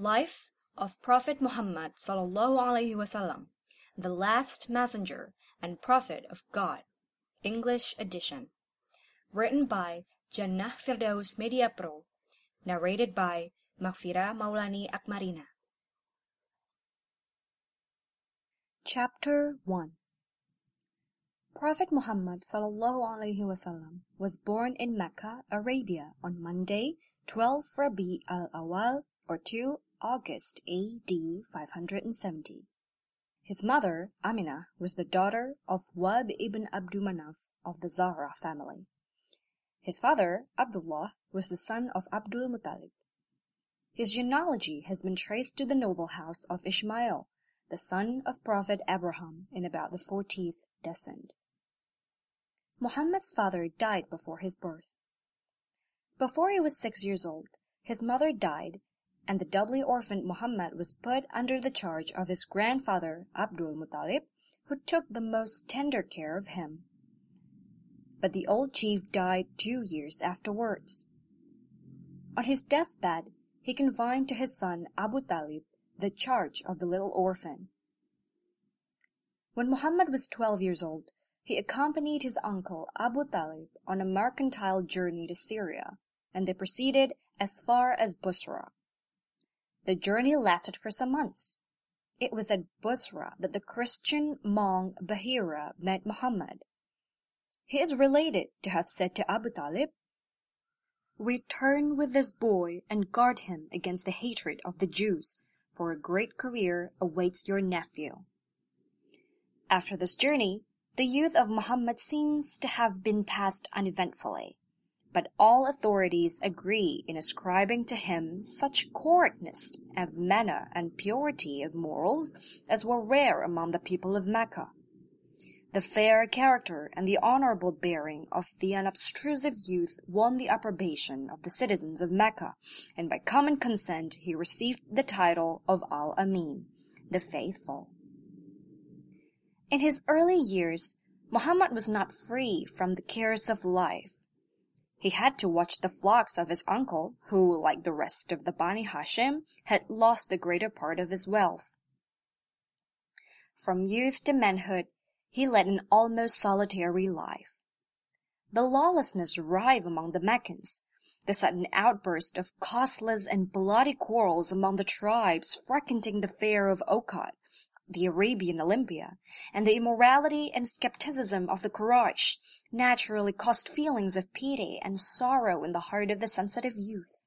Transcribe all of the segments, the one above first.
Life of Prophet Muhammad sallallahu alaihi wasallam, the last messenger and prophet of God, English edition. Written by Jannah Firdaus Media Pro, narrated by Makfira Maulani Akmarina. Chapter 1 Prophet Muhammad sallallahu alaihi wasallam was born in Mecca, Arabia on Monday, 12 Rabi al-Awwal or 2 August AD 570. His mother, Amina, was the daughter of Wahb ibn Abdumanaf of the Zahra family. His father, Abdullah, was the son of Abdul Muttalib. His genealogy has been traced to the noble house of Ishmael, the son of Prophet Abraham in about the fourteenth descent. Muhammad's father died before his birth. Before he was six years old, his mother died, and the doubly orphaned Muhammad was put under the charge of his grandfather Abdul Muttalib, who took the most tender care of him. But the old chief died two years afterwards. On his deathbed, he confided to his son Abu Talib the charge of the little orphan. When Muhammad was twelve years old, he accompanied his uncle Abu Talib on a mercantile journey to Syria, and they proceeded as far as Busra. The journey lasted for some months. It was at Busra that the Christian monk Bahira met Muhammad. He is related to have said to Abu Talib, Return with this boy and guard him against the hatred of the Jews, for a great career awaits your nephew. After this journey, the youth of Muhammad seems to have been passed uneventfully, but all authorities agree in ascribing to him such correctness of manner and purity of morals as were rare among the people of Mecca. The fair character and the honorable bearing of the unobtrusive youth won the approbation of the citizens of Mecca, and by common consent he received the title of Al-Amin, the faithful. In his early years, Muhammad was not free from the cares of life. He had to watch the flocks of his uncle, who, like the rest of the Bani Hashim, had lost the greater part of his wealth. From youth to manhood, he led an almost solitary life. The lawlessness rife among the Meccans, the sudden outburst of causeless and bloody quarrels among the tribes frequenting the fair of Okad, the Arabian Olympia, and the immorality and skepticism of the Quraysh naturally caused feelings of pity and sorrow in the heart of the sensitive youth.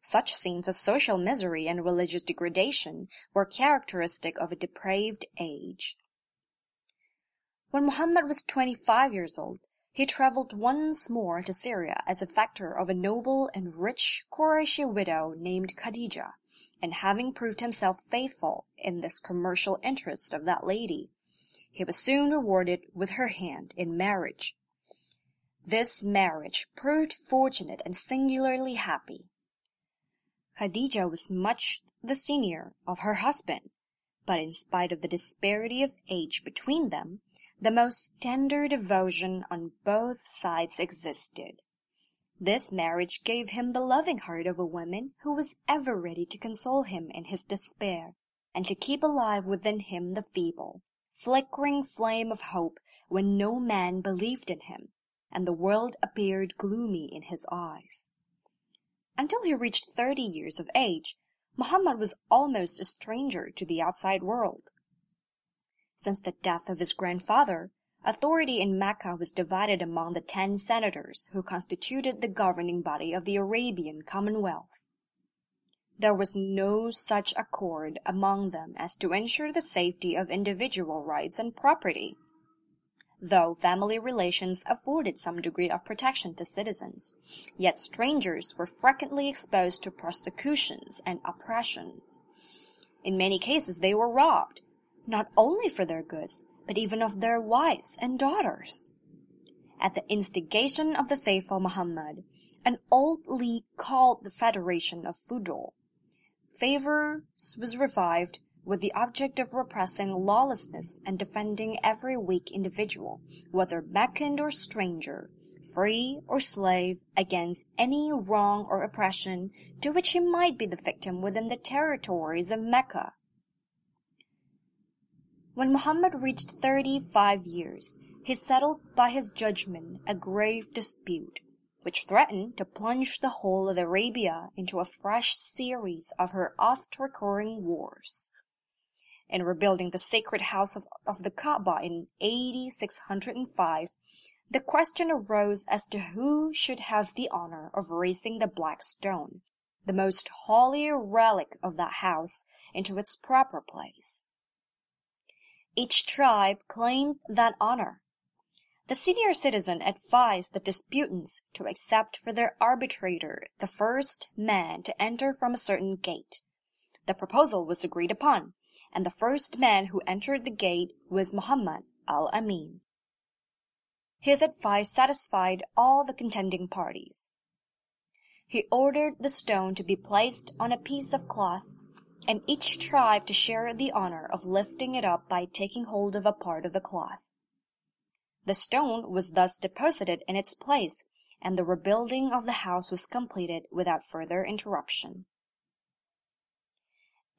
Such scenes of social misery and religious degradation were characteristic of a depraved age. When Muhammad was twenty-five years old, he traveled once more to Syria as a factor of a noble and rich Qurayshi widow named Khadija, and having proved himself faithful in this commercial interest of that lady, he was soon rewarded with her hand in marriage. This marriage proved fortunate and singularly happy. Khadija was much the senior of her husband, but in spite of the disparity of age between them, the most tender devotion on both sides existed. This marriage gave him the loving heart of a woman who was ever ready to console him in his despair, and to keep alive within him the feeble, flickering flame of hope when no man believed in him, and the world appeared gloomy in his eyes. Until he reached thirty years of age, Muhammad was almost a stranger to the outside world. Since the death of his grandfather, authority in Mecca was divided among the ten senators who constituted the governing body of the Arabian Commonwealth. There was no such accord among them as to ensure the safety of individual rights and property. Though family relations afforded some degree of protection to citizens, yet strangers were frequently exposed to persecutions and oppressions. In many cases they were robbed, not only for their goods, but even of their wives and daughters. At the instigation of the faithful Muhammad, an old league called the Federation of Fudul, favors was revived with the object of repressing lawlessness and defending every weak individual, whether Meccan or stranger, free or slave, against any wrong or oppression to which he might be the victim within the territories of Mecca. When Muhammad reached thirty-five years, he settled by his judgment a grave dispute, which threatened to plunge the whole of Arabia into a fresh series of her oft-recurring wars. In rebuilding the sacred house of, of the Kaaba in AD 605, the question arose as to who should have the honor of raising the black stone, the most holy relic of that house, into its proper place. Each tribe claimed that honor. The senior citizen advised the disputants to accept for their arbitrator the first man to enter from a certain gate. The proposal was agreed upon, and the first man who entered the gate was Muhammad al-Amin. His advice satisfied all the contending parties. He ordered the stone to be placed on a piece of cloth and each tribe to share the honor of lifting it up by taking hold of a part of the cloth. The stone was thus deposited in its place, and the rebuilding of the house was completed without further interruption.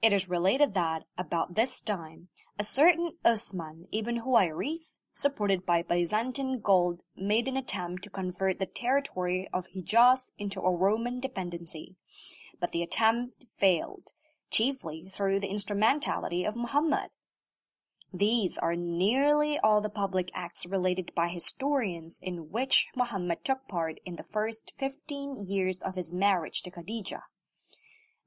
It is related that, about this time, a certain Usman ibn Huwayrith, supported by Byzantine gold, made an attempt to convert the territory of Hijaz into a Roman dependency, but the attempt failed, chiefly through the instrumentality of Muhammad. These are nearly all the public acts related by historians in which Muhammad took part in the first fifteen years of his marriage to Khadijah.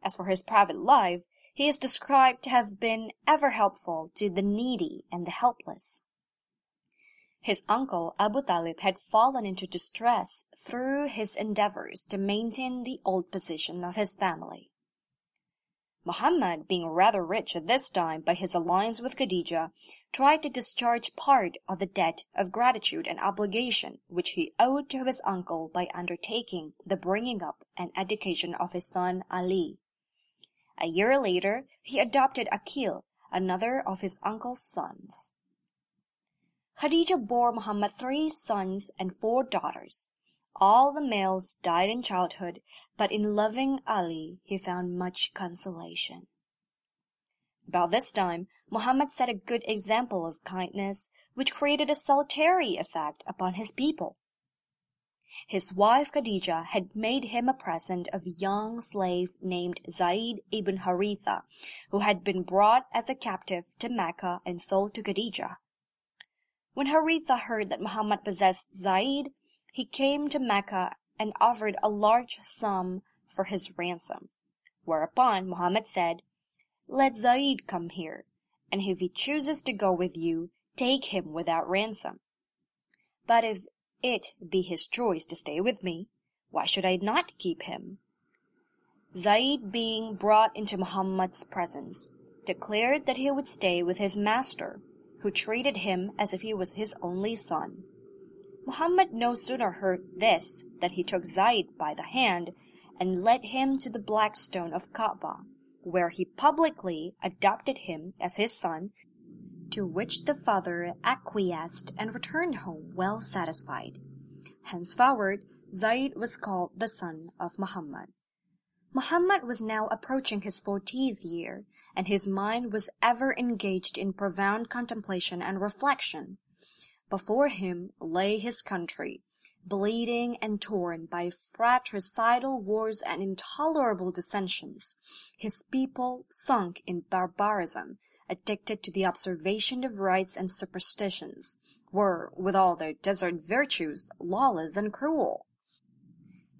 As for his private life, he is described to have been ever helpful to the needy and the helpless. His uncle Abu Talib had fallen into distress through his endeavors to maintain the old position of his family. Muhammad, being rather rich at this time by his alliance with Khadijah, tried to discharge part of the debt of gratitude and obligation which he owed to his uncle by undertaking the bringing up and education of his son Ali. A year later he adopted Akil, another of his uncle's sons. Khadijah bore Muhammad three sons and four daughters. All the males died in childhood, but in loving Ali he found much consolation. About this time, Muhammad set a good example of kindness, which created a salutary effect upon his people. His wife Khadijah had made him a present of a young slave named Zaid ibn Haritha, who had been brought as a captive to Mecca and sold to Khadijah. When Haritha heard that Muhammad possessed Zaid, he came to Mecca and offered a large sum for his ransom. Whereupon Muhammad said, Let Zaid come here, and if he chooses to go with you, take him without ransom. But if it be his choice to stay with me, why should I not keep him? Zaid being brought into Muhammad's presence, declared that he would stay with his master, who treated him as if he was his only son. Muhammad no sooner heard this than he took Zaid by the hand and led him to the black stone of Kaaba, where he publicly adopted him as his son, to which the father acquiesced and returned home well satisfied. Henceforward, Zaid was called the son of Muhammad. Muhammad was now approaching his fortieth year, and his mind was ever engaged in profound contemplation and reflection. Before him lay his country, bleeding and torn by fratricidal wars and intolerable dissensions, his people sunk in barbarism, addicted to the observation of rites and superstitions, were, with all their desert virtues, lawless and cruel.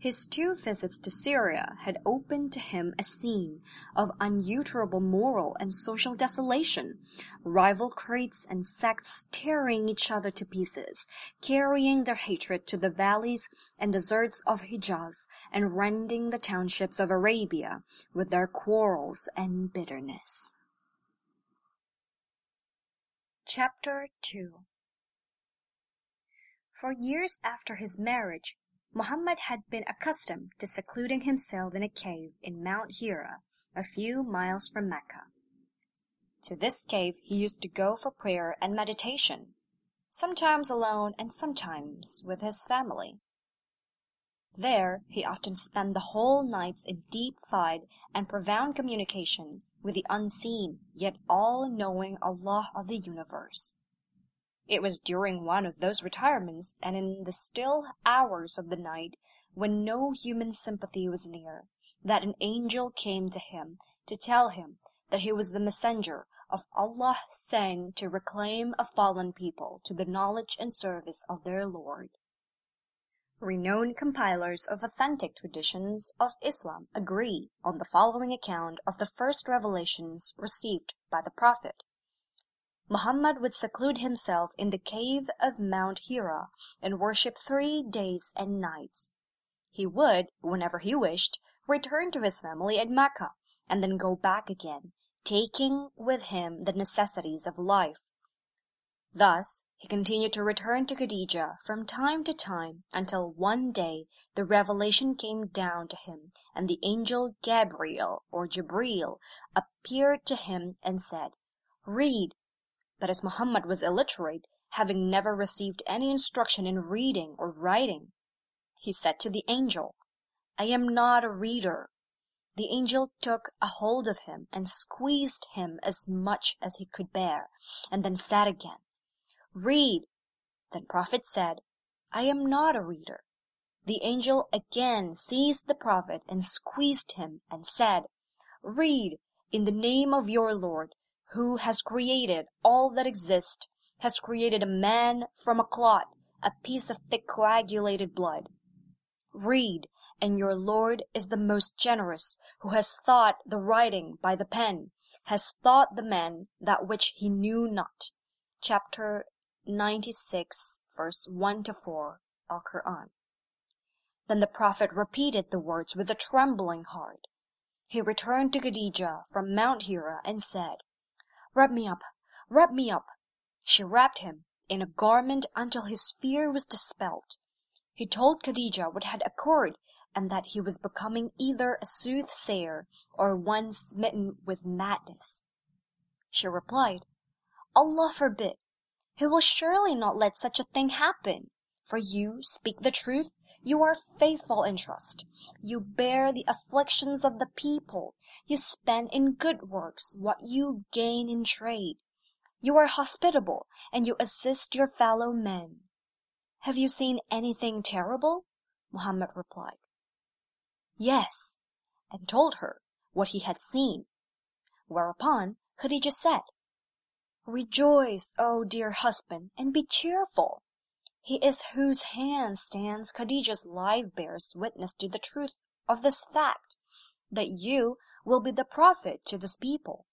His two visits to Syria had opened to him a scene of unutterable moral and social desolation, rival creeds and sects tearing each other to pieces, carrying their hatred to the valleys and deserts of Hijaz, and rending the townships of Arabia with their quarrels and bitterness. Chapter 2 For years after his marriage, Muhammad had been accustomed to secluding himself in a cave in Mount Hira, a few miles from Mecca. To this cave he used to go for prayer and meditation, sometimes alone and sometimes with his family. There he often spent the whole nights in deep thought and profound communication with the unseen yet all-knowing Allah of the universe. It was during one of those retirements and in the still hours of the night when no human sympathy was near, that an angel came to him to tell him that he was the messenger of Allah sent to reclaim a fallen people to the knowledge and service of their Lord. Renowned compilers of authentic traditions of Islam agree on the following account of the first revelations received by the Prophet. Muhammad would seclude himself in the cave of Mount Hira and worship three days and nights. He would, whenever he wished, return to his family at Mecca, and then go back again, taking with him the necessities of life. Thus he continued to return to Khadija from time to time until one day the revelation came down to him and the angel Gabriel or Jibril appeared to him and said, Read. But as Muhammad was illiterate, having never received any instruction in reading or writing, he said to the angel, I am not a reader. The angel took a hold of him and squeezed him as much as he could bear, and then said again, Read. Then Prophet said, I am not a reader. The angel again seized the Prophet and squeezed him and said, Read, in the name of your Lord, who has created all that exists, has created a man from a clot, a piece of thick coagulated blood. Read, and your Lord is the most generous, who has thought the writing by the pen, has taught the man that which he knew not. Chapter 96, verse 1 to 4, Al Quran. Then the Prophet repeated the words with a trembling heart. He returned to Khadija from Mount Hira and said, Wrap me up, wrap me up. She wrapped him in a garment until his fear was dispelled. He told Khadija what had occurred and that he was becoming either a soothsayer or one smitten with madness. She replied, Allah forbid! He will surely not let such a thing happen. For you speak the truth, you are faithful in trust. You bear the afflictions of the people. You spend in good works what you gain in trade. You are hospitable, and you assist your fellow men. Have you seen anything terrible? Muhammad replied. Yes, and told her what he had seen. Whereupon Khadija said, Rejoice, O dear husband, and be cheerful. He is whose hand stands Khadija's life bears witness to the truth of this fact, that you will be the prophet to this people.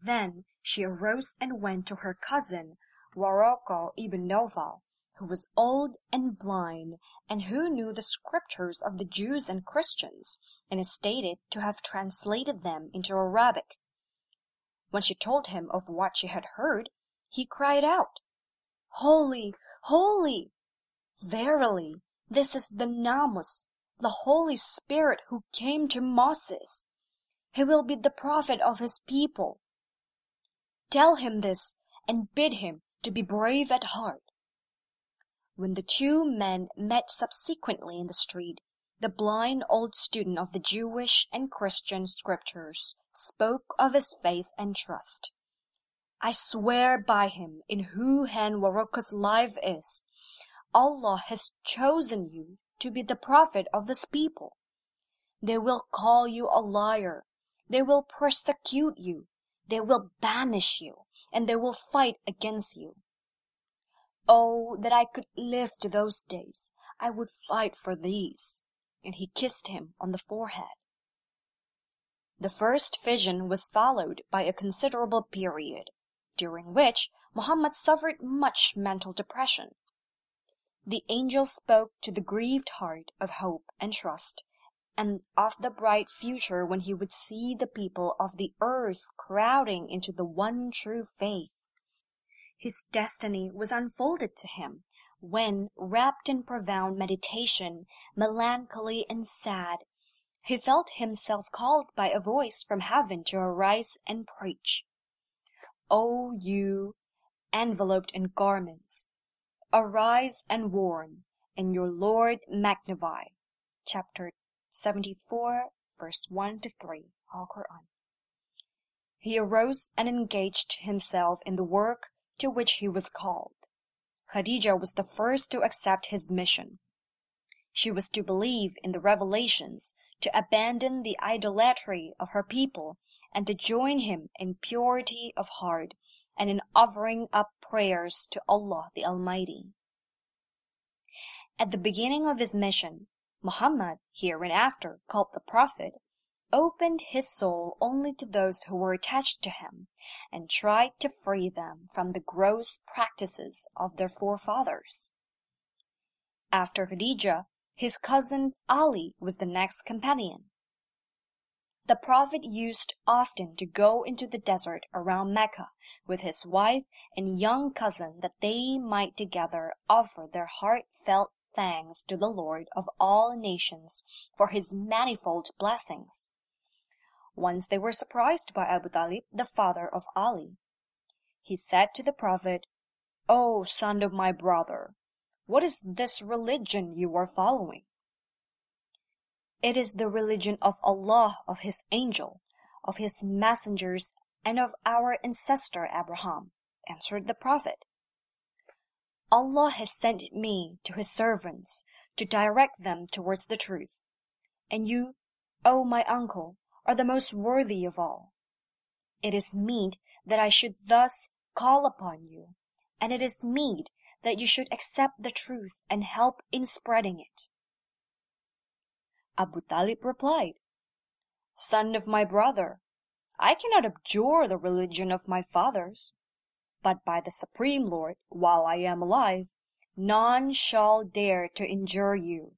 Then she arose and went to her cousin, Waraqah ibn Nawfal, who was old and blind, and who knew the scriptures of the Jews and Christians, and is stated to have translated them into Arabic. When she told him of what she had heard, he cried out, Holy, holy! Verily, this is the Namus, the Holy Spirit who came to Moses. He will be the prophet of his people. Tell him this, and bid him to be brave at heart. When the two men met subsequently in the street, the blind old student of the Jewish and Christian scriptures spoke of his faith and trust. I swear by him in whose hand Waraqah's life is, Allah has chosen you to be the prophet of this people. They will call you a liar. They will persecute you. They will banish you, and they will fight against you. Oh, that I could live to those days! I would fight for these. And he kissed him on the forehead. The first vision was followed by a considerable period, during which Muhammad suffered much mental depression. The angel spoke to the grieved heart of hope and trust, and of the bright future when he would see the people of the earth crowding into the one true faith. His destiny was unfolded to him, when, wrapped in profound meditation, melancholy and sad, he felt himself called by a voice from heaven to arise and preach. O you, enveloped in garments, arise and warn, and your Lord magnify. Chapter 74, verse 1 to 3, Al Quran. He arose and engaged himself in the work to which he was called. Khadija was the first to accept his mission. She was to believe in the revelations, to abandon the idolatry of her people, and to join him in purity of heart and in offering up prayers to Allah the Almighty. At the beginning of his mission, Muhammad, hereinafter called the Prophet, opened his soul only to those who were attached to him, and tried to free them from the gross practices of their forefathers. After Khadija, his cousin Ali was the next companion. The Prophet used often to go into the desert around Mecca with his wife and young cousin that they might together offer their heartfelt thanks to the Lord of all nations for his manifold blessings. Once they were surprised by Abu Talib, the father of Ali. He said to the Prophet, O son of my brother, what is this religion you are following? It is the religion of Allah, of His angel, of His messengers, and of our ancestor Abraham, answered the Prophet. Allah has sent me to His servants to direct them towards the truth. And you, O my uncle, are the most worthy of all. It is meet that I should thus call upon you, and it is meet that you should accept the truth and help in spreading it. Abu Talib replied, Son of my brother, I cannot abjure the religion of my fathers, but by the Supreme Lord, while I am alive, none shall dare to injure you.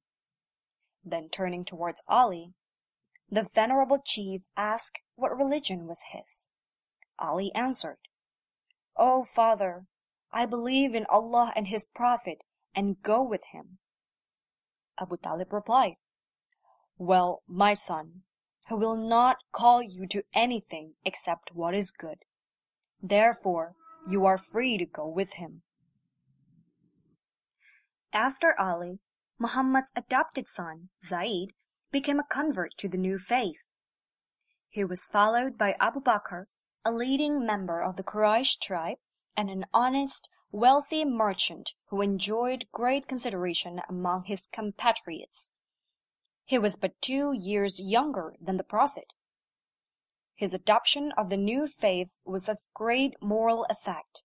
Then turning towards Ali, the venerable chief asked what religion was his. Ali answered, O father, I believe in Allah and His Prophet and go with him. Abu Talib replied, Well, my son, he will not call you to anything except what is good. Therefore, you are free to go with him. After Ali, Muhammad's adopted son, Zaid, became a convert to the new faith. He was followed by Abu Bakr, a leading member of the Quraysh tribe, and an honest, wealthy merchant who enjoyed great consideration among his compatriots. He was but two years younger than the Prophet. His adoption of the new faith was of great moral effect.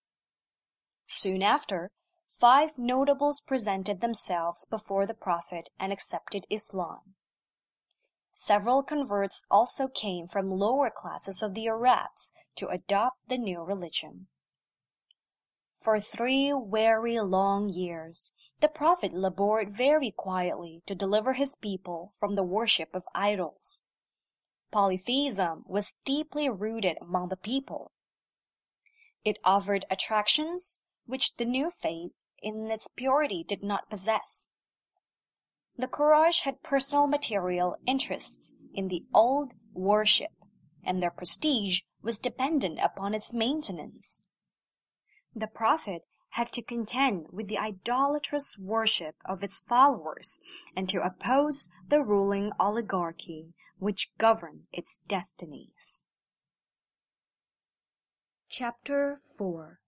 Soon after, five notables presented themselves before the Prophet and accepted Islam. Several converts also came from lower classes of the Arabs to adopt the new religion. For three weary long years, the Prophet labored very quietly to deliver his people from the worship of idols. Polytheism was deeply rooted among the people. It offered attractions which the new faith in its purity did not possess. The Quraysh had personal material interests in the old worship, and their prestige was dependent upon its maintenance. The Prophet had to contend with the idolatrous worship of its followers and to oppose the ruling oligarchy which governed its destinies. Chapter 4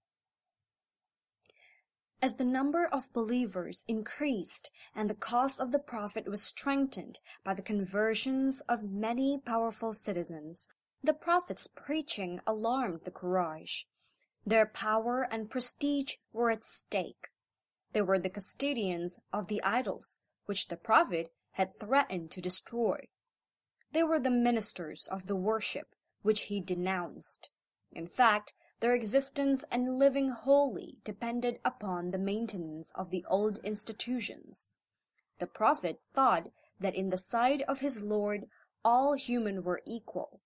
as the number of believers increased and the cause of the Prophet was strengthened by the conversions of many powerful citizens, the Prophet's preaching alarmed the Quraysh. Their power and prestige were at stake. They were the custodians of the idols, which the Prophet had threatened to destroy. They were the ministers of the worship, which he denounced. In fact, their existence and living wholly depended upon the maintenance of the old institutions. The Prophet thought that in the sight of his Lord all human were equal,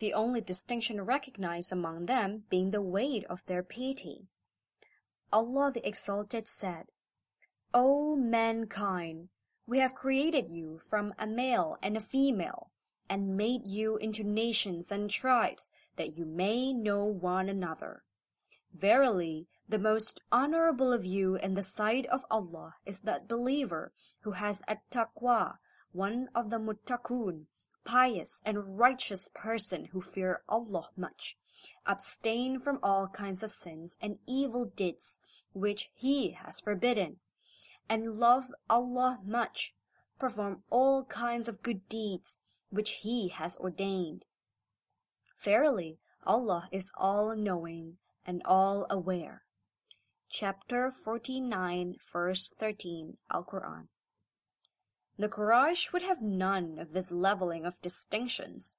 the only distinction recognized among them being the weight of their piety. Allah the Exalted said, O mankind, we have created you from a male and a female, and made you into nations and tribes that you may know one another. Verily, The most honorable of you in the sight of Allah is that believer who has at-taqwa, one of the muttaqun, pious and righteous person who fear Allah much, abstain from all kinds of sins and evil deeds which He has forbidden, and love Allah much, perform all kinds of good deeds which He has ordained. Verily, Allah is all knowing and all aware. Chapter 49, verse 13, Al Quran. The Quraysh would have none of this leveling of distinctions,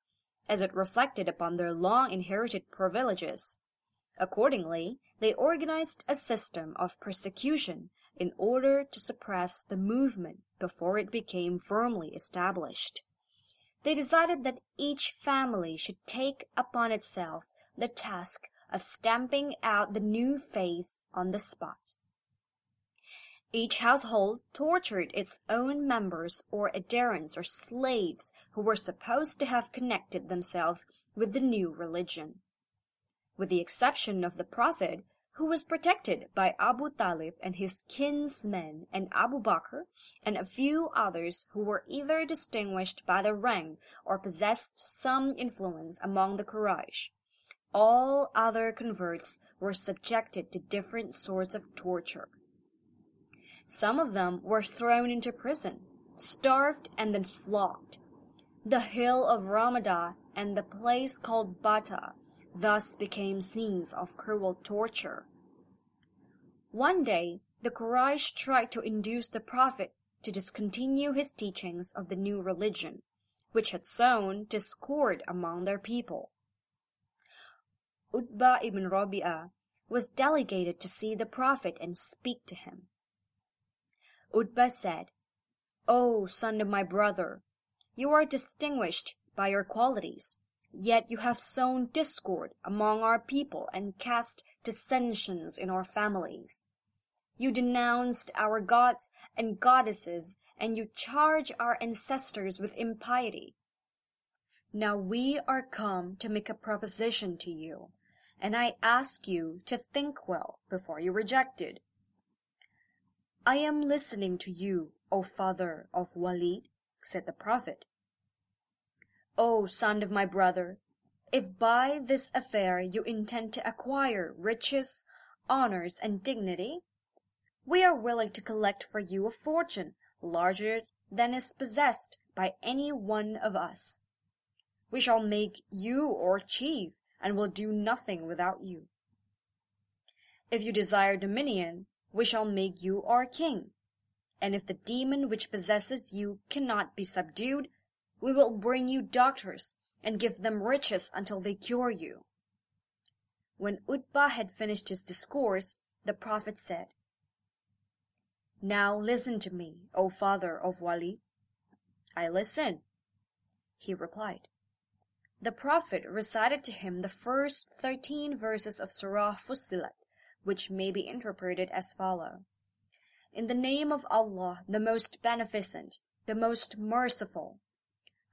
as it reflected upon their long inherited privileges. Accordingly, they organized a system of persecution in order to suppress the movement before it became firmly established. They decided that each family should take upon itself the task of stamping out the new faith on the spot. Each household tortured its own members or adherents or slaves who were supposed to have connected themselves with the new religion. With the exception of the Prophet, who was protected by Abu Talib and his kinsmen and Abu Bakr and a few others who were either distinguished by their rank or possessed some influence among the Quraysh. All other converts were subjected to different sorts of torture. Some of them were thrown into prison, starved and then flogged. The hill of Ramada and the place called Bata thus became scenes of cruel torture. One day, the Quraysh tried to induce the Prophet to discontinue his teachings of the new religion, which had sown discord among their people. Utbah ibn Rabi'ah was delegated to see the Prophet and speak to him. Utbah said, O son of my brother, you are distinguished by your qualities. Yet you have sown discord among our people and cast dissensions in our families. You denounced our gods and goddesses, and you charge our ancestors with impiety. Now we are come to make a proposition to you, and I ask you to think well before you reject it. I am listening to you, O father of Walid, said the Prophet. O son of my brother, if by this affair you intend to acquire riches, honors, and dignity, we are willing to collect for you a fortune larger than is possessed by any one of us. We shall make you our chief and will do nothing without you. If you desire dominion, we shall make you our king. And if the demon which possesses you cannot be subdued, we will bring you doctors and give them riches until they cure you. When Utbah had finished his discourse, the Prophet said, Now listen to me, O father of Wali. I listen, he replied. The Prophet recited to him the first thirteen verses of Surah Fussilat, which may be interpreted as follow. In the name of Allah, the most beneficent, the most merciful.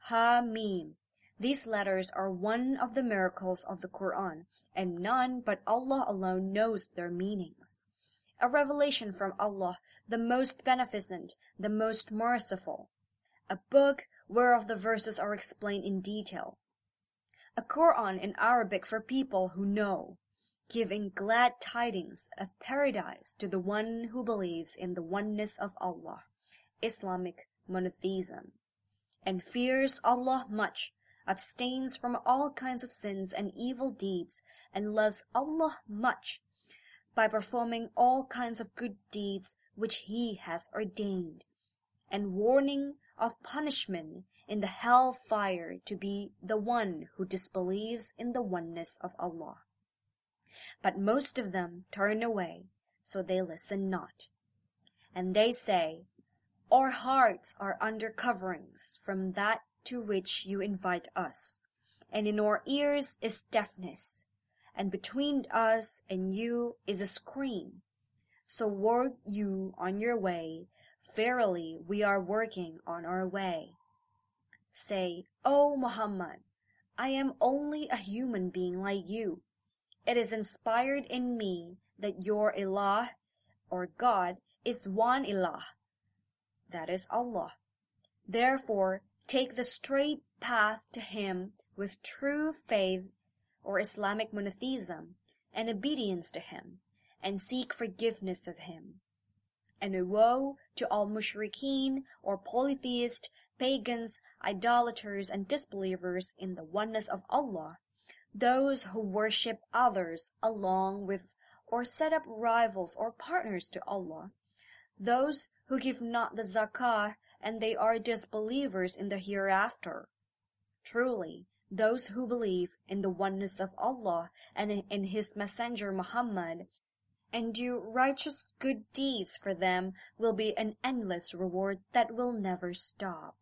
Ha Mim. These letters are one of the miracles of the Quran, and none but Allah alone knows their meanings. A revelation from Allah, the most beneficent, the most merciful. A book whereof the verses are explained in detail. A Quran in Arabic for people who know giving glad tidings of paradise to the one who believes in the oneness of Allah, Islamic monotheism, and fears Allah much, abstains from all kinds of sins and evil deeds, and loves Allah much, by performing all kinds of good deeds which He has ordained, and warning of punishment in the hell fire to be the one who disbelieves in the oneness of Allah. But most of them turn away, so they listen not. And they say, Our hearts are under coverings from that to which you invite us, and in our ears is deafness, and between us and you is a screen. So work you on your way, verily we are working on our way. Say, O Muhammad, I am only a human being like you. It is inspired in me that your ilah, or God, is one ilah, that is Allah. Therefore, take the straight path to Him with true faith or Islamic monotheism and obedience to Him, and seek forgiveness of Him. And woe to all mushrikeen or polytheist, pagans, idolaters, and disbelievers in the oneness of Allah, those who worship others along with or set up rivals or partners to Allah, those who give not the zakah and they are disbelievers in the hereafter. Truly, those who believe in the oneness of Allah and in His Messenger Muhammad and do righteous good deeds for them will be an endless reward that will never stop.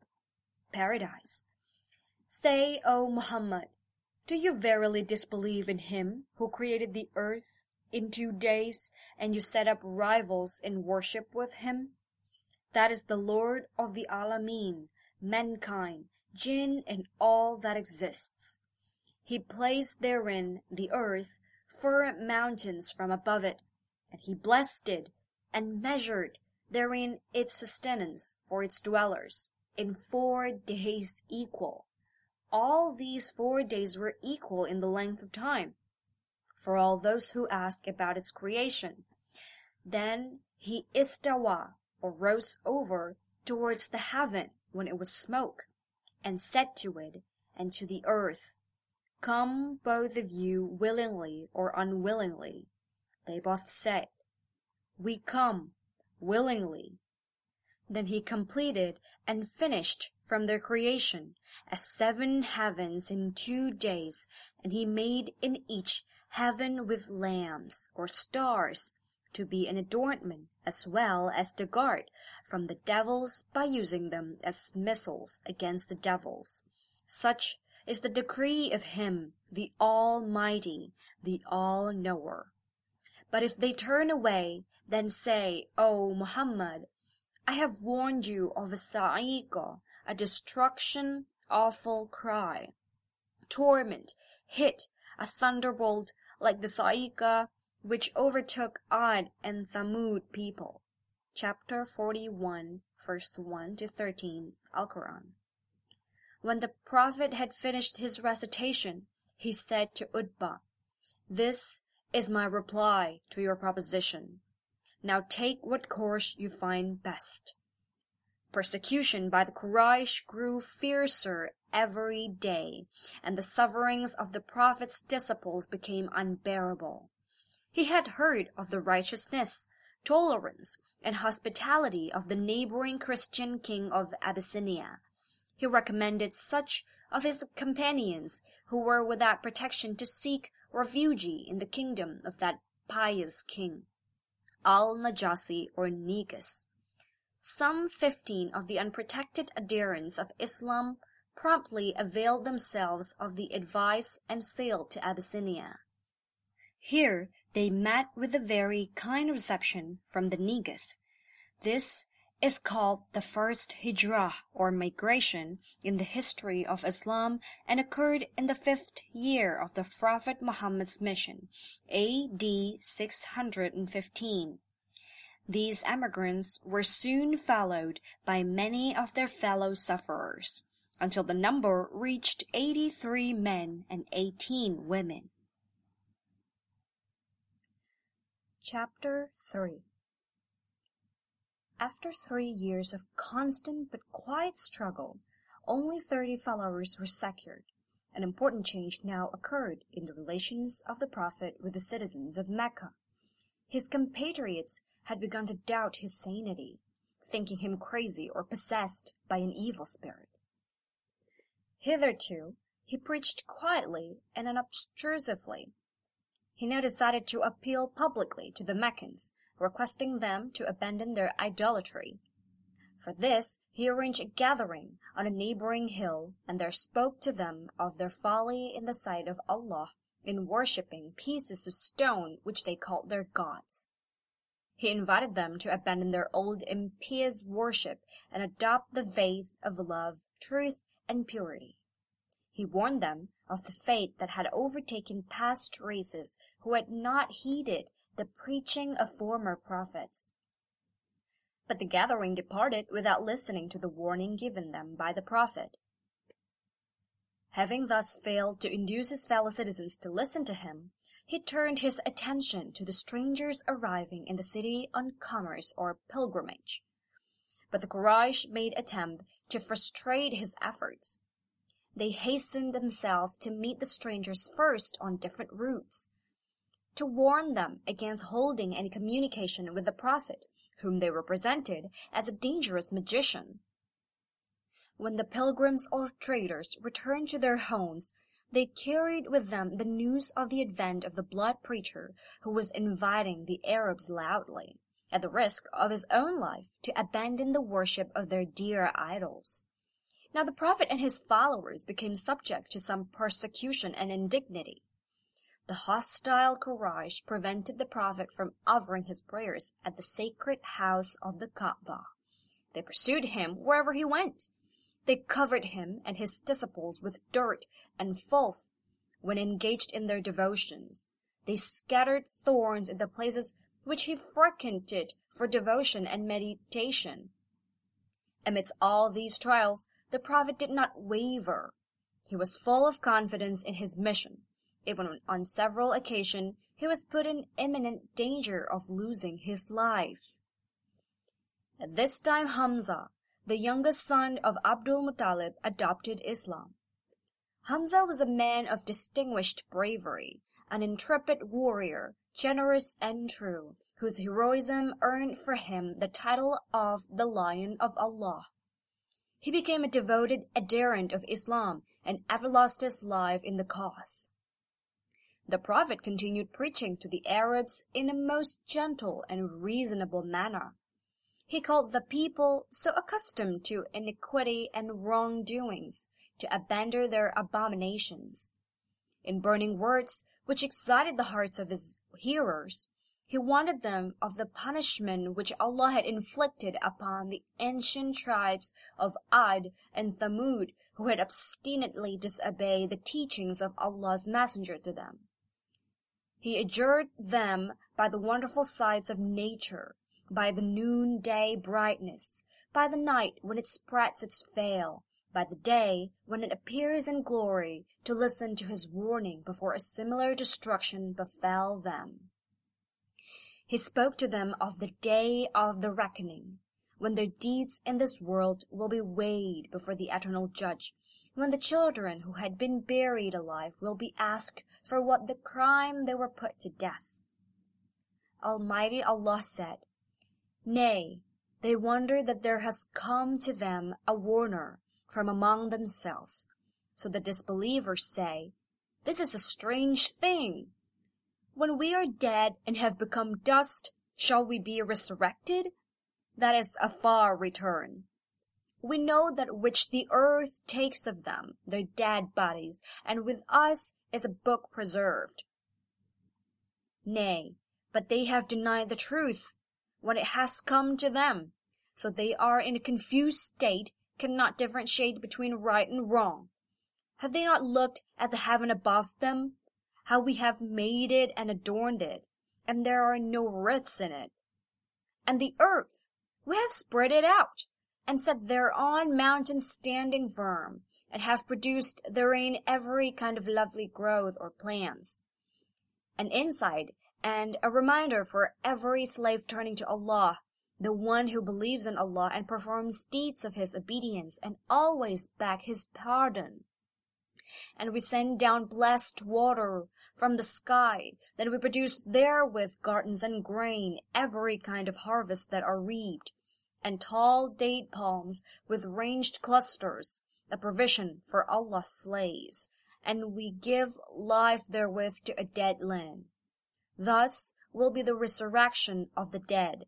Paradise. Say, O Muhammad, do you verily disbelieve in him who created the earth in two days and you set up rivals in worship with him? That is the Lord of the Alameen, mankind, jinn and all that exists. He placed therein the earth, firm mountains from above it, and he blessed it, and measured therein its sustenance for its dwellers, in four days equal. All these four days were equal in the length of time, for all those who ask about its creation. Then he istawa, or rose over, towards the heaven when it was smoke, and said to it, and to the earth, Come both of you willingly or unwillingly. They both said, We come, willingly. Then he completed and finished from their creation as seven heavens in two days, and he made in each heaven with lamps or stars to be an adornment as well as to guard from the devils by using them as missiles against the devils. Such is the decree of him, the Almighty, the All-Knower. But if they turn away, then say, O Muhammad, I have warned you of a sa'iqah, a destruction, awful cry, torment, hit, a thunderbolt like the sa'iqah which overtook Ad and Thamud people. Chapter 41, verse 1 to 13, Al-Quran. When the Prophet had finished his recitation, he said to Utbah, This is my reply to your proposition. Now take what course you find best. Persecution by the Quraysh grew fiercer every day, and the sufferings of the Prophet's disciples became unbearable. He had heard of the righteousness, tolerance, and hospitality of the neighboring Christian king of Abyssinia. He recommended such of his companions who were without protection to seek refuge in the kingdom of that pious king, Al-Najasi or Negus. Some fifteen of the unprotected adherents of Islam promptly availed themselves of the advice and sailed to Abyssinia. Here they met with a very kind reception from the Negus. This is called the first hijrah or migration in the history of Islam and occurred in the fifth year of the Prophet Muhammad's mission, AD 615. These emigrants were soon followed by many of their fellow sufferers, until the number reached 83 men and 18 women. Chapter 3 After three years of constant but quiet struggle, only thirty followers were secured. An important change now occurred in the relations of the Prophet with the citizens of Mecca. His compatriots had begun to doubt his sanity, thinking him crazy or possessed by an evil spirit. Hitherto, he preached quietly and unobtrusively, he now decided to appeal publicly to the Meccans, requesting them to abandon their idolatry. For this he arranged a gathering on a neighboring hill, and there spoke to them of their folly in the sight of Allah in worshipping pieces of stone which they called their gods. He invited them to abandon their old impious worship and adopt the faith of love, truth, and purity. He warned them of the fate that had overtaken past races who had not heeded the preaching of former prophets. But the gathering departed without listening to the warning given them by the prophet. Having thus failed to induce his fellow citizens to listen to him, he turned his attention to the strangers arriving in the city on commerce or pilgrimage. But the Quraysh made attempt to frustrate his efforts. They hastened themselves to meet the strangers first on different routes, to warn them against holding any communication with the Prophet, whom they represented as a dangerous magician. When the pilgrims or traders returned to their homes, they carried with them the news of the advent of the blood preacher who was inviting the Arabs loudly, at the risk of his own life, to abandon the worship of their dear idols. Now the Prophet and his followers became subject to some persecution and indignity. The hostile Quraysh prevented the Prophet from offering his prayers at the sacred house of the Kaaba. They pursued him wherever he went they covered him and his disciples with dirt and filth when engaged in their devotions. They scattered thorns in the places which he frequented for devotion and meditation. Amidst all these trials, the prophet did not waver. He was full of confidence in his mission. Even when on several occasions he was put in imminent danger of losing his life. At this time Hamza, the youngest son of Abdul Muttalib, adopted Islam. Hamza was a man of distinguished bravery, an intrepid warrior, generous and true, whose heroism earned for him the title of the Lion of Allah. He became a devoted adherent of Islam and ever lost his life in the cause. The Prophet continued preaching to the Arabs in a most gentle and reasonable manner. He called the people, so accustomed to iniquity and wrongdoings, to abandon their abominations. In burning words, which excited the hearts of his hearers, he warned them of the punishment which Allah had inflicted upon the ancient tribes of Ad and Thamud who had obstinately disobeyed the teachings of Allah's messenger to them. He adjured them by the wonderful sights of nature by the noonday brightness, by the night when it spreads its veil, by the day when it appears in glory, to listen to his warning before a similar destruction befell them. He spoke to them of the day of the reckoning, when their deeds in this world will be weighed before the eternal judge, when the children who had been buried alive will be asked for what the crime they were put to death. Almighty Allah said, Nay, they wonder that there has come to them a warner from among themselves. So the disbelievers say, This is a strange thing. When we are dead and have become dust, shall we be resurrected? That is a far return. We know that which the earth takes of them, their dead bodies, and with us is a book preserved. Nay, but they have denied the truth when it has come to them. So they are in a confused state, cannot differentiate between right and wrong. Have they not looked at the heaven above them? How we have made it and adorned it, and there are no rifts in it. And the earth, we have spread it out, and set thereon mountains standing firm, and have produced therein every kind of lovely growth or plants. An insight and a reminder for every slave turning to Allah, the one who believes in Allah and performs deeds of His obedience and always beg His pardon. And we send down blessed water from the sky, Then we produce therewith gardens and grain, every kind of harvest that are reaped, and tall date palms with ranged clusters, a provision for Allah's slaves, and we give life therewith to a dead land. Thus will be the resurrection of the dead.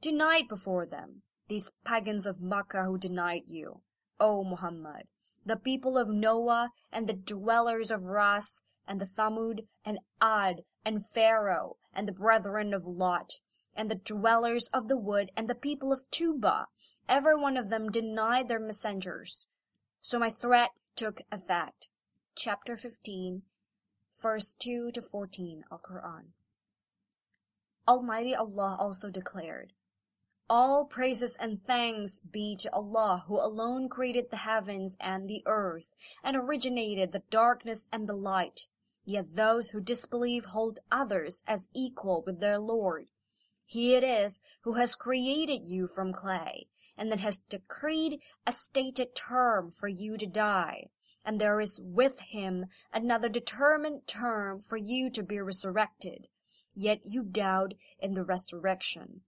Denied before them, these pagans of Makkah who denied you, O Muhammad, the people of Noah and the dwellers of Ras and the Thamud and Ad and Pharaoh and the brethren of Lot and the dwellers of the wood and the people of Tubba, every one of them denied their messengers. So my threat took effect. Chapter 15, verse 2 to 14 Al Quran. Almighty Allah also declared, All praises and thanks be to Allah who alone created the heavens and the earth and originated the darkness and the light. Yet those who disbelieve hold others as equal with their Lord. He it is who has created you from clay, and that has decreed a stated term for you to die, and there is with him another determined term for you to be resurrected. Yet you doubt in the resurrection.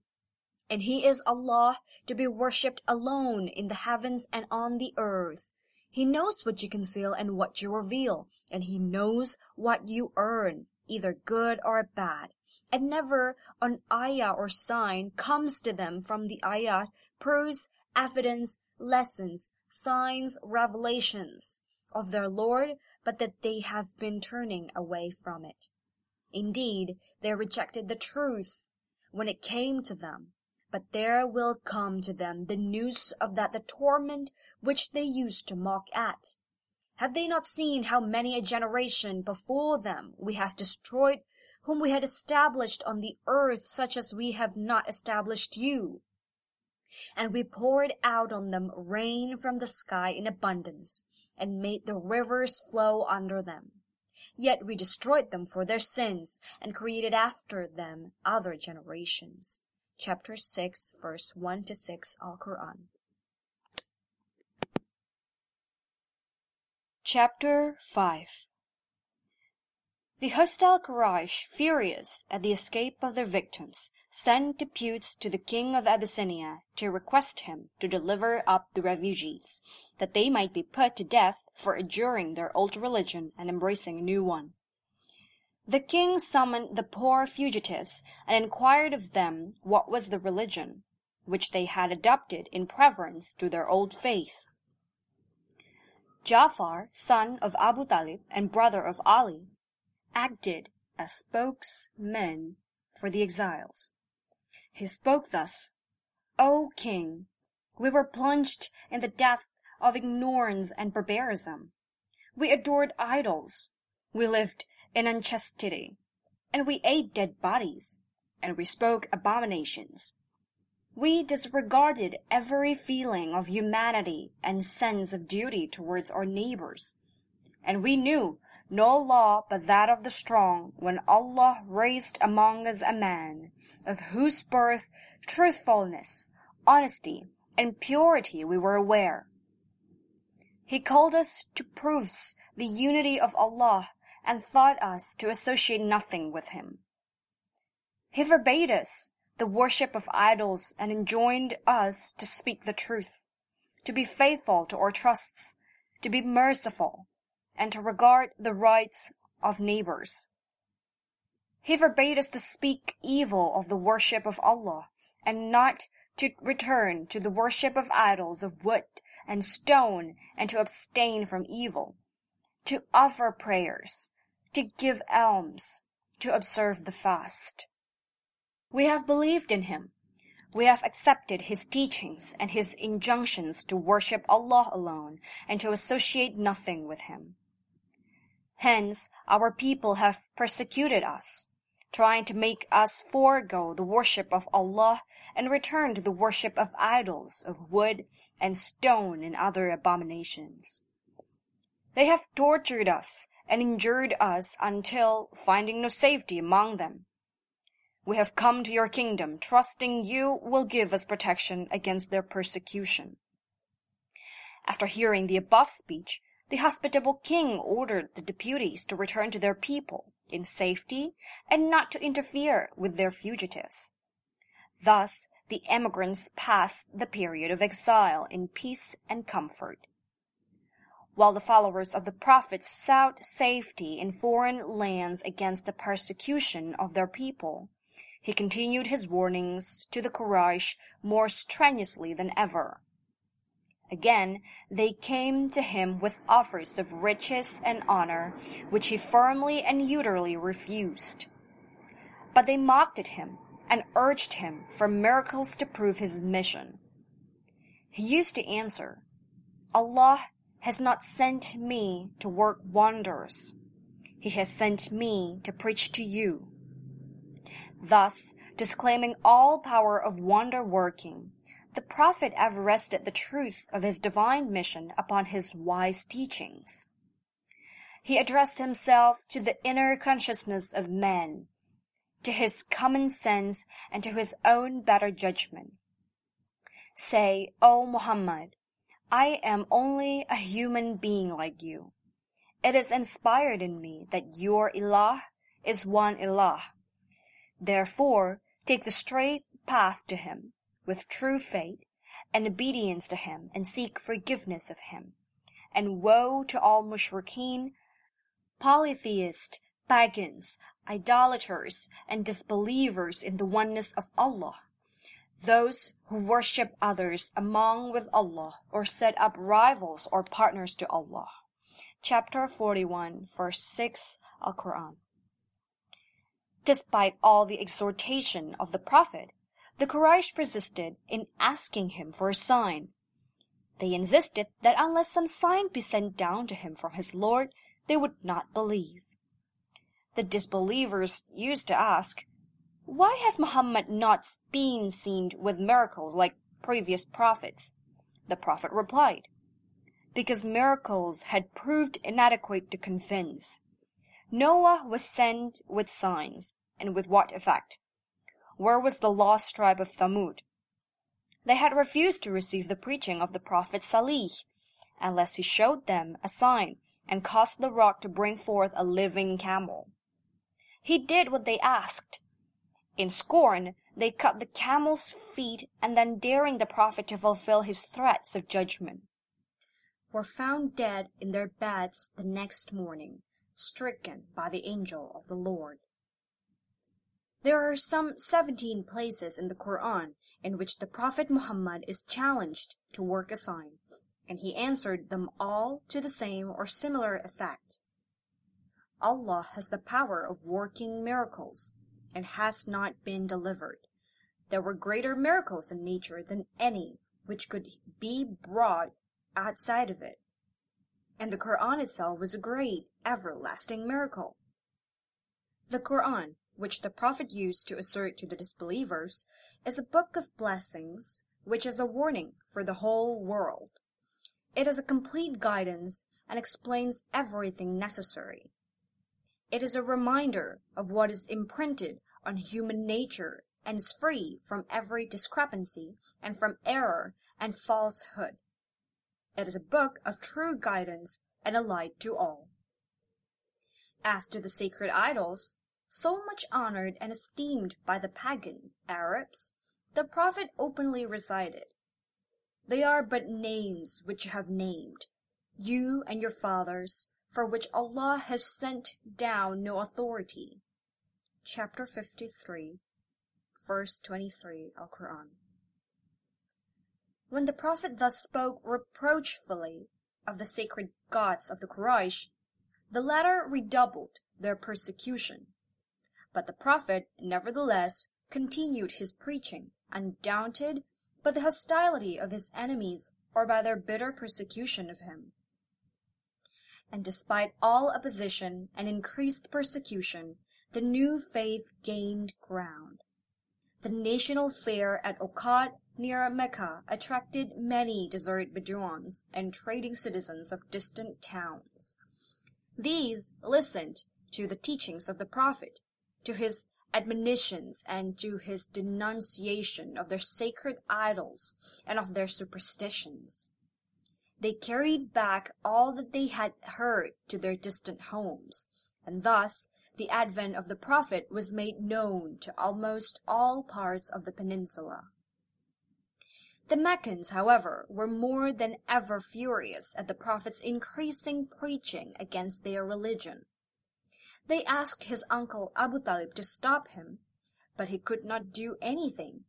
And he is Allah to be worshipped alone in the heavens and on the earth. He knows what you conceal and what you reveal, and he knows what you earn, either good or bad. And never an ayah or sign comes to them from the ayah, proofs, evidence, lessons, signs, revelations of their Lord, but that they have been turning away from it. Indeed, they rejected the truth when it came to them, but there will come to them the news of that the torment which they used to mock at. Have they not seen how many a generation before them we have destroyed, whom we had established on the earth such as we have not established you? And we poured out on them rain from the sky in abundance, and made the rivers flow under them. Yet we destroyed them for their sins, and created after them other generations. Chapter 6, verse 1 to 6 Al Quran. Chapter 5 The hostile Quraysh, furious at the escape of their victims, sent deputes to the king of Abyssinia to request him to deliver up the refugees, that they might be put to death for adjuring their old religion and embracing a new one. The king summoned the poor fugitives and inquired of them what was the religion which they had adopted in preference to their old faith. Ja'far, son of Abu Talib and brother of Ali, acted as spokesman for the exiles. He spoke thus, O king, we were plunged in the depth of ignorance and barbarism. We adored idols. We lived in unchastity, and we ate dead bodies, and we spoke abominations. We disregarded every feeling of humanity and sense of duty towards our neighbors, and we knew no law but that of the strong when Allah raised among us a man, of whose birth, truthfulness, honesty, and purity we were aware. He called us to proofs the unity of Allah and taught us to associate nothing with him. He forbade us the worship of idols and enjoined us to speak the truth, to be faithful to our trusts, to be merciful, and to regard the rights of neighbors. He forbade us to speak evil of the worship of Allah, and not to return to the worship of idols of wood and stone, and to abstain from evil, to offer prayers, to give alms, to observe the fast. We have believed in him. We have accepted his teachings and his injunctions to worship Allah alone and to associate nothing with him. Hence, our people have persecuted us, trying to make us forego the worship of Allah and return to the worship of idols of wood and stone and other abominations. They have tortured us and injured us until, finding no safety among them, we have come to your kingdom, trusting you will give us protection against their persecution. After hearing the above speech, the hospitable king ordered the deputies to return to their people in safety and not to interfere with their fugitives. Thus, the emigrants passed the period of exile in peace and comfort. While the followers of the Prophet sought safety in foreign lands against the persecution of their people, he continued his warnings to the Quraysh more strenuously than ever. Again, they came to him with offers of riches and honor, which he firmly and utterly refused. But they mocked at him and urged him for miracles to prove his mission. He used to answer, Allah has not sent me to work wonders. He has sent me to preach to you. Thus, disclaiming all power of wonder working, the prophet have rested the truth of his divine mission upon his wise teachings. He addressed himself to the inner consciousness of man, to his common sense and to his own better judgment. Say, O Muhammad, I am only a human being like you. It is inspired in me that your ilah is one ilah. Therefore, take the straight path to him with true faith and obedience to him and seek forgiveness of him. And woe to all mushrikeen, polytheists, pagans, idolaters, and disbelievers in the oneness of Allah. Those who worship others among with Allah or set up rivals or partners to Allah. Chapter 41, verse 6 Al Quran. Despite all the exhortation of the Prophet, the Quraysh persisted in asking him for a sign. They insisted that unless some sign be sent down to him from his Lord, they would not believe. The disbelievers used to ask, Why has Muhammad not been seen with miracles like previous prophets? The prophet replied, Because miracles had proved inadequate to convince. Noah was sent with signs, and with what effect? Where was the lost tribe of Thamud? They had refused to receive the preaching of the prophet Salih, unless he showed them a sign and caused the rock to bring forth a living camel. He did what they asked. In scorn, they cut the camel's feet and then daring the prophet to fulfill his threats of judgment, were found dead in their beds the next morning, stricken by the angel of the Lord. There are some seventeen places in the Quran in which the Prophet Muhammad is challenged to work a sign, and he answered them all to the same or similar effect. Allah has the power of working miracles, and has not been delivered. There were greater miracles in nature than any which could be brought outside of it. And the Quran itself was a great, everlasting miracle. The Quran which the Prophet used to assert to the disbelievers, is a book of blessings, which is a warning for the whole world. It is a complete guidance and explains everything necessary. It is a reminder of what is imprinted on human nature and is free from every discrepancy and from error and falsehood. It is a book of true guidance and a light to all. As to the sacred idols, so much honored and esteemed by the pagan Arabs, the Prophet openly recited. They are but names which you have named, you and your fathers, for which Allah has sent down no authority. Chapter 53, verse 23, Al Quran. When the Prophet thus spoke reproachfully of the sacred gods of the Quraysh, the latter redoubled their persecution. But the Prophet, nevertheless, continued his preaching, undaunted by the hostility of his enemies or by their bitter persecution of him. And despite all opposition and increased persecution, the new faith gained ground. The national fair at Okad near Mecca attracted many desert Bedouins and trading citizens of distant towns. These listened to the teachings of the Prophet to his admonitions and to his denunciation of their sacred idols and of their superstitions. They carried back all that they had heard to their distant homes, and thus the advent of the Prophet was made known to almost all parts of the peninsula. The Meccans, however, were more than ever furious at the Prophet's increasing preaching against their religion. They asked his uncle Abu Talib to stop him, but he could not do anything.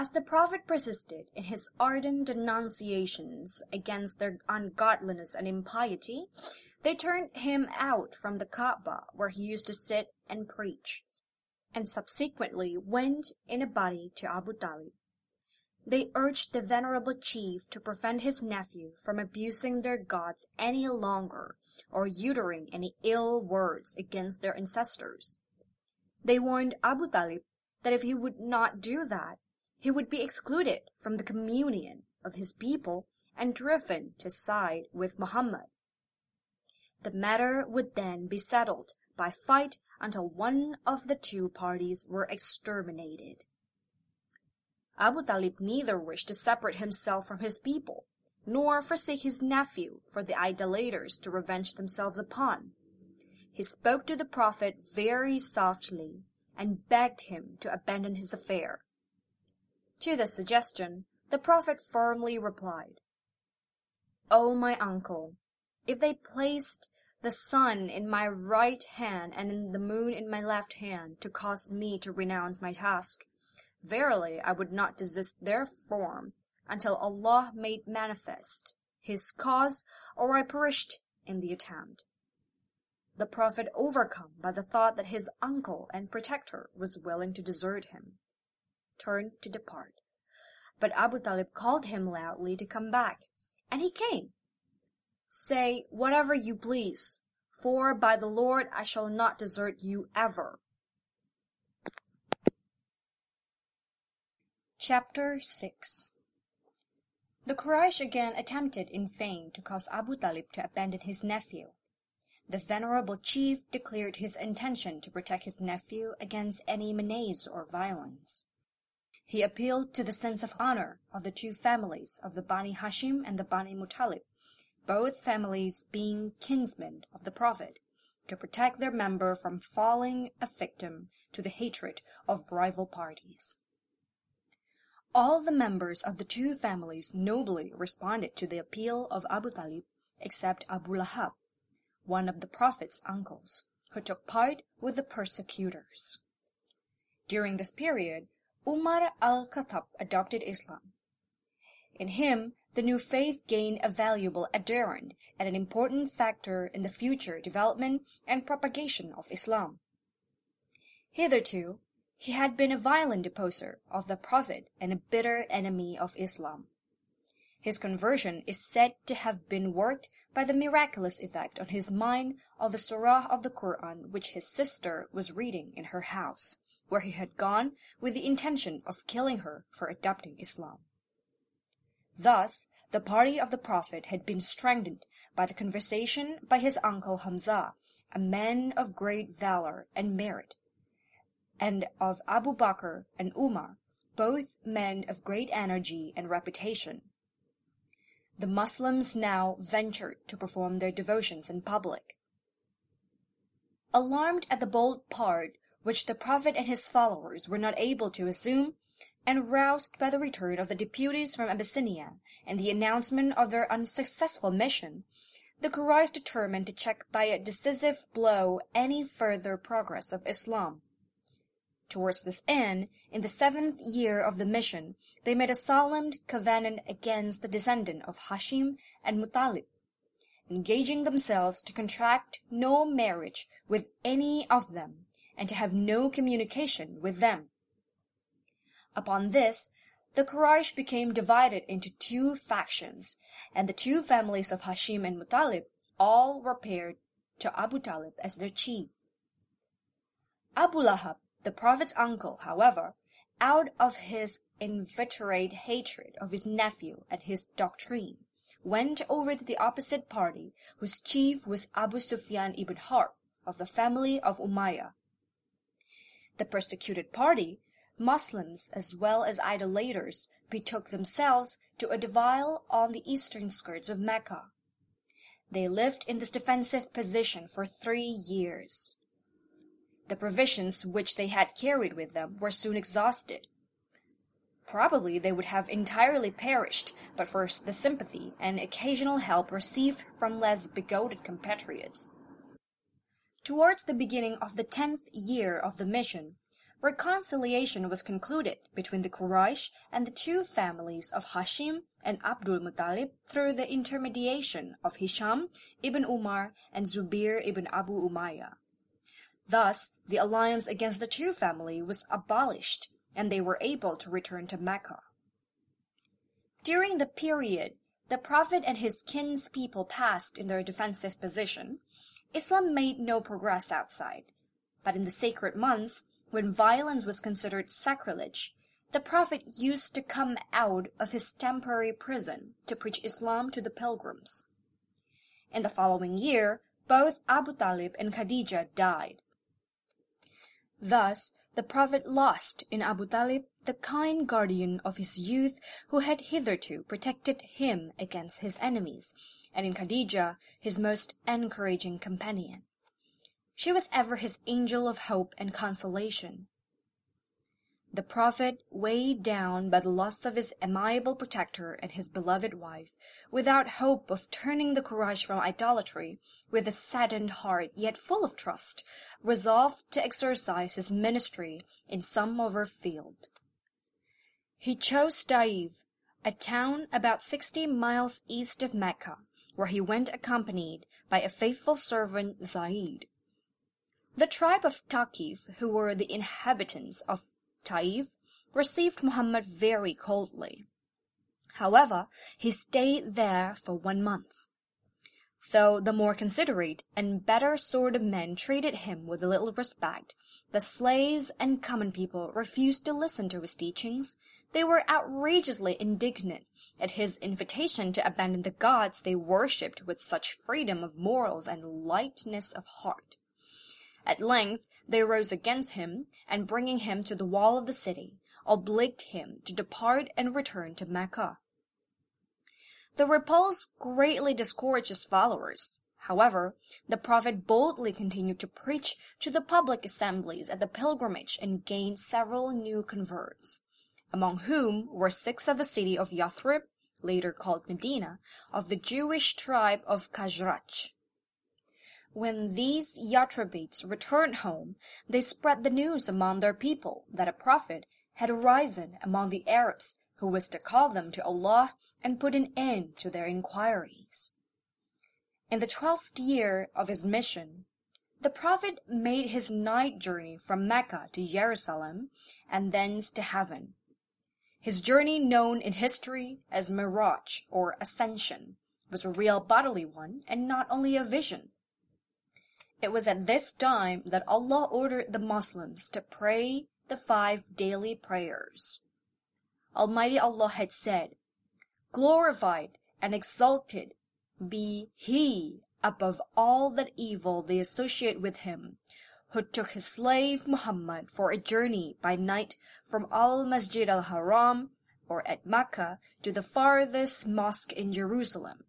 As the Prophet persisted in his ardent denunciations against their ungodliness and impiety, they turned him out from the Kaaba where he used to sit and preach, and subsequently went in a body to Abu Talib. they urged the venerable chief to prevent his nephew from abusing their gods any longer or uttering any ill words against their ancestors. They warned Abu Talib that if he would not do that, he would be excluded from the communion of his people and driven to side with Muhammad. The matter would then be settled by fight until one of the two parties were exterminated. Abu Talib neither wished to separate himself from his people, nor forsake his nephew for the idolaters to revenge themselves upon. He spoke to the Prophet very softly and begged him to abandon his affair. To this suggestion, the Prophet firmly replied, O my uncle, if they placed the sun in my right hand and the moon in my left hand to cause me to renounce my task, Verily, I would not desist therefrom until Allah made manifest His cause, or I perished in the attempt. The Prophet, overcome by the thought that his uncle and protector was willing to desert him, turned to depart. But Abu Talib called him loudly to come back, and he came. Say whatever you please, for by the Lord I shall not desert you ever. Chapter 6 The Quraysh again attempted in vain to cause Abu Talib to abandon his nephew. The venerable chief declared his intention to protect his nephew against any menace or violence. He appealed to the sense of honor of the two families of the Bani Hashim and the Bani Muttalib, both families being kinsmen of the Prophet, to protect their member from falling a victim to the hatred of rival parties. All the members of the two families nobly responded to the appeal of Abu Talib except Abu Lahab, one of the Prophet's uncles, who took part with the persecutors. During this period, Umar al-Khattab adopted Islam. In him, the new faith gained a valuable adherent and an important factor in the future development and propagation of Islam. Hitherto, he had been a violent opposer of the Prophet and a bitter enemy of Islam. His conversion is said to have been worked by the miraculous effect on his mind of the surah of the Quran which his sister was reading in her house, where he had gone with the intention of killing her for adopting Islam. Thus, the party of the Prophet had been strengthened by the conversation by his uncle Hamza, a man of great valor and merit, and of Abu Bakr and Umar, both men of great energy and reputation. The Muslims now ventured to perform their devotions in public. Alarmed at the bold part which the Prophet and his followers were not able to assume, and roused by the return of the deputies from Abyssinia and the announcement of their unsuccessful mission, the Quraysh determined to check by a decisive blow any further progress of Islam. Towards this end, in the seventh year of the mission, they made a solemn covenant against the descendant of Hashim and Muttalib, engaging themselves to contract no marriage with any of them, and to have no communication with them. Upon this, the Quraysh became divided into two factions, and the two families of Hashim and Muttalib all were paired to Abu Talib as their chief. Abu Lahab the Prophet's uncle, however, out of his inveterate hatred of his nephew and his doctrine, went over to the opposite party, whose chief was Abu Sufyan ibn Harb of the family of Umayyah. The persecuted party, Muslims as well as idolaters, betook themselves to a defile on the eastern skirts of Mecca. They lived in this defensive position for three years. The provisions which they had carried with them were soon exhausted. Probably they would have entirely perished but for the sympathy and occasional help received from less begotten compatriots. Towards the beginning of the tenth year of the mission, reconciliation was concluded between the Quraysh and the two families of Hashim and Abdul Muttalib through the intermediation of Hisham ibn Umar and Zubair ibn Abu Umayyah. Thus, the alliance against the two family was abolished, and they were able to return to Mecca. During the period the Prophet and his kinspeople passed in their defensive position, Islam made no progress outside. But in the sacred months, when violence was considered sacrilege, the Prophet used to come out of his temporary prison to preach Islam to the pilgrims. In the following year, both Abu Talib and Khadija died. Thus, the Prophet lost in Abu Talib the kind guardian of his youth who had hitherto protected him against his enemies, and in Khadija his most encouraging companion. She was ever his angel of hope and consolation. The Prophet, weighed down by the loss of his amiable protector and his beloved wife, without hope of turning the Quraysh from idolatry, with a saddened heart yet full of trust, resolved to exercise his ministry in some other field. He chose Taif, a town about sixty miles east of Mecca, where he went accompanied by a faithful servant Zaid. The tribe of Thaqif, who were the inhabitants of Taif, received Muhammad very coldly. However, he stayed there for one month. Though the more considerate and better sort of men treated him with little respect, the slaves and common people refused to listen to his teachings. They were outrageously indignant at his invitation to abandon the gods they worshipped with such freedom of morals and lightness of heart. At length they rose against him, and bringing him to the wall of the city, obliged him to depart and return to Mecca. The repulse greatly discouraged his followers. However, the Prophet boldly continued to preach to the public assemblies at the pilgrimage and gained several new converts, among whom were six of the city of Yathrib, later called Medina, of the Jewish tribe of Khazraj. When these Yathribites returned home, they spread the news among their people that a prophet had arisen among the Arabs who was to call them to Allah and put an end to their inquiries. In the twelfth year of his mission, the Prophet made his night journey from Mecca to Jerusalem and thence to heaven. His journey known in history as Miraj or Ascension was a real bodily one and not only a vision. It was at this time that Allah ordered the Muslims to pray the five daily prayers. Almighty Allah had said, Glorified and exalted be He above all that evil they associate with Him, who took his slave Muhammad for a journey by night from Al Masjid al Haram or at Mecca to the farthest mosque in Jerusalem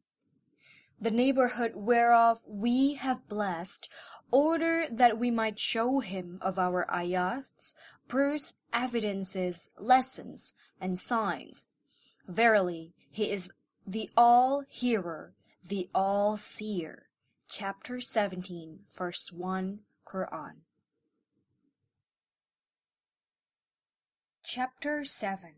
the neighborhood whereof we have blessed, order that we might show him of our ayats, proofs, evidences, lessons, and signs. Verily, he is the all-hearer, the all-seer. Chapter 17, verse 1, Quran. Chapter 7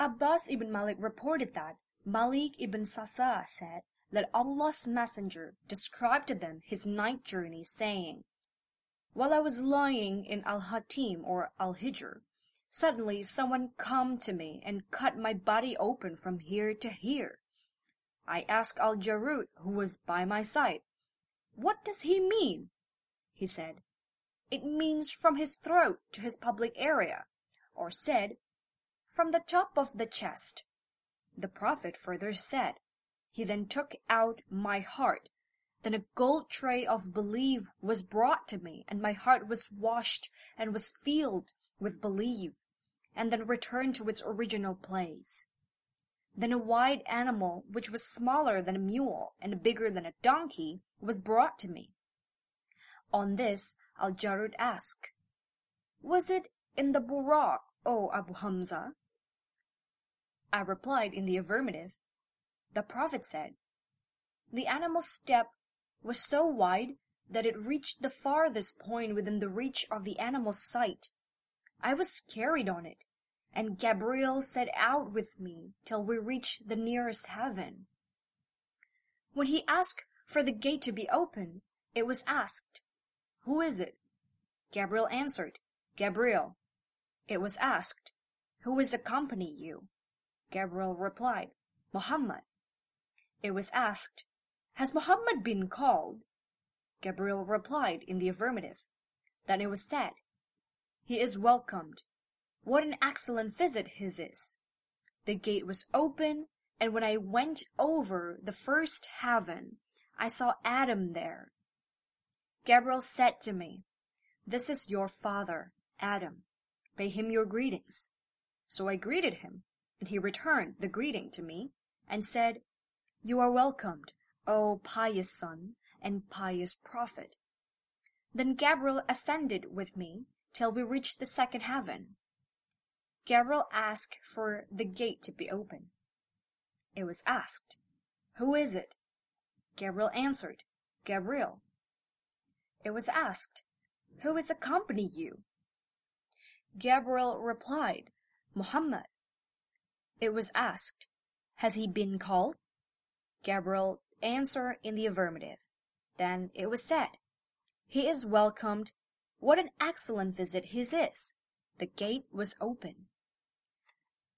Anas ibn Malik reported that Malik ibn Sasa said that Allah's messenger described to them his night journey, saying, While I was lying in Al-Hatim or Al-Hijr, suddenly someone come to me and cut my body open from here to here. I asked Al-Jarud, who was by my side, What does he mean? He said, It means from his throat to his pubic area, or said, From the top of the chest the Prophet further said, He then took out my heart. Then a gold tray of belief was brought to me, and my heart was washed and was filled with belief, and then returned to its original place. Then a white animal, which was smaller than a mule and bigger than a donkey, was brought to me. On this, Al-Jarud asked, Was it in the Buraq, O Abu Hamza? I replied in the affirmative. The Prophet said, The animal's step was so wide that it reached the farthest point within the reach of the animal's sight. I was carried on it, and Gabriel set out with me till we reached the nearest heaven. When he asked for the gate to be opened, it was asked, Who is it? Gabriel answered, Gabriel. It was asked, Who is accompany you? Gabriel replied, Muhammad. It was asked, Has Muhammad been called? Gabriel replied in the affirmative. Then it was said, He is welcomed. What an excellent visit his is. The gate was open, and when I went over the first heaven, I saw Adam there. Gabriel said to me, This is your father, Adam. Pay him your greetings. So I greeted him, and he returned the greeting to me, and said, You are welcomed, O pious son and pious prophet. Then Gabriel ascended with me till we reached the second heaven. Gabriel asked for the gate to be open. It was asked, Who is it? Gabriel answered, Gabriel. It was asked, Who is accompanying you? Gabriel replied, Muhammad. It was asked, Has he been called? Gabriel answered in the affirmative. Then it was said, He is welcomed. What an excellent visit his is. The gate was open.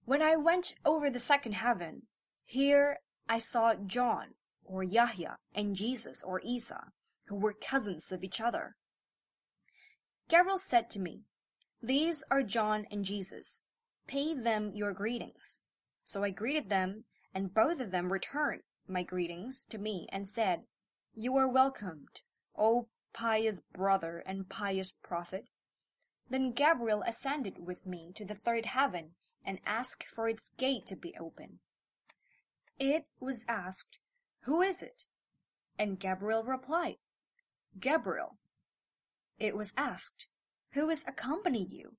When I went over the second heaven, here I saw John, or Yahya, and Jesus, or Isa, who were cousins of each other. Gabriel said to me, These are John and Jesus. Pay them your greetings. So I greeted them, and both of them returned my greetings to me and said, You are welcomed, O pious brother and pious prophet. Then Gabriel ascended with me to the third heaven and asked for its gate to be open. It was asked, Who is it? And Gabriel replied, Gabriel. It was asked, Who is accompany you?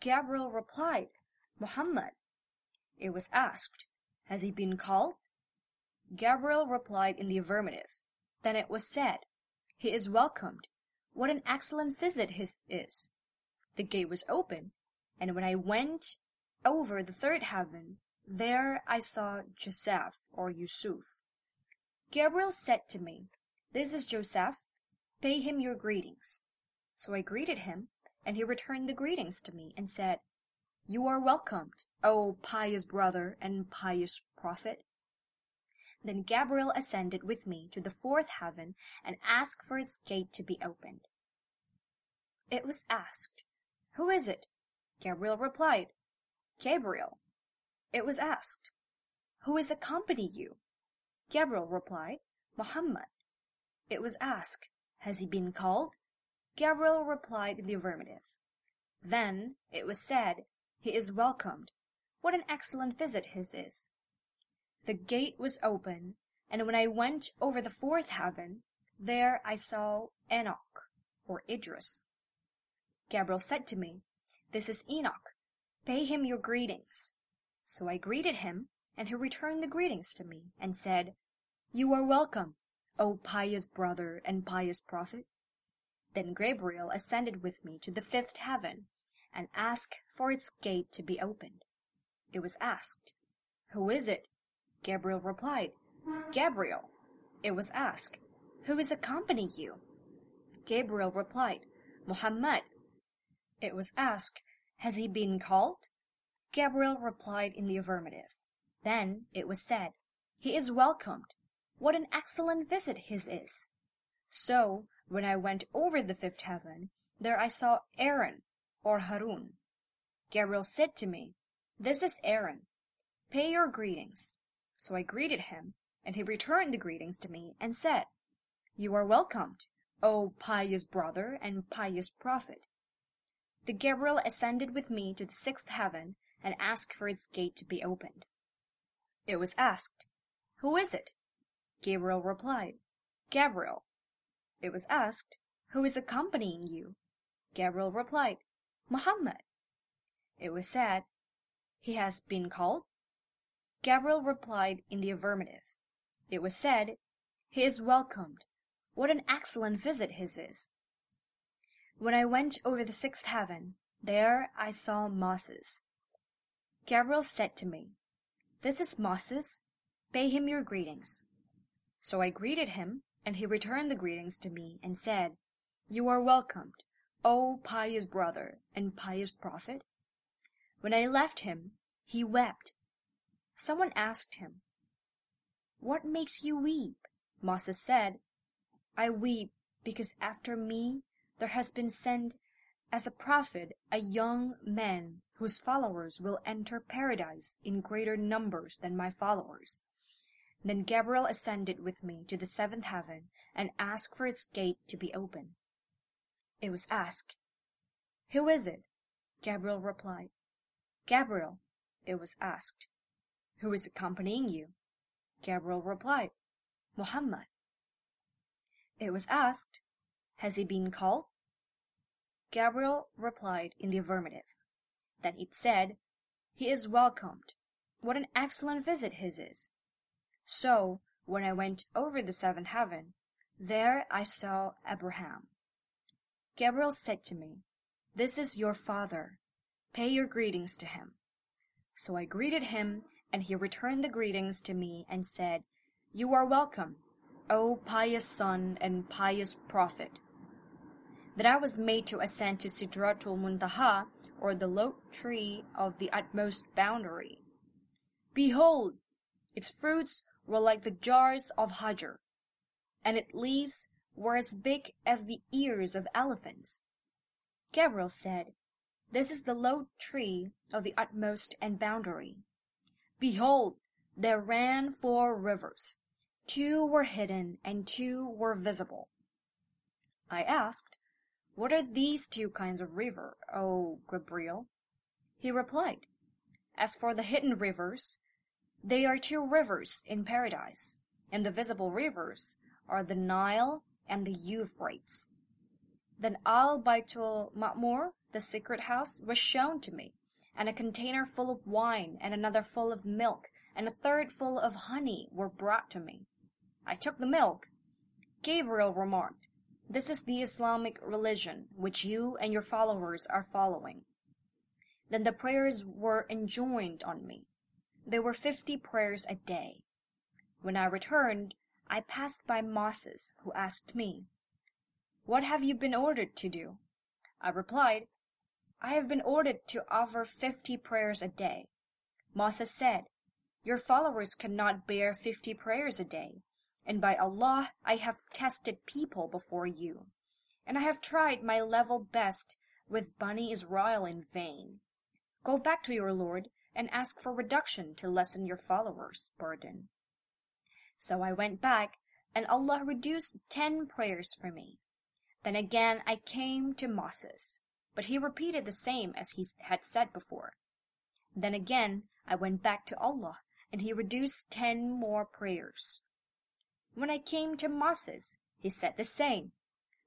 Gabriel replied, Muhammad. It was asked, Has he been called? Gabriel replied in the affirmative. Then it was said, He is welcomed. What an excellent visit his is. The gate was open, and when I went over the third heaven, there I saw Joseph or Yusuf. Gabriel said to me, This is Joseph. Pay him your greetings. So I greeted him, and he returned the greetings to me and said, You are welcomed, O pious brother and pious prophet. Then Gabriel ascended with me to the fourth heaven and asked for its gate to be opened. It was asked, Who is it? Gabriel replied, Gabriel. It was asked, Who is accompany you? Gabriel replied, Muhammad. It was asked, Has he been called? Gabriel replied in the affirmative. Then it was said, He is welcomed. What an excellent visit his is. The gate was open, and when I went over the fourth heaven, there I saw Enoch, or Idris. Gabriel said to me, This is Enoch. Pay him your greetings. So I greeted him, and he returned the greetings to me, and said, You are welcome, O pious brother and pious prophet. Then Gabriel ascended with me to the fifth heaven, and asked for its gate to be opened. It was asked, Who is it? Gabriel replied, Gabriel. It was asked, Who is accompanying you? Gabriel replied, Muhammad. It was asked, Has he been called? Gabriel replied in the affirmative. Then it was said, He is welcomed. What an excellent visit his is. So, when I went over the fifth heaven, there I saw Aaron, or Harun. Gabriel said to me, This is Aaron. Pay your greetings. So I greeted him, and he returned the greetings to me and said, You are welcomed, O pious brother and pious prophet. The Gabriel ascended with me to the sixth heaven and asked for its gate to be opened. It was asked, Who is it? Gabriel replied, Gabriel. It was asked, Who is accompanying you? Gabriel replied, Muhammad. It was said, He has been called? Gabriel replied in the affirmative. It was said, He is welcomed. What an excellent visit his is. When I went over the sixth heaven, there I saw Moses. Gabriel said to me, This is Moses. Pay him your greetings. So I greeted him, and he returned the greetings to me and said, You are welcomed, O pious brother and pious prophet. When I left him, he wept. Someone asked him, What makes you weep? Moses said, I weep because after me there has been sent as a prophet a young man whose followers will enter paradise in greater numbers than my followers. Then Gabriel ascended with me to the seventh heaven and asked for its gate to be opened. It was asked, Who is it? Gabriel replied, Gabriel, it was asked. Who is accompanying you? Gabriel replied, Muhammad. It was asked, Has he been called? Gabriel replied in the affirmative. Then it said, He is welcomed. What an excellent visit his is. So, when I went over the seventh heaven, there I saw Abraham. Gabriel said to me, This is your father. Pay your greetings to him. So I greeted him, and he returned the greetings to me and said, You are welcome, O pious son and pious prophet. Then I was made to ascend to Sidratul Muntaha, or the lote tree of the utmost boundary. Behold, its fruits were like the jars of Hajar, and its leaves were as big as the ears of elephants. Gabriel said, This is the lote tree of the utmost and boundary. Behold, there ran four rivers. Two were hidden and two were visible. I asked, What are these two kinds of river, O Gabriel? He replied, As for the hidden rivers, they are two rivers in paradise, and the visible rivers are the Nile and the Euphrates. Then Al Baitul Ma'mur, the secret house, was shown to me, and a container full of wine, and another full of milk, and a third full of honey were brought to me. I took the milk. Gabriel remarked, This is the Islamic religion, which you and your followers are following. Then the prayers were enjoined on me. There were fifty prayers a day. When I returned, I passed by Moses, who asked me, What have you been ordered to do? I replied, I have been ordered to offer fifty prayers a day. Moses said, Your followers cannot bear fifty prayers a day, and by Allah I have tested people before you, and I have tried my level best with Bani Israel in vain. Go back to your Lord and ask for reduction to lessen your followers' burden. So I went back, and Allah reduced ten prayers for me. Then again I came to Moses, but he repeated the same as he had said before. Then again I went back to Allah, and he reduced ten more prayers. When I came to Moses, he said the same.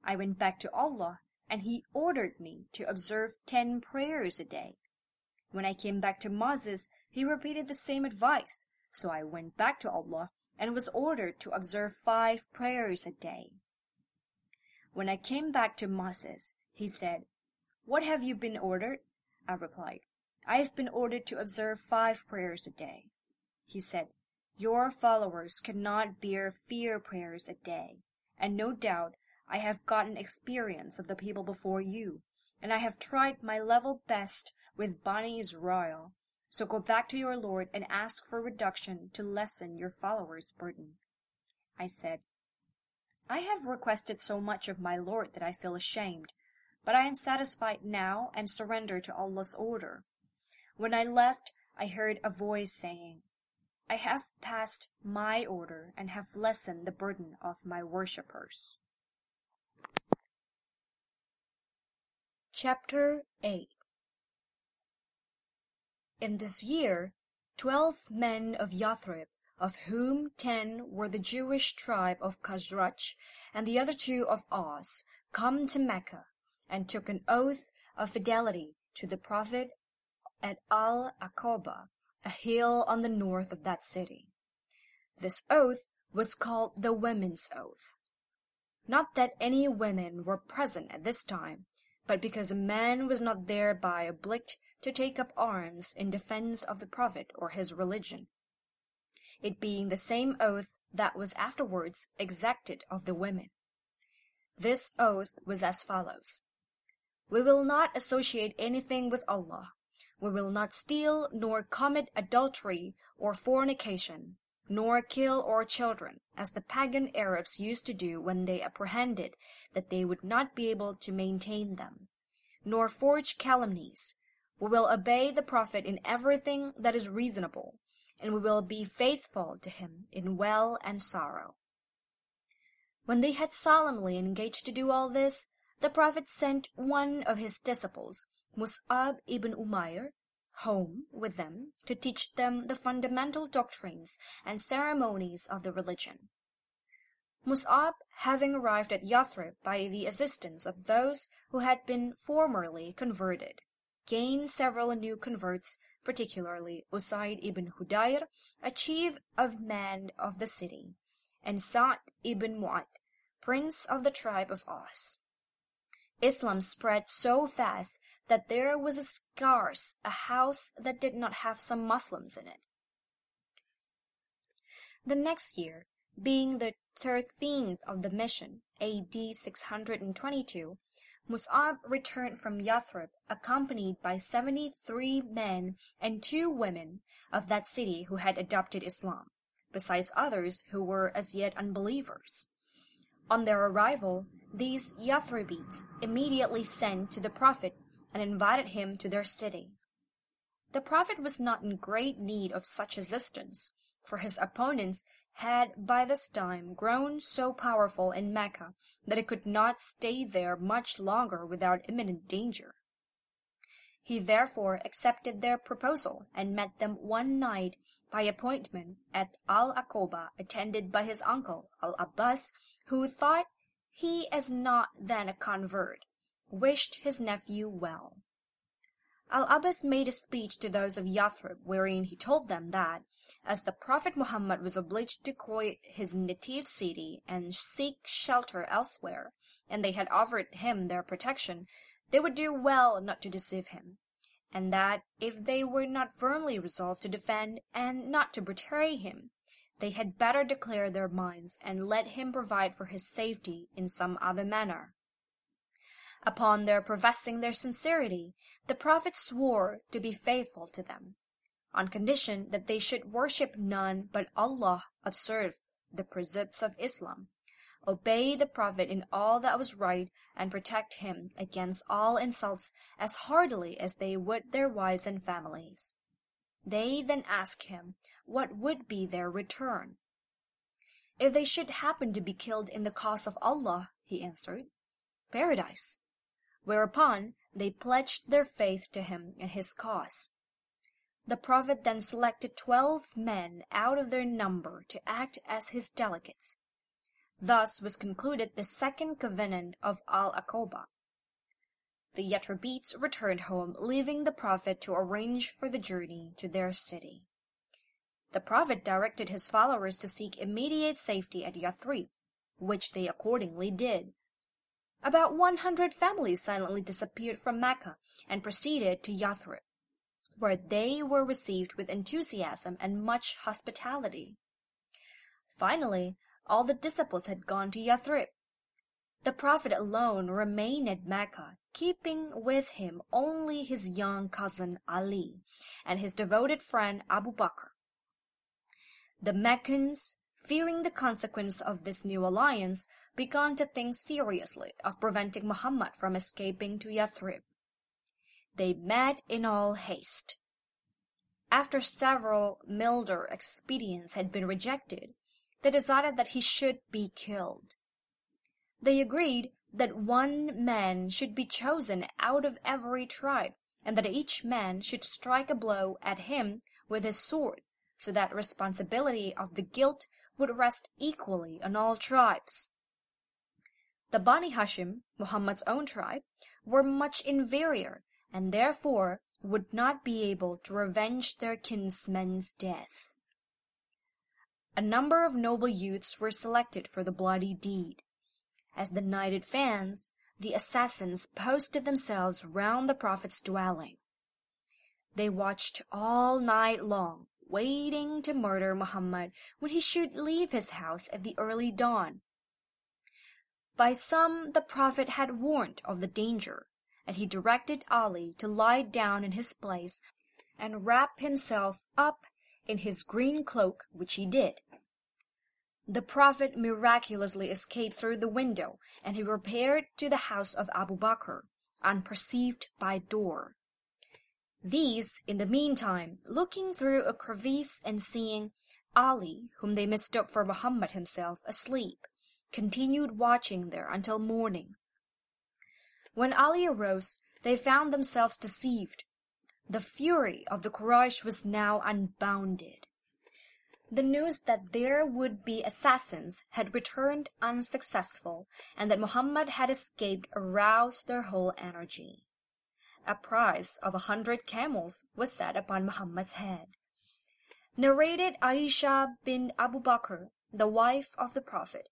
I went back to Allah, and he ordered me to observe ten prayers a day. When I came back to Moses, he repeated the same advice, so I went back to Allah and was ordered to observe five prayers a day. When I came back to Moses, he said, What have you been ordered? I replied, I have been ordered to observe five prayers a day. He said, Your followers cannot bear fear prayers a day, and no doubt I have gotten experience of the people before you, and I have tried my level best with Bani Israel. So go back to your Lord and ask for reduction to lessen your followers' burden. I said, I have requested so much of my Lord that I feel ashamed, but I am satisfied now and surrender to Allah's order. When I left, I heard a voice saying, I have passed my order and have lessened the burden of my worshippers. Chapter 8 in this year, twelve men of Yathrib, of whom ten were the Jewish tribe of Khazraj, and the other two of Aus, come to Mecca, and took an oath of fidelity to the Prophet at Al Aqaba, a hill on the north of that city. This oath was called the Women's Oath. Not that any women were present at this time, but because a man was not thereby obliged to take up arms in defense of the Prophet or his religion, it being the same oath that was afterwards exacted of the women. This oath was as follows. We will not associate anything with Allah. We will not steal, nor commit adultery or fornication, nor kill our children, as the pagan Arabs used to do when they apprehended that they would not be able to maintain them, nor forge calumnies. We will obey the Prophet in everything that is reasonable, and we will be faithful to him in well and sorrow. When they had solemnly engaged to do all this, the Prophet sent one of his disciples, Mus'ab ibn Umayr, home with them to teach them the fundamental doctrines and ceremonies of the religion. Mus'ab, having arrived at Yathrib by the assistance of those who had been formerly converted, gained several new converts, particularly Usaid ibn Hudayr, a chief of men of the city, and Sa'd ibn Mu'ad, prince of the tribe of Aus. Islam spread so fast that there was scarce a house that did not have some Muslims in it. The next year, being the thirteenth of the mission, A.D. 622, Mus'ab returned from Yathrib accompanied by seventy-three men and two women of that city who had adopted Islam, besides others who were as yet unbelievers. On their arrival, these Yathribites immediately sent to the Prophet and invited him to their city. The Prophet was not in great need of such assistance, for his opponents had by this time grown so powerful in Mecca that it could not stay there much longer without imminent danger. He therefore accepted their proposal and met them one night by appointment at Al Aqaba attended by his uncle Al Abbas, who thought he as not then a convert, wished his nephew well. Al Abbas made a speech to those of Yathrib wherein he told them that, as the Prophet Muhammad was obliged to quit his native city and seek shelter elsewhere, and they had offered him their protection, they would do well not to deceive him, and that if they were not firmly resolved to defend and not to betray him, they had better declare their minds and let him provide for his safety in some other manner. Upon their professing their sincerity, the Prophet swore to be faithful to them, on condition that they should worship none but Allah, observe the precepts of Islam, obey the Prophet in all that was right, and protect him against all insults as heartily as they would their wives and families. They then asked him what would be their return. If they should happen to be killed in the cause of Allah, he answered, Paradise. Whereupon they pledged their faith to him and his cause. The Prophet then selected twelve men out of their number to act as his delegates. Thus was concluded the second covenant of Al Aqaba. The Yathribites returned home, leaving the Prophet to arrange for the journey to their city. The Prophet directed his followers to seek immediate safety at Yathrib, which they accordingly did. About one hundred families silently disappeared from Mecca and proceeded to Yathrib, where they were received with enthusiasm and much hospitality. Finally, all the disciples had gone to Yathrib. The Prophet alone remained at Mecca, keeping with him only his young cousin Ali and his devoted friend Abu Bakr. The Meccans, fearing the consequence of this new alliance, began to think seriously of preventing Muhammad from escaping to Yathrib. They met in all haste. After several milder expedients had been rejected, they decided that he should be killed. They agreed that one man should be chosen out of every tribe, and that each man should strike a blow at him with his sword, so that responsibility of the guilt would rest equally on all tribes. The Bani Hashim, Muhammad's own tribe, were much inferior, and therefore would not be able to revenge their kinsman's death. A number of noble youths were selected for the bloody deed. As the night advanced, the assassins posted themselves round the Prophet's dwelling. They watched all night long, waiting to murder Muhammad when he should leave his house at the early dawn. By some the Prophet had warned of the danger, and he directed Ali to lie down in his place and wrap himself up in his green cloak, which he did. The Prophet miraculously escaped through the window, and he repaired to the house of Abu Bakr, unperceived by door. These, in the meantime, looking through a crevice and seeing Ali, whom they mistook for Muhammad himself, asleep, continued watching there until morning. When Ali arose, they found themselves deceived. The fury of the Quraysh was now unbounded. The news that there would be assassins had returned unsuccessful, and that Muhammad had escaped aroused their whole energy. A price of a hundred camels was set upon Muhammad's head. Narrated Aisha bin Abu Bakr, the wife of the Prophet.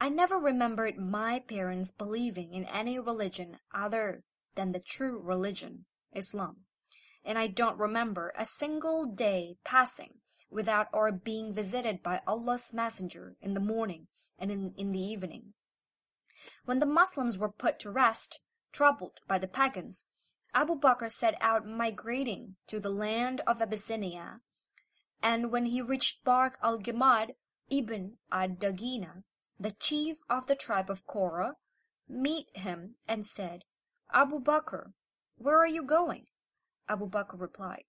I never remembered my parents believing in any religion other than the true religion, Islam, and I don't remember a single day passing without our being visited by Allah's Messenger in the morning and in, in the evening. When the Muslims were put to rest, troubled by the pagans, Abu Bakr set out migrating to the land of Abyssinia, and when he reached Bark al-Ghamad, Ibn ad-Dagina, the chief of the tribe of Qara, met him and said, Abu Bakr, where are you going? Abu Bakr replied,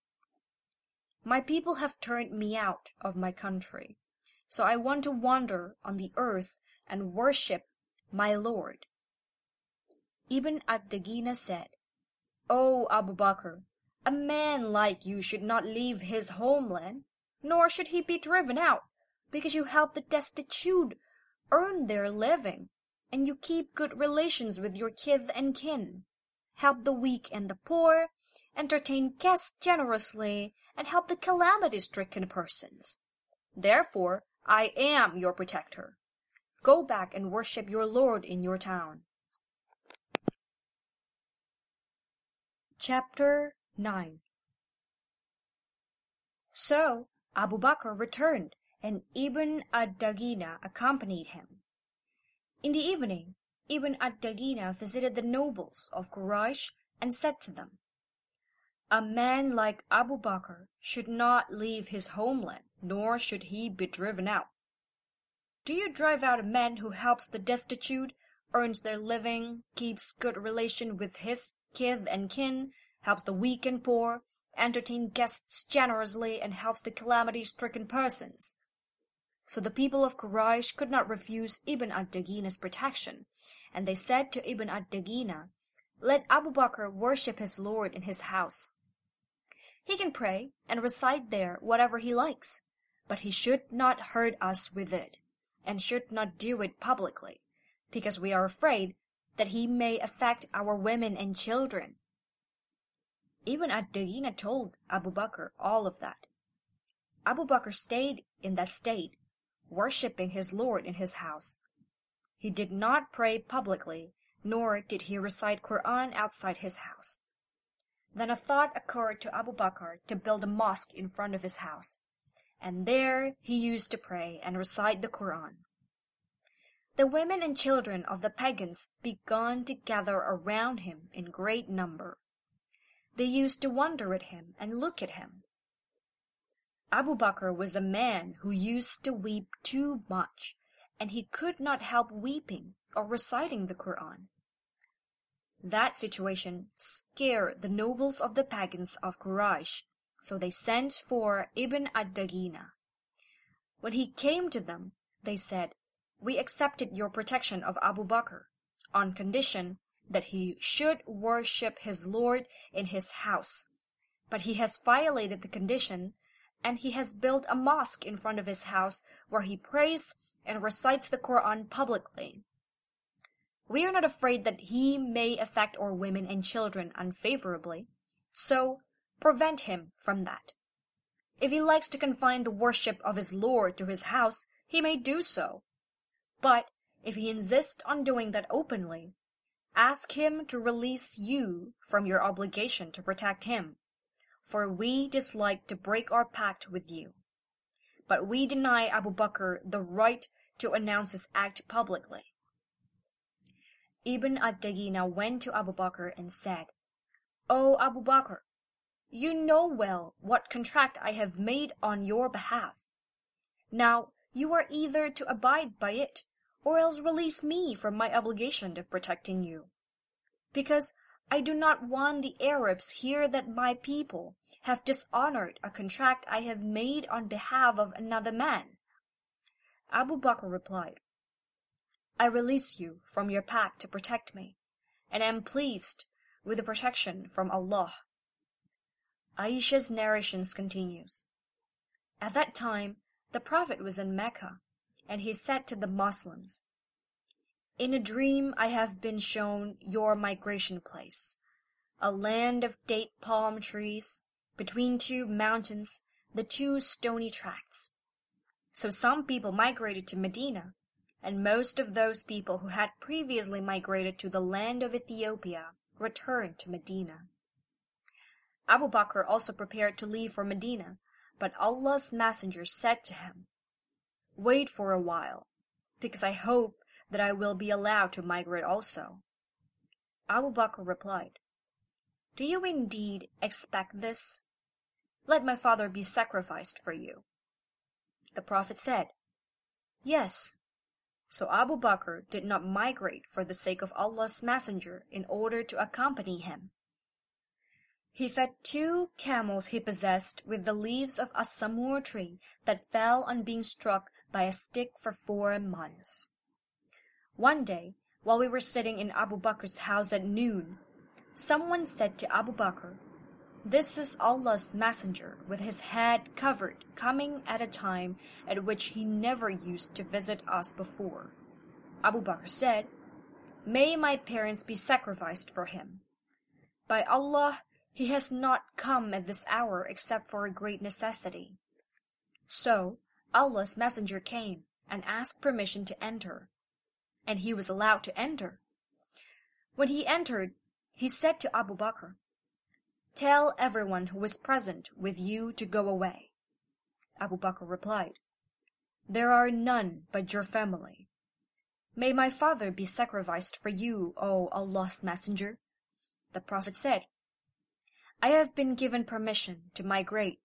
my people have turned me out of my country, so I want to wander on the earth and worship my Lord. Ibn ad-Dagina said, O Abu Bakr, a man like you should not leave his homeland, nor should he be driven out, because you help the destitute earn their living, and you keep good relations with your kith and kin. Help the weak and the poor, entertain guests generously, and help the calamity-stricken persons. Therefore, I am your protector. Go back and worship your Lord in your town. Chapter 9 So Abu Bakr returned, and Ibn ad-Dagina accompanied him. In the evening, Ibn ad-Dagina visited the nobles of Quraysh and said to them, a man like Abu Bakr should not leave his homeland, nor should he be driven out. Do you drive out a man who helps the destitute, earns their living, keeps good relation with his kith and kin, helps the weak and poor, entertains guests generously, and helps the calamity-stricken persons? So the people of Quraysh could not refuse Ibn ad-Dagina's protection, and they said to Ibn ad-Dagina, Let Abu Bakr worship his Lord in his house. He can pray and recite there whatever he likes, but he should not hurt us with it, and should not do it publicly, because we are afraid that he may affect our women and children. Ibn ad-Dagina told Abu Bakr all of that. Abu Bakr stayed in that state, worshipping his Lord in his house. He did not pray publicly, nor did he recite Quran outside his house. Then a thought occurred to Abu Bakr to build a mosque in front of his house, and there he used to pray and recite the Quran. The women and children of the pagans began to gather around him in great number. They used to wonder at him and look at him. Abu Bakr was a man who used to weep too much, and he could not help weeping or reciting the Quran. That situation scared the nobles of the pagans of Quraysh, so they sent for Ibn ad-Dagina. When he came to them, they said, We accepted your protection of Abu Bakr, on condition that he should worship his Lord in his house. But he has violated the condition, and he has built a mosque in front of his house where he prays and recites the Quran publicly. We are not afraid that he may affect our women and children unfavorably, so prevent him from that. If he likes to confine the worship of his Lord to his house, he may do so. But if he insists on doing that openly, ask him to release you from your obligation to protect him, for we dislike to break our pact with you. But we deny Abu Bakr the right to announce his act publicly. Ibn ad-Dagina went to Abu Bakr and said, O Abu Bakr, You know well what contract I have made on your behalf. Now you are either to abide by it, or else release me from my obligation of protecting you. Because I do not want the Arabs hear that my people have dishonored a contract I have made on behalf of another man. Abu Bakr replied, I release you from your pact to protect me, and am pleased with the protection from Allah. Aisha's narrations continues. At that time, the Prophet was in Mecca, and he said to the Muslims, In a dream I have been shown your migration place, a land of date palm trees, between two mountains, the two stony tracts. So some people migrated to Medina, and most of those people who had previously migrated to the land of Ethiopia returned to Medina. Abu Bakr also prepared to leave for Medina, but Allah's messenger said to him, Wait for a while, because I hope that I will be allowed to migrate also. Abu Bakr replied, Do you indeed expect this? Let my father be sacrificed for you. The Prophet said, Yes. So Abu Bakr did not migrate for the sake of Allah's messenger in order to accompany him. He fed two camels he possessed with the leaves of a samur tree that fell on being struck by a stick for four months. One day, while we were sitting in Abu Bakr's house at noon, someone said to Abu Bakr, This is Allah's messenger with his head covered coming at a time at which he never used to visit us before. Abu Bakr said, May my parents be sacrificed for him. By Allah, he has not come at this hour except for a great necessity. So Allah's messenger came and asked permission to enter, and he was allowed to enter. When he entered, he said to Abu Bakr, Tell everyone who was present with you to go away. Abu Bakr replied, There are none but your family. May my father be sacrificed for you, O Allah's messenger. The Prophet said, I have been given permission to migrate.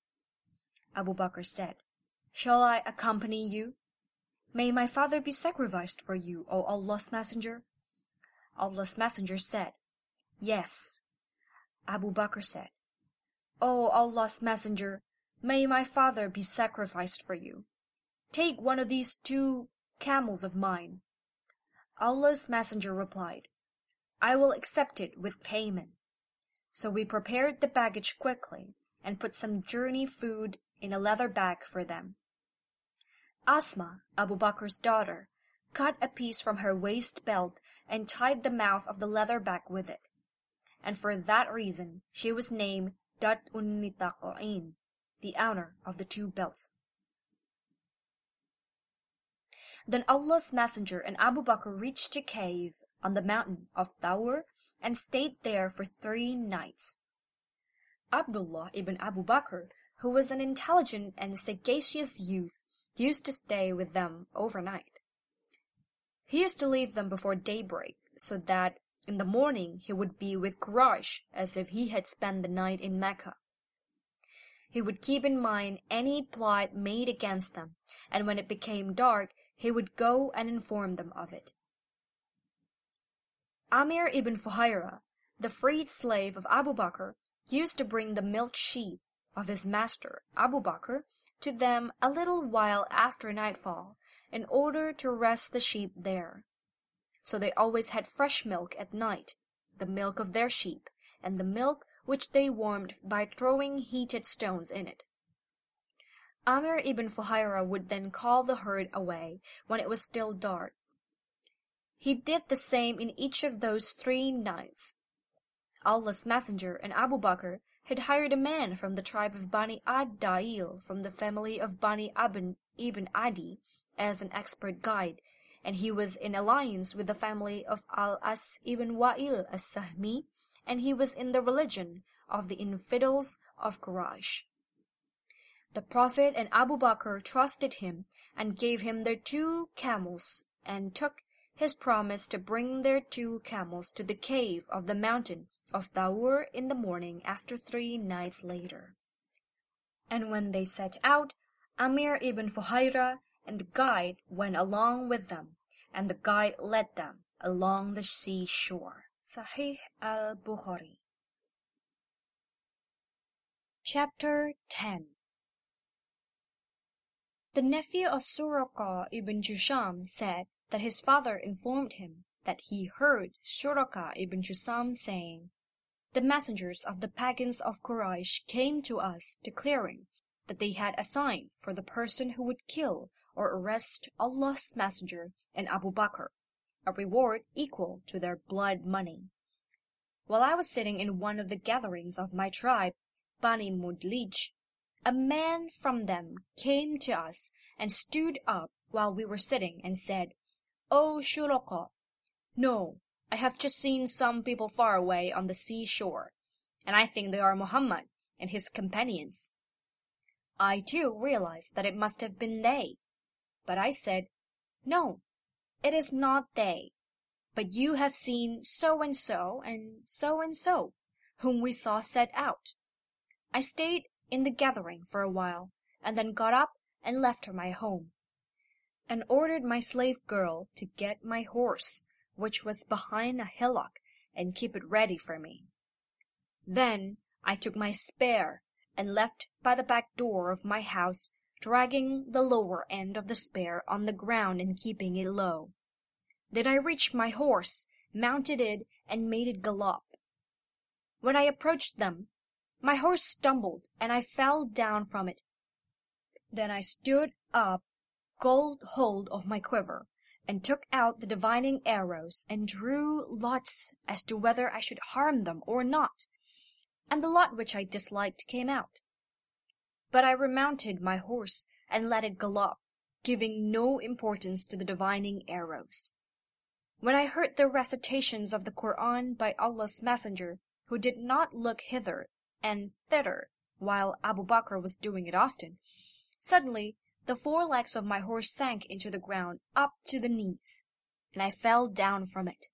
Abu Bakr said, Shall I accompany you? May my father be sacrificed for you, O Allah's Messenger? Allah's Messenger said, Yes. Abu Bakr said, O Allah's Messenger, may my father be sacrificed for you. Take one of these two camels of mine. Allah's Messenger replied, I will accept it with payment. So we prepared the baggage quickly and put some journey food in a leather bag for them. Asma, Abu Bakr's daughter, cut a piece from her waist belt and tied the mouth of the leather bag with it. And for that reason she was named Dat Unnitaqa'in, the owner of the two belts. Then Allah's Messenger and Abu Bakr reached a cave on the mountain of Thawr and stayed there for three nights. Abdullah ibn Abu Bakr, who was an intelligent and sagacious youth, used to stay with them overnight. He used to leave them before daybreak, so that in the morning he would be with Quraysh as if he had spent the night in Mecca. He would keep in mind any plot made against them, and when it became dark, he would go and inform them of it. Amir ibn Fuhaira, the freed slave of Abu Bakr, used to bring the milk sheep of his master, Abu Bakr, to them a little while after nightfall, in order to rest the sheep there. So they always had fresh milk at night, the milk of their sheep, and the milk which they warmed by throwing heated stones in it. Amir ibn Fuhaira would then call the herd away when it was still dark, he did the same in each of those three nights. Allah's Messenger and Abu Bakr had hired a man from the tribe of Bani Ad-Da'il from the family of Bani Abin ibn Adi as an expert guide, and he was in alliance with the family of Al-As ibn Wa'il as-Sahmi, and he was in the religion of the infidels of Quraysh. The Prophet and Abu Bakr trusted him and gave him their two camels and took his promise to bring their two camels to the cave of the mountain of Thawr in the morning after three nights later. And when they set out, Amir ibn Fuhaira and the guide went along with them, and the guide led them along the sea shore. Sahih al-Bukhari. Chapter 10 The nephew of Suraka ibn Jusham said that his father informed him that he heard Suraka ibn Jusham saying, The messengers of the pagans of Quraysh came to us declaring that they had a sign for the person who would kill or arrest Allah's messenger and Abu Bakr, a reward equal to their blood money. While I was sitting in one of the gatherings of my tribe, Bani Mudlij, a man from them came to us and stood up while we were sitting and said, O Suraka, no, I have just seen some people far away on the seashore, and I think they are Muhammad and his companions. I too realized that it must have been they, but I said, No, it is not they, but you have seen so and so and so and so, whom we saw set out. I stayed in the gathering for a while, and then got up and left her my home, and ordered my slave girl to get my horse which was behind a hillock, and keep it ready for me. Then I took my spear and left by the back door of my house, dragging the lower end of the spear on the ground and keeping it low. Then I reached my horse, mounted it, and made it gallop. When I approached them, my horse stumbled, and I fell down from it. Then I stood up, got hold of my quiver, and took out the divining arrows and drew lots as to whether I should harm them or not, and the lot which I disliked came out. But I remounted my horse and let it gallop, giving no importance to the divining arrows. When I heard the recitations of the Koran by Allah's Messenger, who did not look hither and thither while Abu Bakr was doing it often, suddenly the four legs of my horse sank into the ground up to the knees, and I fell down from it.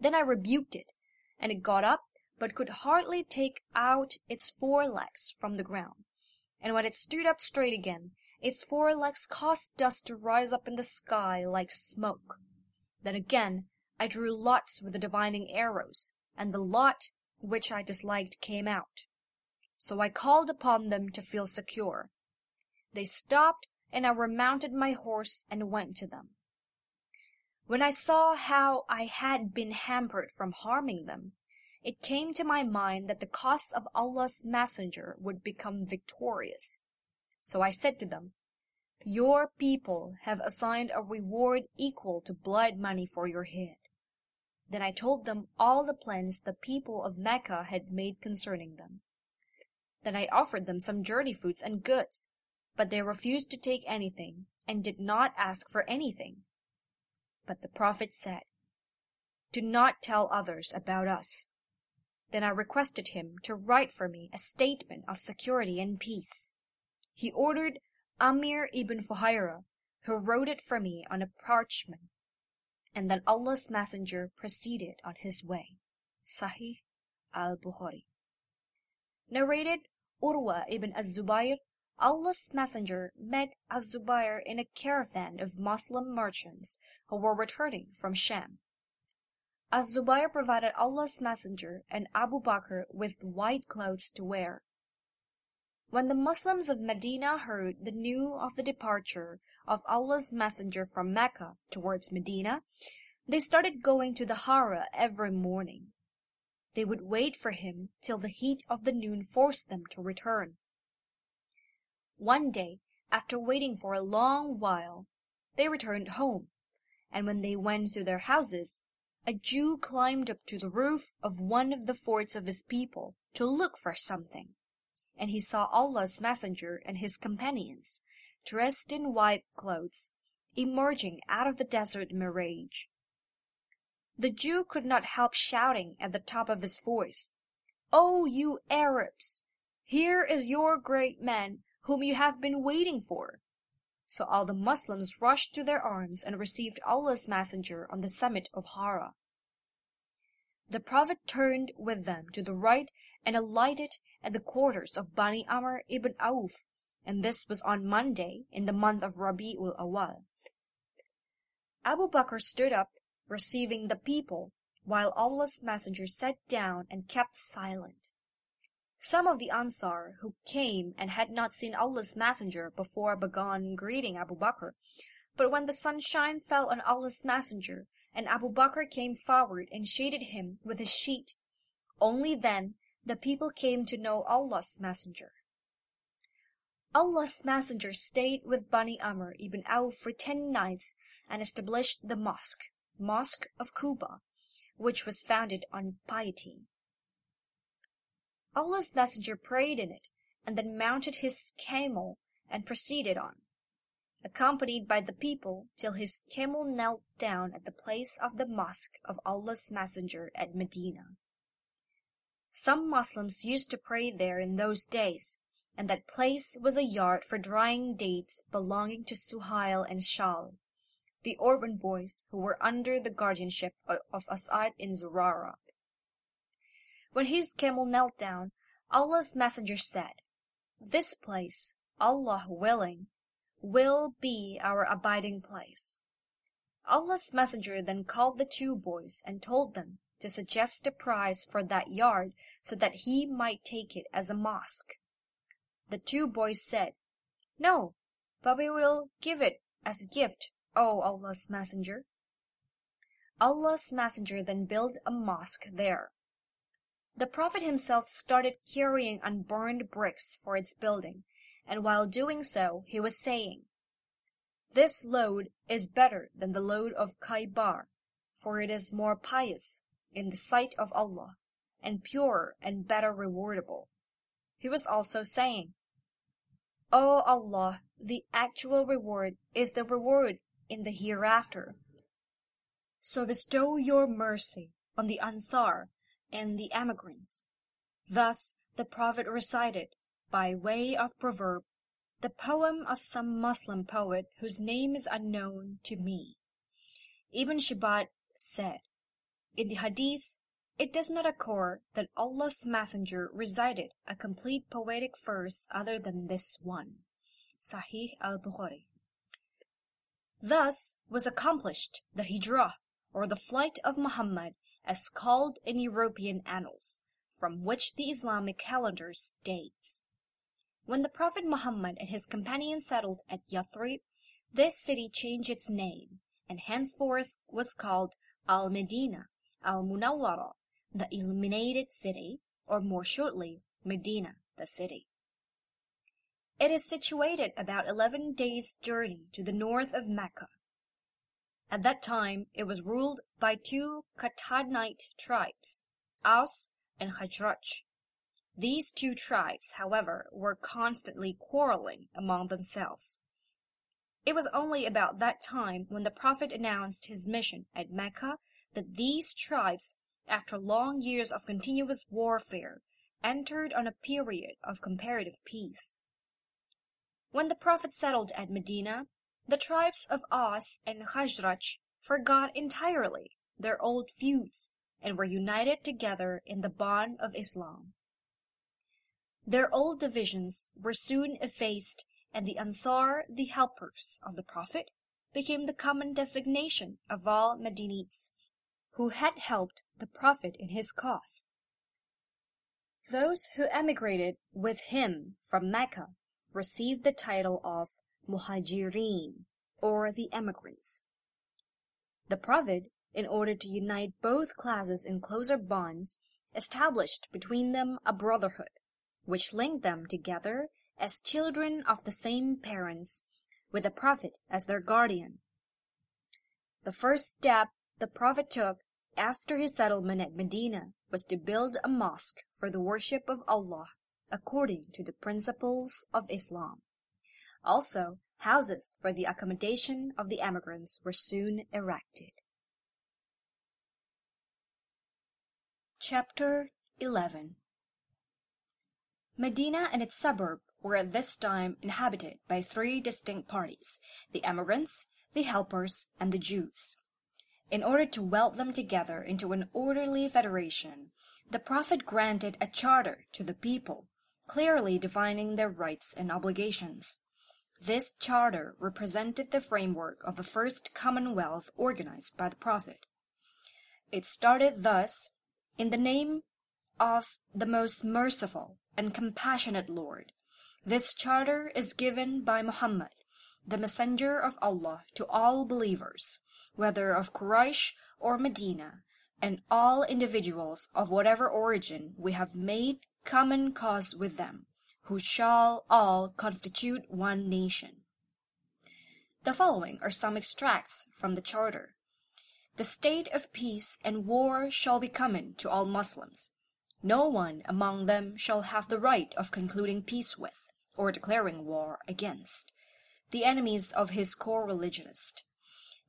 Then I rebuked it, and it got up, but could hardly take out its four legs from the ground. And when it stood up straight again, its four legs caused dust to rise up in the sky like smoke. Then again I drew lots with the divining arrows, and the lot which I disliked came out. So I called upon them to feel secure, they stopped, and I remounted my horse and went to them. When I saw how I had been hampered from harming them, it came to my mind that the cause of Allah's messenger would become victorious. So I said to them, Your people have assigned a reward equal to blood money for your head. Then I told them all the plans the people of Mecca had made concerning them. Then I offered them some journey foods and goods, but they refused to take anything, and did not ask for anything. But the Prophet said, Do not tell others about us. Then I requested him to write for me a statement of security and peace. He ordered Amir ibn Fuhaira, who wrote it for me on a parchment, and then Allah's Messenger proceeded on his way. Sahih al-Bukhari. Narrated Urwa ibn az-Zubayr Allah's messenger met Az-Zubair in a caravan of Muslim merchants who were returning from Sham. Az-Zubair provided Allah's messenger and Abu Bakr with white clothes to wear. When the Muslims of Medina heard the news of the departure of Allah's messenger from Mecca towards Medina, they started going to the Hara every morning. They would wait for him till the heat of the noon forced them to return. One day, after waiting for a long while, they returned home, and when they went to their houses, a Jew climbed up to the roof of one of the forts of his people to look for something, and he saw Allah's messenger and his companions, dressed in white clothes, emerging out of the desert mirage. The Jew could not help shouting at the top of his voice, O you Arabs! Here is your great man whom you have been waiting for. So all the Muslims rushed to their arms and received Allah's messenger on the summit of Hara. the Prophet turned with them to the right and alighted at the quarters of Bani Amr ibn Auf, and this was on Monday in the month of Rabi'ul Awal. Abu Bakr stood up, receiving the people, while Allah's Messenger sat down and kept silent. Some of the Ansar who came and had not seen Allah's Messenger before began greeting Abu Bakr, but when the sunshine fell on Allah's Messenger, and Abu Bakr came forward and shaded him with his sheet, only then the people came to know Allah's Messenger. Allah's Messenger stayed with Bani Amr ibn Auf for ten nights and established the mosque, Mosque of Quba, which was founded on piety. Allah's Messenger prayed in it, and then mounted his camel and proceeded on, accompanied by the people, till his camel knelt down at the place of the mosque of Allah's Messenger at Medina. Some Muslims used to pray there in those days, and that place was a yard for drying dates belonging to Suhail and Sahl, the orphan boys who were under the guardianship of As'ad ibn Zurara. When his camel knelt down, Allah's messenger said, This place, Allah willing, will be our abiding place. Allah's messenger then called the two boys and told them to suggest a price for that yard so that he might take it as a mosque. The two boys said, No, but we will give it as a gift, O Allah's messenger. Allah's messenger then built a mosque there. The Prophet himself started carrying unburned bricks for its building, and while doing so he was saying, This load is better than the load of Khaybar, for it is more pious in the sight of Allah, and purer and better rewardable. He was also saying, O Allah, the actual reward is the reward in the hereafter. So bestow your mercy on the Ansar and the emigrants. Thus the Prophet recited, by way of proverb, the poem of some Muslim poet whose name is unknown to me. Ibn Shihab said, In the Hadiths, it does not occur that Allah's Messenger recited a complete poetic verse other than this one. Sahih al-Bukhari. Thus was accomplished the Hijrah, or the flight of Muhammad as called in European annals, from which the Islamic calendar dates. When the Prophet Muhammad and his companions settled at Yathrib, this city changed its name, and henceforth was called Al-Medina, Al-Munawwara, the illuminated city, or more shortly, Medina, the city. It is situated about eleven days' journey to the north of Mecca, at that time it was ruled by two Qahtanite tribes, Aus and Khazraj. These two tribes, however, were constantly quarreling among themselves. It was only about that time when the Prophet announced his mission at Mecca that these tribes, after long years of continuous warfare, entered on a period of comparative peace. When the Prophet settled at Medina, the tribes of Aus and Khazraj forgot entirely their old feuds and were united together in the bond of Islam. Their old divisions were soon effaced and the Ansar, the helpers of the Prophet, became the common designation of all Medinites who had helped the Prophet in his cause. Those who emigrated with him from Mecca received the title of Muhajirin, or the emigrants. The Prophet, in order to unite both classes in closer bonds, established between them a brotherhood, which linked them together as children of the same parents, with the Prophet as their guardian. The first step the Prophet took after his settlement at Medina was to build a mosque for the worship of Allah according to the principles of Islam. Also, houses for the accommodation of the emigrants were soon erected. Chapter 11 Medina and its suburb were at this time inhabited by three distinct parties, the emigrants, the helpers, and the Jews. In order to weld them together into an orderly federation, the Prophet granted a charter to the people, clearly defining their rights and obligations. This charter represented the framework of the first commonwealth organized by the Prophet. It started thus, in the name of the most merciful and compassionate Lord. This charter is given by Muhammad, the messenger of Allah to all believers, whether of Quraysh or Medina, and all individuals of whatever origin we have made common cause with them, who shall all constitute one nation. The following are some extracts from the charter. The state of peace and war shall be common to all Muslims. No one among them shall have the right of concluding peace with, or declaring war against, the enemies of his co-religionist.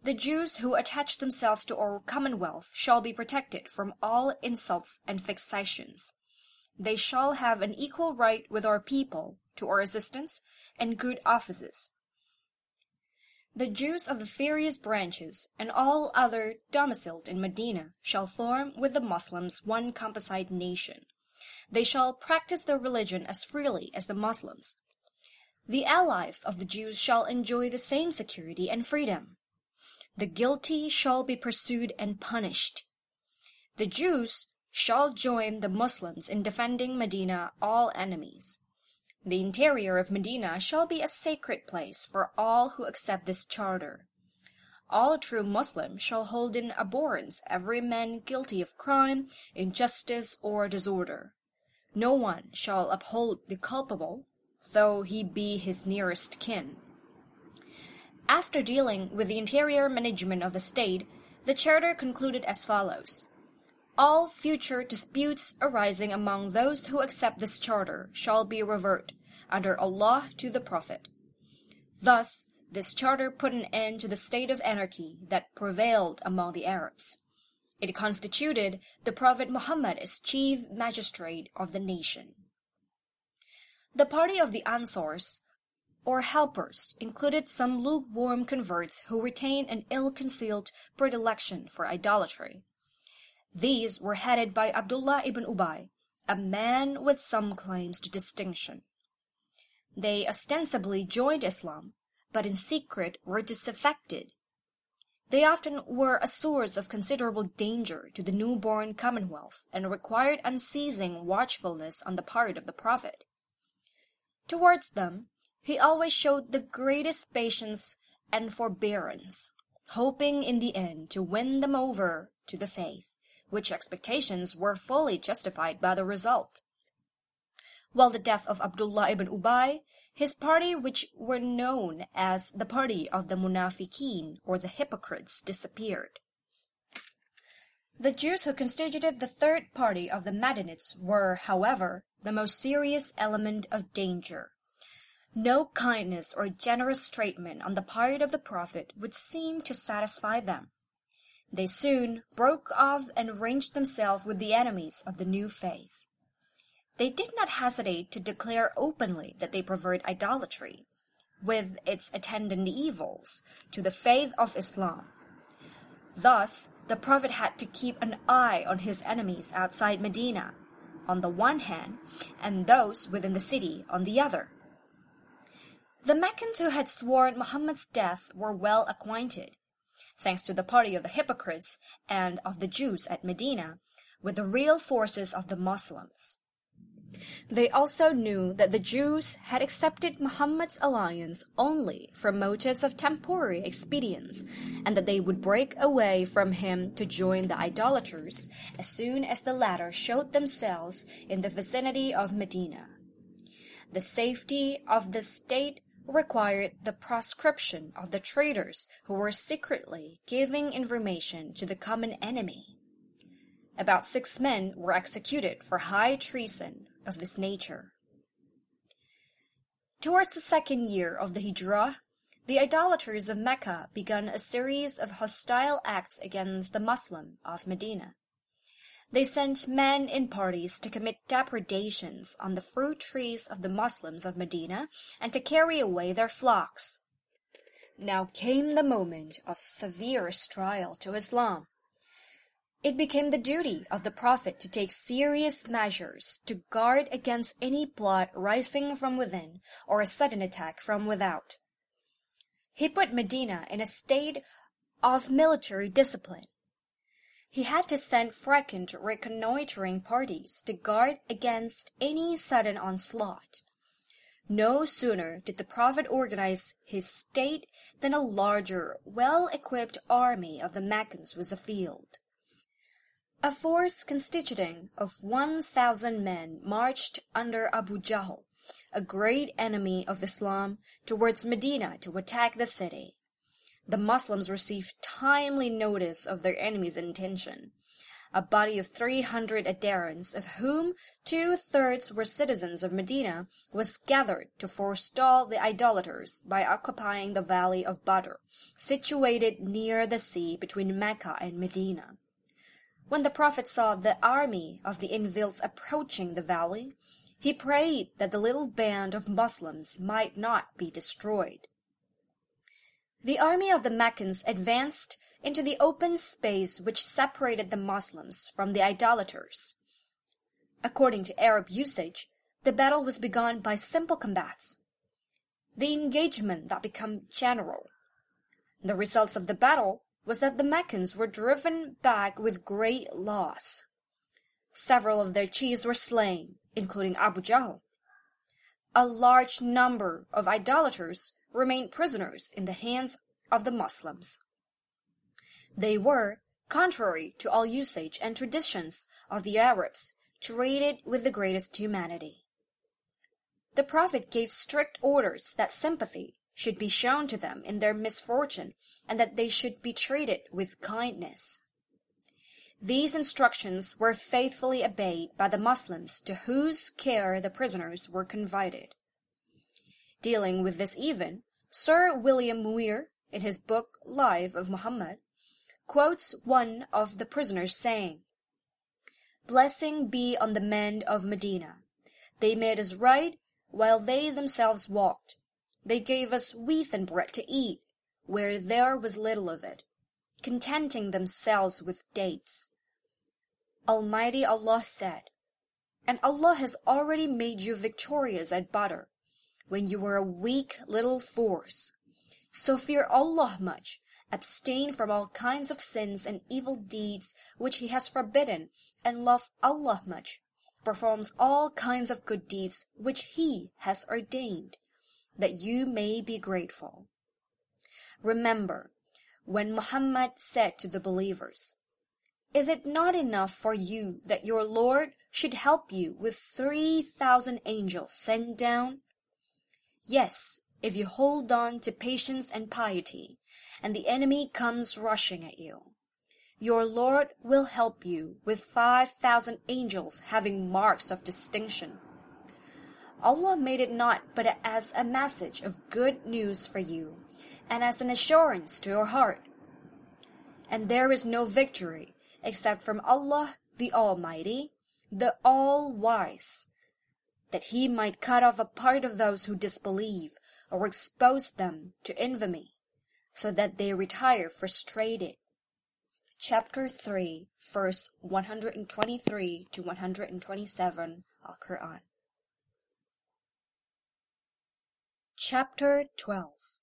The Jews who attach themselves to our commonwealth shall be protected from all insults and vexations. They shall have an equal right with our people to our assistance and good offices. The Jews of the various branches and all other domiciled in Medina shall form with the Moslems one composite nation. They shall practice their religion as freely as the Moslems. The allies of the Jews shall enjoy the same security and freedom. The guilty shall be pursued and punished. The Jews shall join the Muslims in defending Medina all enemies. The interior of Medina shall be a sacred place for all who accept this charter. All true Muslims shall hold in abhorrence every man guilty of crime, injustice, or disorder. No one shall uphold the culpable, though he be his nearest kin. After dealing with the interior management of the state, the charter concluded as follows. All future disputes arising among those who accept this charter shall be revert, under Allah to the Prophet. Thus, this charter put an end to the state of anarchy that prevailed among the Arabs. It constituted the Prophet Muhammad as chief magistrate of the nation. The party of the Ansars, or helpers, included some lukewarm converts who retained an ill-concealed predilection for idolatry. These were headed by Abdullah ibn Ubay, a man with some claims to distinction. They ostensibly joined Islam, but in secret were disaffected. They often were a source of considerable danger to the newborn commonwealth and required unceasing watchfulness on the part of the Prophet. Towards them, he always showed the greatest patience and forbearance, hoping in the end to win them over to the faith, which expectations were fully justified by the result. While the death of Abdullah ibn Ubay, his party which were known as the party of the Munafiqeen or the hypocrites disappeared. The Jews who constituted the third party of the Madanites were, however, the most serious element of danger. No kindness or generous treatment on the part of the Prophet would seem to satisfy them. They soon broke off and ranged themselves with the enemies of the new faith. They did not hesitate to declare openly that they preferred idolatry, with its attendant evils, to the faith of Islam. Thus, the Prophet had to keep an eye on his enemies outside Medina, on the one hand, and those within the city on the other. The Meccans who had sworn Muhammad's death were well acquainted, thanks to the party of the hypocrites and of the Jews at Medina, with the real forces of the Moslems. They also knew that the Jews had accepted Muhammad's alliance only from motives of temporary expedience, and that they would break away from him to join the idolaters as soon as the latter showed themselves in the vicinity of Medina. The safety of the state required the proscription of the traitors who were secretly giving information to the common enemy. About six men were executed for high treason of this nature. Towards the second year of the Hijrah, the idolaters of Mecca began a series of hostile acts against the Muslim of Medina. They sent men in parties to commit depredations on the fruit trees of the Moslems of Medina and to carry away their flocks. Now came the moment of severest trial to Islam. It became the duty of the Prophet to take serious measures to guard against any plot rising from within or a sudden attack from without. He put Medina in a state of military discipline. He had to send frequent reconnoitering parties to guard against any sudden onslaught. No sooner did the Prophet organize his state than a larger, well-equipped army of the Meccans was afield. A force constituting of one thousand men marched under Abu Jahl, a great enemy of Islam, towards Medina to attack the city. The Moslems received timely notice of their enemy's intention. A body of three hundred adherents, of whom two-thirds were citizens of Medina, was gathered to forestall the idolaters by occupying the valley of Badr, situated near the sea between Mecca and Medina. When the Prophet saw the army of the infidels approaching the valley, he prayed that the little band of Moslems might not be destroyed. The army of the Meccans advanced into the open space which separated the Moslems from the idolaters. According to Arab usage, the battle was begun by simple combats. The engagement that became general. The results of the battle was that the Meccans were driven back with great loss. Several of their chiefs were slain, including Abu Jahl. A large number of idolaters remained prisoners in the hands of the Moslems. They were, contrary to all usage and traditions of the Arabs, treated with the greatest humanity. The Prophet gave strict orders that sympathy should be shown to them in their misfortune, and that they should be treated with kindness. These instructions were faithfully obeyed by the Moslems to whose care the prisoners were confided. Dealing with this even, Sir William Muir, in his book Life of Muhammad, quotes one of the prisoners saying, Blessing be on the men of Medina. They made us ride while they themselves walked, they gave us wheat and bread to eat, where there was little of it, contenting themselves with dates. Almighty Allah said, And Allah has already made you victorious at Badr, when you were a weak little force. So fear Allah much, abstain from all kinds of sins and evil deeds which He has forbidden, and love Allah much, performs all kinds of good deeds which He has ordained that you may be grateful. Remember, when Muhammad said to the believers, Is it not enough for you that your Lord should help you with three thousand angels sent down? Yes, if you hold on to patience and piety, and the enemy comes rushing at you. Your Lord will help you with five thousand angels having marks of distinction. Allah made it not but as a message of good news for you, and as an assurance to your heart. And there is no victory except from Allah the Almighty, the All-Wise, that He might cut off a part of those who disbelieve, or expose them to infamy, so that they retire frustrated. Chapter 3, verse 123 to 127 Al-Quran. Chapter 12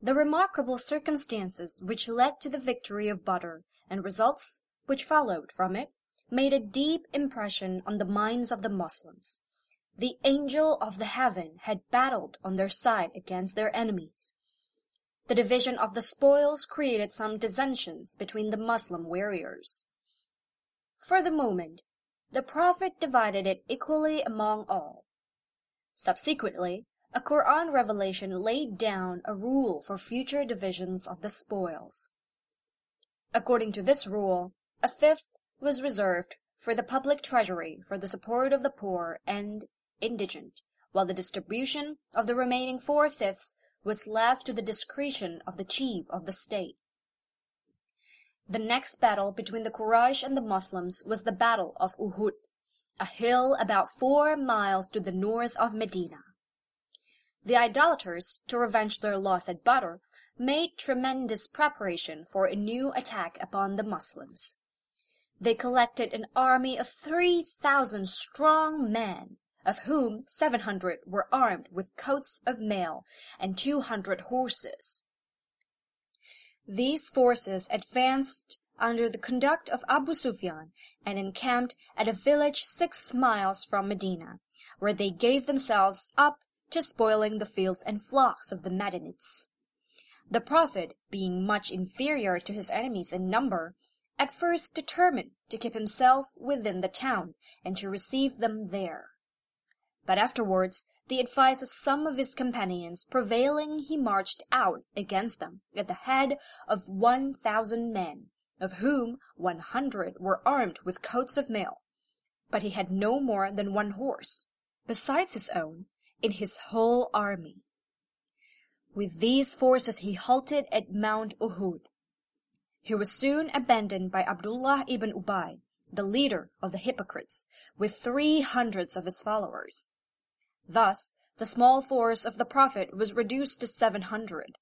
The remarkable circumstances which led to the victory of Badr and results which followed from it made a deep impression on the minds of the Moslems. The angel of the heaven had battled on their side against their enemies. The division of the spoils created some dissensions between the Moslem warriors. For the moment, the Prophet divided it equally among all. Subsequently, a Quran revelation laid down a rule for future divisions of the spoils. According to this rule, a fifth was reserved for the public treasury for the support of the poor and indigent, while the distribution of the remaining four-fifths was left to the discretion of the chief of the state. The next battle between the Quraysh and the Moslems was the Battle of Uhud, a hill about four miles to the north of Medina. The idolaters, to revenge their loss at Badr, made tremendous preparation for a new attack upon the Muslims. They collected an army of three thousand strong men, of whom seven hundred were armed with coats of mail and two hundred horses. These forces advanced under the conduct of Abu Sufyan and encamped at a village six miles from Medina, where they gave themselves up to spoiling the fields and flocks of the Madanites. The Prophet, being much inferior to his enemies in number, at first determined to keep himself within the town and to receive them there. But afterwards, the advice of some of his companions prevailing, he marched out against them at the head of one thousand men, of whom one hundred were armed with coats of mail. But he had no more than one horse, besides his own, in his whole army. With these forces he halted at Mount Uhud. He was soon abandoned by Abdullah ibn Ubay, the leader of the hypocrites, with three hundreds of his followers. Thus, the small force of the Prophet was reduced to seven hundred.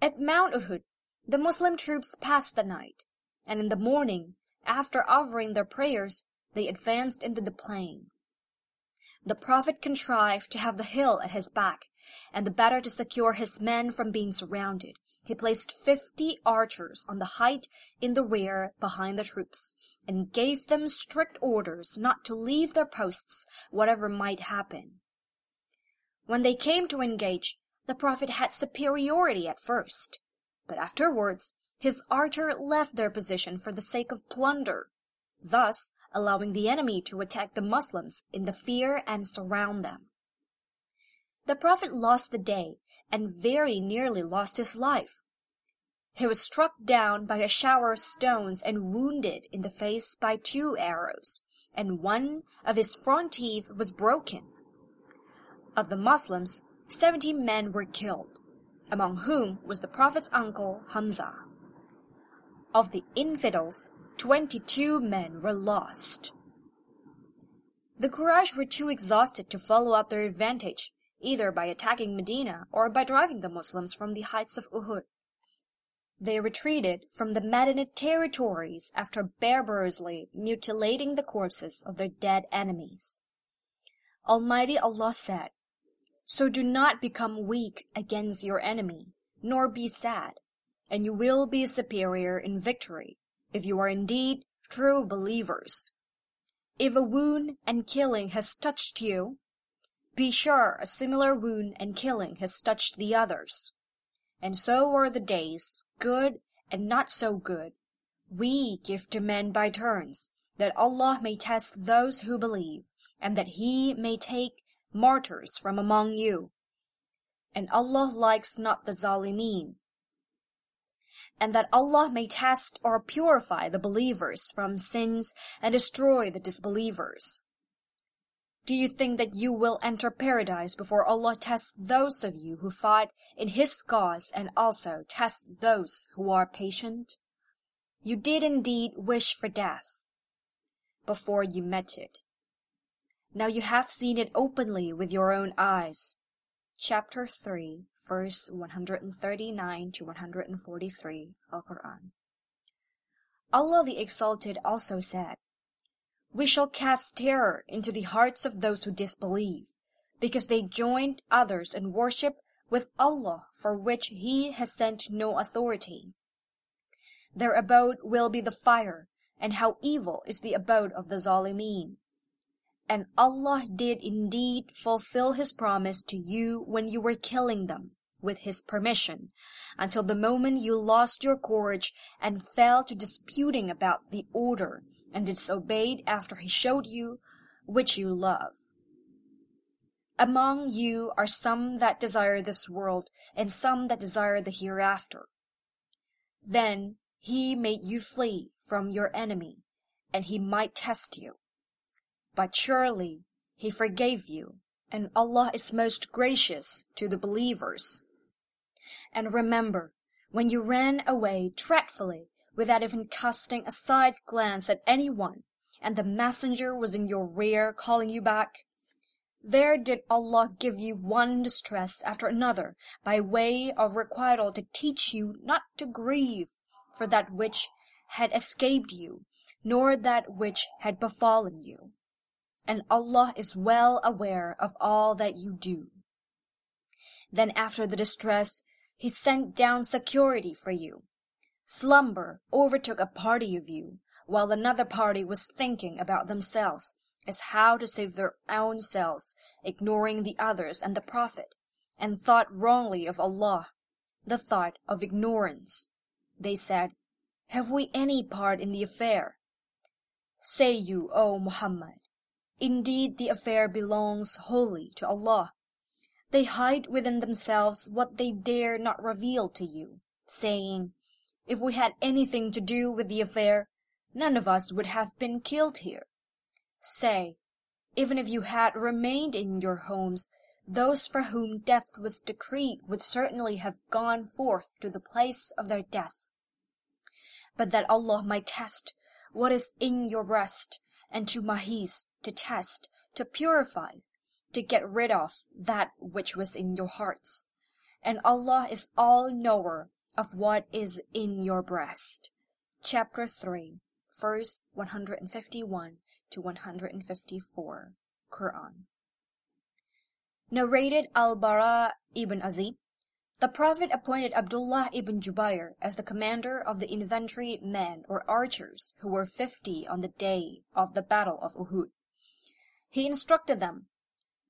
At Mount Uhud, the Moslem troops passed the night, and in the morning, after offering their prayers, they advanced into the plain. The Prophet contrived to have the hill at his back, and the better to secure his men from being surrounded, he placed fifty archers on the height in the rear behind the troops, and gave them strict orders not to leave their posts whatever might happen. When they came to engage, the Prophet had superiority at first, but afterwards his archer left their position for the sake of plunder. Thus allowing the enemy to attack the Moslems in the fear and surround them. The Prophet lost the day and very nearly lost his life. He was struck down by a shower of stones and wounded in the face by two arrows, and one of his front teeth was broken. Of the Moslems, seventy men were killed, among whom was the Prophet's uncle Hamza. Of the infidels, Twenty-two men were lost. The Quraysh were too exhausted to follow up their advantage, either by attacking Medina or by driving the Muslims from the heights of Uhud. They retreated from the Madanite territories after barbarously mutilating the corpses of their dead enemies. Almighty Allah said, So do not become weak against your enemy, nor be sad, and you will be superior in victory if you are indeed true believers. If a wound and killing has touched you, be sure a similar wound and killing has touched the others. And so are the days, good and not so good. We give to men by turns, that Allah may test those who believe, and that He may take martyrs from among you. And Allah likes not the Zalimeen, and that Allah may test or purify the believers from sins and destroy the disbelievers. Do you think that you will enter paradise before Allah tests those of you who fight in His cause and also tests those who are patient? You did indeed wish for death before you met it. Now you have seen it openly with your own eyes. Chapter 3 verse 139 to 143 Al-Quran. Allah the Exalted also said, We shall cast terror into the hearts of those who disbelieve, because they joined others in worship with Allah for which He has sent no authority. Their abode will be the fire, and how evil is the abode of the Zalimeen. And Allah did indeed fulfill His promise to you when you were killing them with his permission, until the moment you lost your courage and fell to disputing about the order and disobeyed after he showed you which you love. Among you are some that desire this world and some that desire the hereafter. Then he made you flee from your enemy, and he might test you. But surely he forgave you, and Allah is most gracious to the believers. And remember, when you ran away dreadfully, without even casting a side glance at any one, and the messenger was in your rear calling you back, There did Allah give you one distress after another by way of requital to teach you not to grieve for that which had escaped you, nor that which had befallen you. And Allah is well aware of all that you do. Then after the distress, He sent down security for you. Slumber overtook a party of you, while another party was thinking about themselves as how to save their own selves, ignoring the others and the Prophet, and thought wrongly of Allah, the thought of ignorance. They said, Have we any part in the affair? Say you, O Muhammad, Indeed the affair belongs wholly to Allah. They hide within themselves what they dare not reveal to you, saying, If we had anything to do with the affair, none of us would have been killed here. Say, even if you had remained in your homes, those for whom death was decreed would certainly have gone forth to the place of their death. But that Allah might test what is in your breast, and to mahis, to test, to purify, to get rid of that which was in your hearts. And Allah is all knower of what is in your breast. Chapter 3, verse 151 to 154, Quran. Narrated Al-Bara ibn Azib, the Prophet appointed Abdullah ibn Jubair as the commander of the infantry men or archers who were fifty on the day of the battle of Uhud. He instructed them,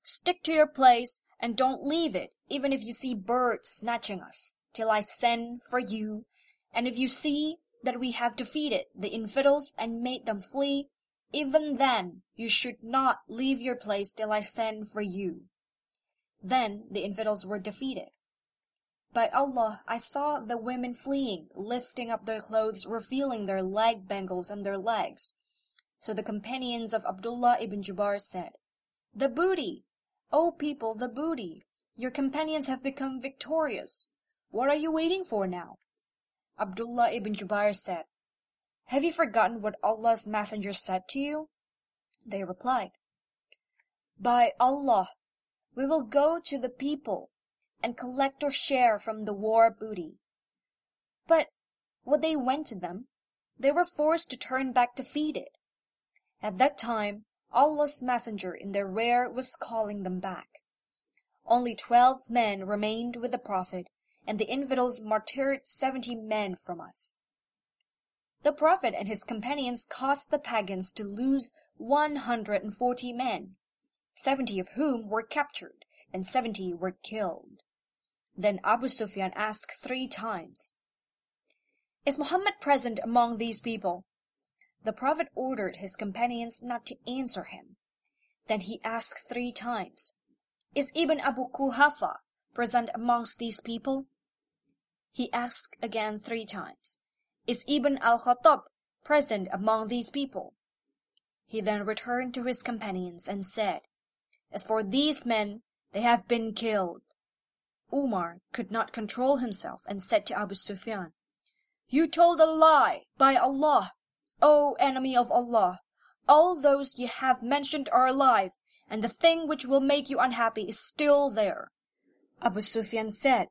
Stick to your place and don't leave it, even if you see birds snatching us, till I send for you, and if you see that we have defeated the infidels and made them flee, even then you should not leave your place till I send for you. Then the infidels were defeated. By Allah, I saw the women fleeing, lifting up their clothes, revealing their leg bangles and their legs. So the companions of Abdullah ibn Jubair said, The booty! O people, the booty! Your companions have become victorious. What are you waiting for now? Abdullah ibn Jubair said, Have you forgotten what Allah's messenger said to you? They replied, By Allah, we will go to the people and collect our share from the war booty. But when they went to them, they were forced to turn back defeated. At that time, Allah's messenger in their rear was calling them back. Only twelve men remained with the Prophet, and the infidels martyred seventy men from us. The Prophet and his companions caused the pagans to lose one hundred and forty men, seventy of whom were captured, and seventy were killed. Then Abu Sufyan asked three times, Is Muhammad present among these people? The Prophet ordered his companions not to answer him. Then he asked three times, Is Ibn Abu Kuhafa present amongst these people? He asked again three times, Is Ibn al-Khattab present among these people? He then returned to his companions and said, As for these men, they have been killed. Umar could not control himself and said to Abu Sufyan, You told a lie, by Allah! O enemy of Allah! All those you have mentioned are alive, and the thing which will make you unhappy is still there. Abu Sufyan said,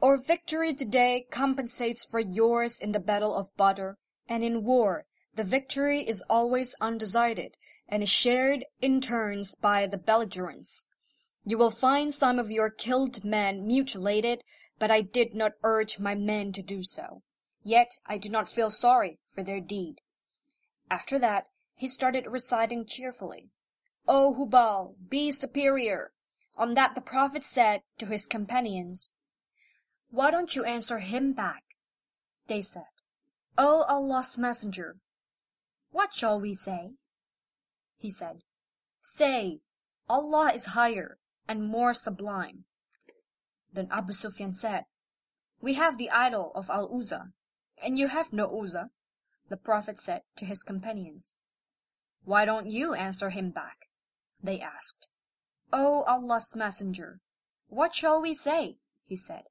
Our victory today compensates for yours in the battle of Badr, and in war the victory is always undecided and is shared in turns by the belligerents. You will find some of your killed men mutilated, but I did not urge my men to do so. Yet I do not feel sorry for their deed. After that, he started reciting cheerfully, O Hubal, be superior! On that the Prophet said to his companions, Why don't you answer him back? They said, O Allah's Messenger, what shall we say? He said, Say, Allah is higher and more sublime. Then Abu Sufyan said, We have the idol of Al-Uzza, and you have no Uzza. The Prophet said to his companions, Why don't you answer him back? They asked. O Allah's Messenger, what shall we say? He said,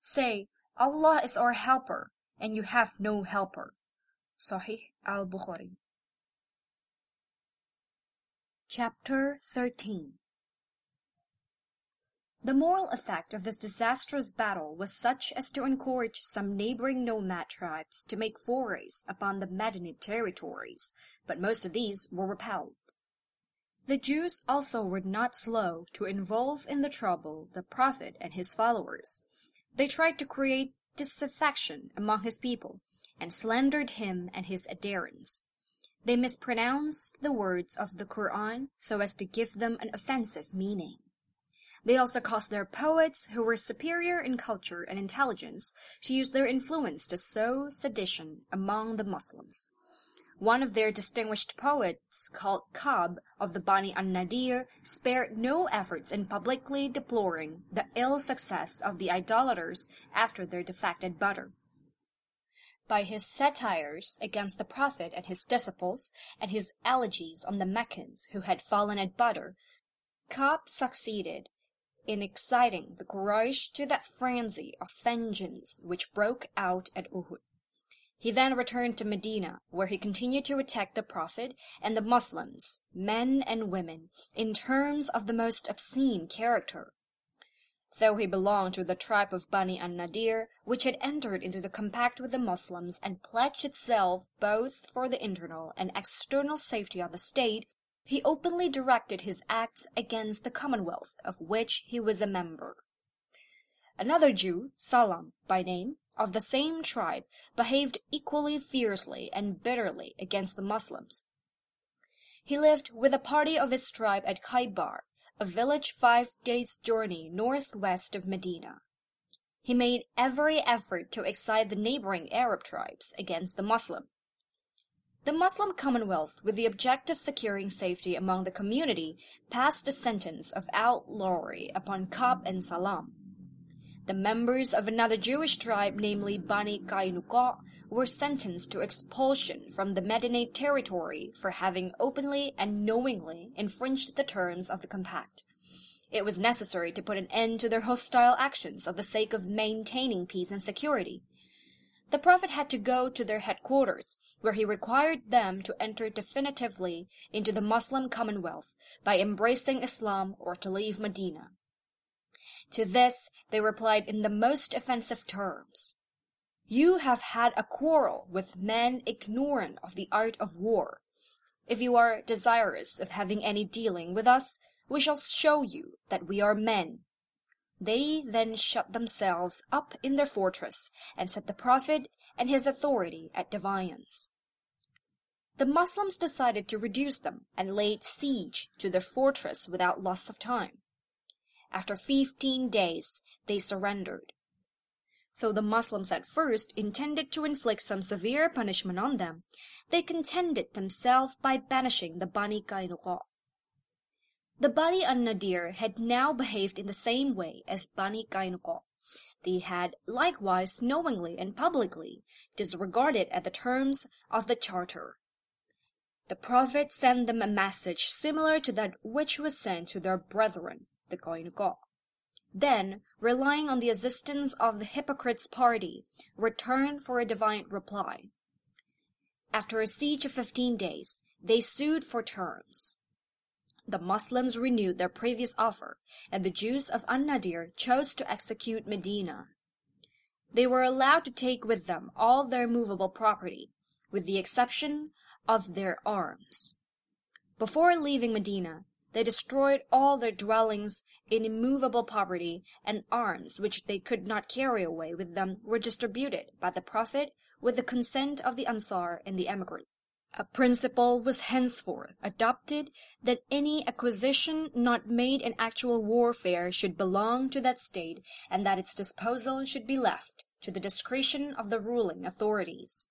Say, Allah is our helper, and you have no helper. Sahih al-Bukhari Chapter 13 The moral effect of this disastrous battle was such as to encourage some neighboring nomad tribes to make forays upon the Medinite territories, but most of these were repelled. The Jews also were not slow to involve in the trouble the Prophet and his followers. They tried to create disaffection among his people, and slandered him and his adherents. They mispronounced the words of the Quran so as to give them an offensive meaning. They also caused their poets, who were superior in culture and intelligence, to use their influence to sow sedition among the Muslims. One of their distinguished poets, called Ka'b of the Bani an-Nadir, spared no efforts in publicly deploring the ill success of the idolaters after their defected Badr. By his satires against the Prophet and his disciples, and his elegies on the Meccans who had fallen at Badr, Ka'b succeeded in exciting the Quraysh to that frenzy of vengeance which broke out at Uhud. He then returned to Medina, where he continued to attack the Prophet and the Moslems, men and women, in terms of the most obscene character. Though he belonged to the tribe of Bani an-Nadir, which had entered into the compact with the Moslems and pledged itself both for the internal and external safety of the state, he openly directed his acts against the commonwealth of which he was a member. Another Jew, Salam by name, of the same tribe, behaved equally fiercely and bitterly against the Moslems. He lived with a party of his tribe at Khaybar, a village five days' journey northwest of Medina. He made every effort to excite the neighboring Arab tribes against the Moslem. The Muslim Commonwealth, with the object of securing safety among the community, passed a sentence of outlawry upon Ka'b and Salam. The members of another Jewish tribe, namely Bani Qaynuqa, were sentenced to expulsion from the Medinite territory for having openly and knowingly infringed the terms of the compact. It was necessary to put an end to their hostile actions of the sake of maintaining peace and security. The Prophet had to go to their headquarters, where he required them to enter definitively into the Moslem Commonwealth by embracing Islam or to leave Medina. To this they replied in the most offensive terms. You have had a quarrel with men ignorant of the art of war. If you are desirous of having any dealing with us, we shall show you that we are men. They then shut themselves up in their fortress and set the Prophet and his authority at defiance. The Moslems decided to reduce them and laid siege to their fortress without loss of time. After fifteen days, they surrendered. Though the Moslems at first intended to inflict some severe punishment on them, they contented themselves by banishing the Bani Qaynuqa. The Bani an-Nadir had now behaved in the same way as Bani Qaynuqa. They had likewise knowingly and publicly disregarded at the terms of the charter. The Prophet sent them a message similar to that which was sent to their brethren, the Qaynuqa. Then, relying on the assistance of the hypocrites' party, returned for a divine reply. After a siege of fifteen days, they sued for terms. The Moslems renewed their previous offer, and the Jews of An-Nadir chose to execute Medina. They were allowed to take with them all their movable property, with the exception of their arms. Before leaving Medina, they destroyed all their dwellings in immovable property, and arms which they could not carry away with them were distributed by the Prophet with the consent of the Ansar and the emigrant. A principle was henceforth adopted that any acquisition not made in actual warfare should belong to that state, and that its disposal should be left to the discretion of the ruling authorities.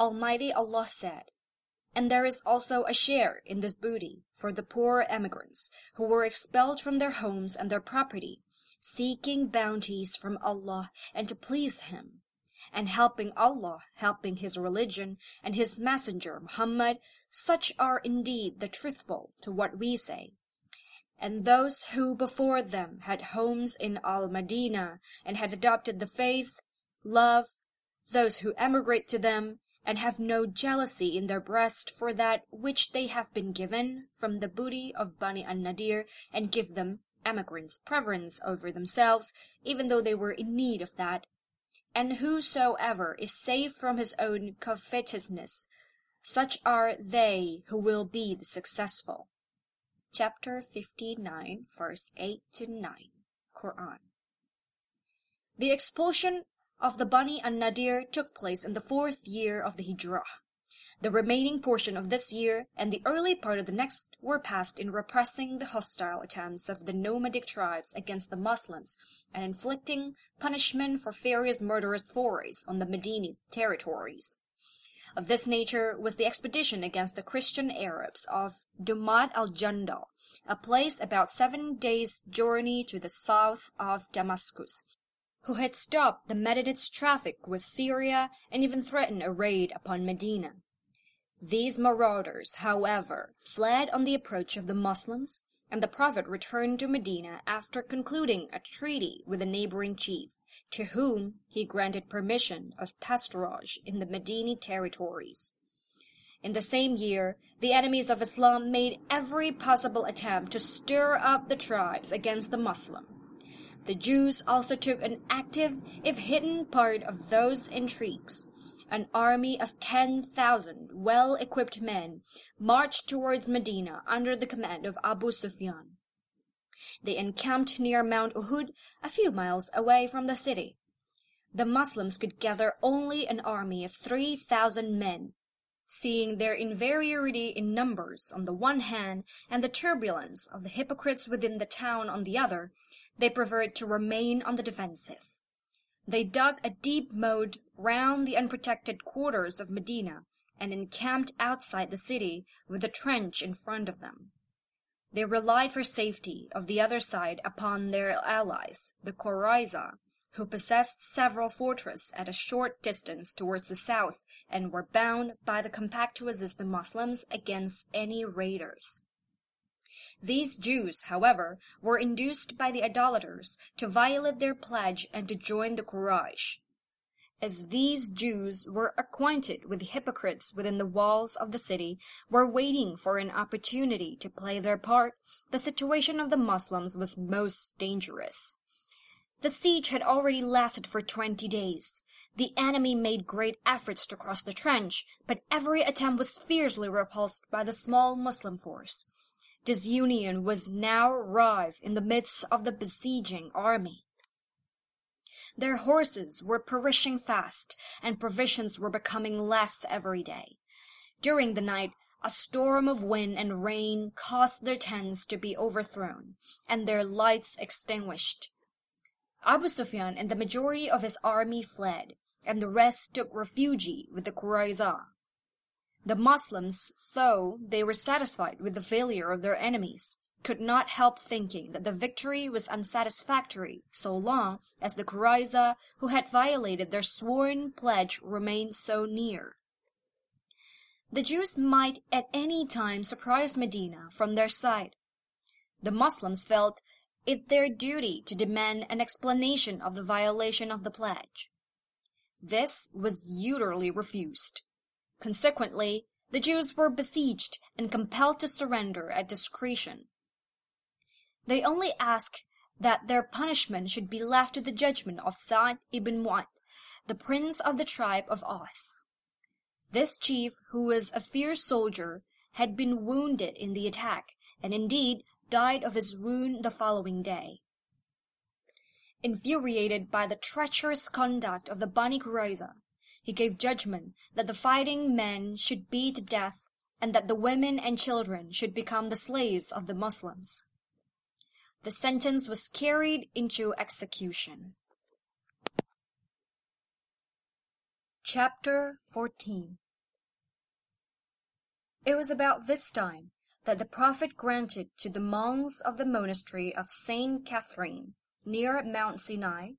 Almighty Allah said, and there is also a share in this booty for the poor emigrants who were expelled from their homes and their property, seeking bounties from Allah and to please Him, and helping Allah, helping His religion and His messenger Muhammad, such are indeed the truthful to what we say. And those who before them had homes in Al-Madinah and had adopted the faith, love those who emigrate to them and have no jealousy in their breast for that which they have been given from the booty of Bani an Nadir, and give them, emigrants, preference over themselves, even though they were in need of that. And whosoever is saved from his own covetousness, such are they who will be the successful. Chapter 59, verse 8 to 9, Quran. The expulsion of the Bani an Nadir took place in the fourth year of the Hijrah. The remaining portion of this year and the early part of the next were passed in repressing the hostile attempts of the nomadic tribes against the Moslems and inflicting punishment for various murderous forays on the Medini territories. Of this nature was the expedition against the Christian Arabs of Dumat al-Jandal, a place about seven days' journey to the south of Damascus, who had stopped the Medine's traffic with Syria and even threatened a raid upon Medina. These marauders, however, fled on the approach of the Moslems, and the Prophet returned to Medina after concluding a treaty with a neighboring chief, to whom he granted permission of pasturage in the Medini territories. In the same year, the enemies of Islam made every possible attempt to stir up the tribes against the Moslem. The Jews also took an active, if hidden, part of those intrigues. An army of ten thousand well-equipped men marched towards Medina under the command of Abu Sufyan. They encamped near Mount Uhud, a few miles away from the city. The Moslems could gather only an army of three thousand men. Seeing their inferiority in numbers on the one hand and the turbulence of the hypocrites within the town on the other, they preferred to remain on the defensive. They dug a deep moat round the unprotected quarters of Medina and encamped outside the city with a trench in front of them. They relied for safety of the other side upon their allies, the Qurayza, who possessed several fortresses at a short distance towards the south and were bound by the compact to assist the Moslems against any raiders. These Jews, however, were induced by the idolaters to violate their pledge and to join the Quraysh. As these Jews were acquainted with the hypocrites within the walls of the city, were waiting for an opportunity to play their part, the situation of the Moslems was most dangerous. The siege had already lasted for twenty days. The enemy made great efforts to cross the trench, but every attempt was fiercely repulsed by the small Moslem force. Disunion was now rife in the midst of the besieging army. Their horses were perishing fast, and provisions were becoming less every day. During the night, a storm of wind and rain caused their tents to be overthrown, and their lights extinguished. Abu Sufyan and the majority of his army fled, and the rest took refuge with the Qurayza. The Moslems, though they were satisfied with the failure of their enemies, could not help thinking that the victory was unsatisfactory so long as the Qurayza who had violated their sworn pledge remained so near. The Jews might at any time surprise Medina from their side. The Moslems felt it their duty to demand an explanation of the violation of the pledge. This was utterly refused. Consequently, the Jews were besieged and compelled to surrender at discretion. They only asked that their punishment should be left to the judgment of Sa'd ibn Mu'adh, the prince of the tribe of Aus. This chief, who was a fierce soldier, had been wounded in the attack, and indeed died of his wound the following day. Infuriated by the treacherous conduct of the Bani Qurayza, he gave judgment that the fighting men should be to death and that the women and children should become the slaves of the Moslems. The sentence was carried into execution. Chapter 14 It was about this time that the Prophet granted to the monks of the monastery of Saint Catherine, near Mount Sinai,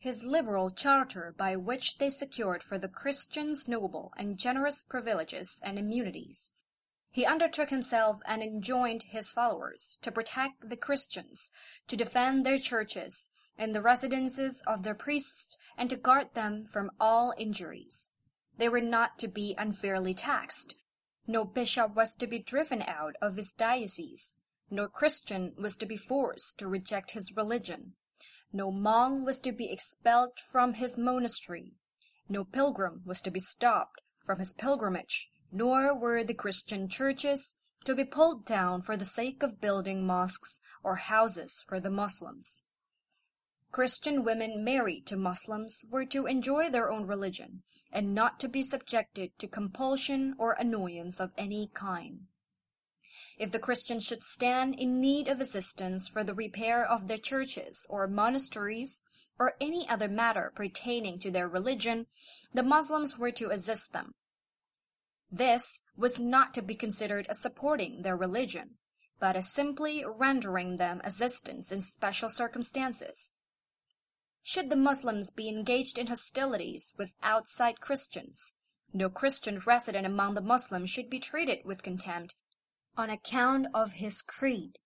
his liberal charter by which they secured for the Christians noble and generous privileges and immunities. He undertook himself and enjoined his followers to protect the Christians, to defend their churches and the residences of their priests, and to guard them from all injuries. they were not to be unfairly taxed. No bishop was to be driven out of his diocese. No Christian was to be forced to reject his religion. No monk was to be expelled from his monastery. No pilgrim was to be stopped from his pilgrimage, nor were the Christian churches to be pulled down for the sake of building mosques or houses for the Muslims. Christian women married to Muslims were to enjoy their own religion and not to be subjected to compulsion or annoyance of any kind. If the Christians should stand in need of assistance for the repair of their churches or monasteries or any other matter pertaining to their religion, the Muslims were to assist them. This was not to be considered as supporting their religion, but as simply rendering them assistance in special circumstances. Should the Muslims be engaged in hostilities with outside Christians, no Christian resident among the Muslims should be treated with contempt on account of his creed.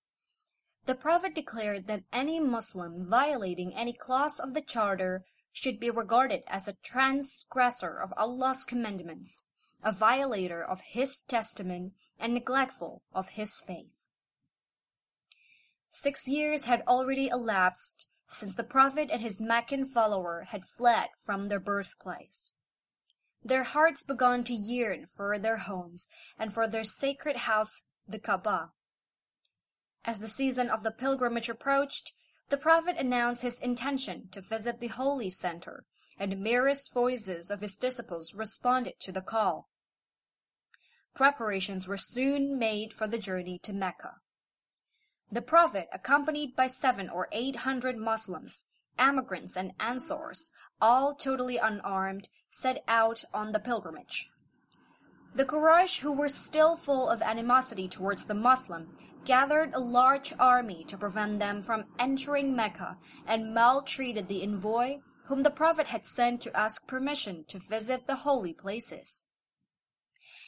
The Prophet declared that any Muslim violating any clause of the charter should be regarded as a transgressor of Allah's commandments, a violator of his testament, and neglectful of his faith. Six years had already elapsed since the Prophet and his Meccan follower had fled from their birthplace. Their hearts began to yearn for their homes and for their sacred house, the Kaaba. As the season of the pilgrimage approached, the Prophet announced his intention to visit the holy center, and the merest voices of his disciples responded to the call. Preparations were soon made for the journey to Mecca. The Prophet, accompanied by seven or eight hundred Moslems, emigrants and Ansars, all totally unarmed, set out on the pilgrimage. The Quraysh, who were still full of animosity towards the Moslem, gathered a large army to prevent them from entering Mecca and maltreated the envoy whom the Prophet had sent to ask permission to visit the holy places.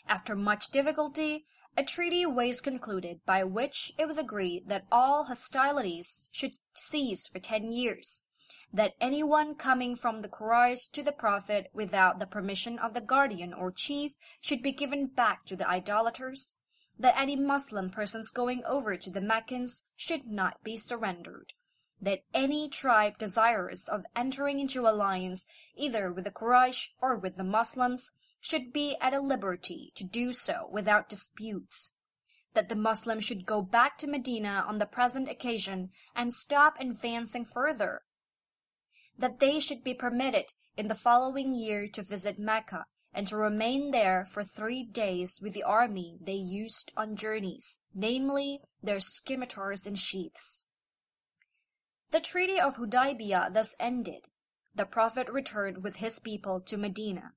After much difficulty, a treaty was concluded by which it was agreed that all hostilities should cease for ten years, that anyone coming from the Quraysh to the Prophet without the permission of the guardian or chief should be given back to the idolaters, that any Muslim persons going over to the Meccans should not be surrendered, that any tribe desirous of entering into alliance either with the Quraysh or with the Moslems should be at a liberty to do so without disputes, that the Moslem should go back to Medina on the present occasion and stop advancing further, that they should be permitted in the following year to visit Mecca and to remain there for three days with the army they used on journeys, namely their scimitars and sheaths. The treaty of Hudaybiyah thus ended. The Prophet returned with his people to Medina.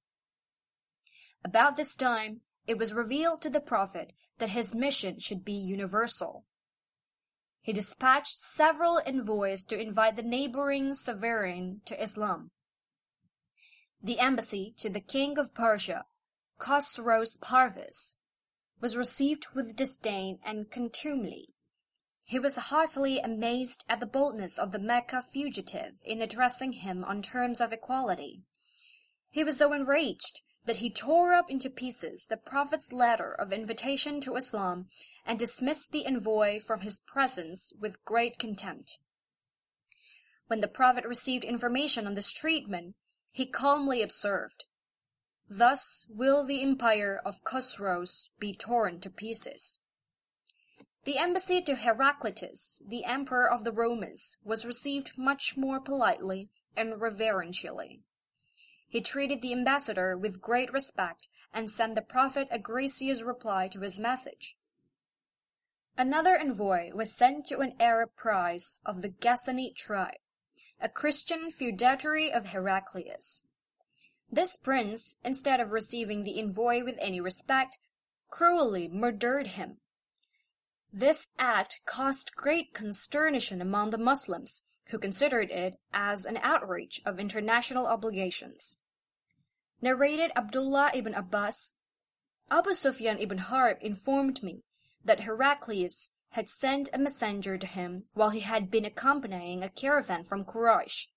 About this time, it was revealed to the Prophet that his mission should be universal. He dispatched several envoys to invite the neighboring sovereign to Islam. The embassy to the king of Persia, Khosroes Parvis, was received with disdain and contumely. He was heartily amazed at the boldness of the Mecca fugitive in addressing him on terms of equality. He was so enraged that he tore up into pieces the Prophet's letter of invitation to Islam and dismissed the envoy from his presence with great contempt. When the Prophet received information on this treatment, he calmly observed, Thus will the empire of Khosroes be torn to pieces. The embassy to Heraclius, the emperor of the Romans, was received much more politely and reverentially. He treated the ambassador with great respect and sent the prophet a gracious reply to his message. Another envoy was sent to an Arab prince of the Ghassanid tribe, a Christian feudatory of Heraclius. This prince, instead of receiving the envoy with any respect, cruelly murdered him. This act caused great consternation among the Muslims, who considered it as an outrage of international obligations. Narrated Abdullah ibn Abbas, Abu Sufyan ibn Harb informed me that Heraclius had sent a messenger to him while he had been accompanying a caravan from Quraysh.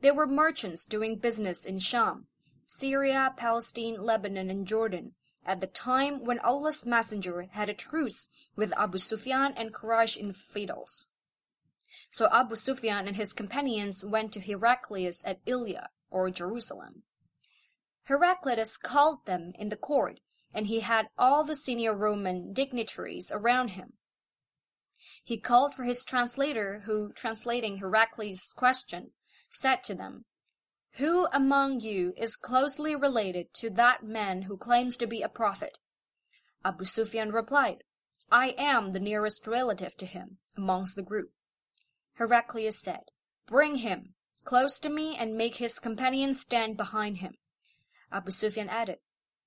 They were merchants doing business in Sham, Syria, Palestine, Lebanon, and Jordan, at the time when Allah's Messenger had a truce with Abu Sufyan and Quraysh infidels. So Abu Sufyan and his companions went to Heraclius at Ilya, or Jerusalem. Heraclius called them in the court, and he had all the senior Roman dignitaries around him. He called for his translator, who, translating Heraclius' question, said to them, Who among you is closely related to that man who claims to be a prophet? Abu Sufyan replied, I am the nearest relative to him amongst the group. Heraclius said, Bring him close to me and make his companions stand behind him. Abu Sufyan added,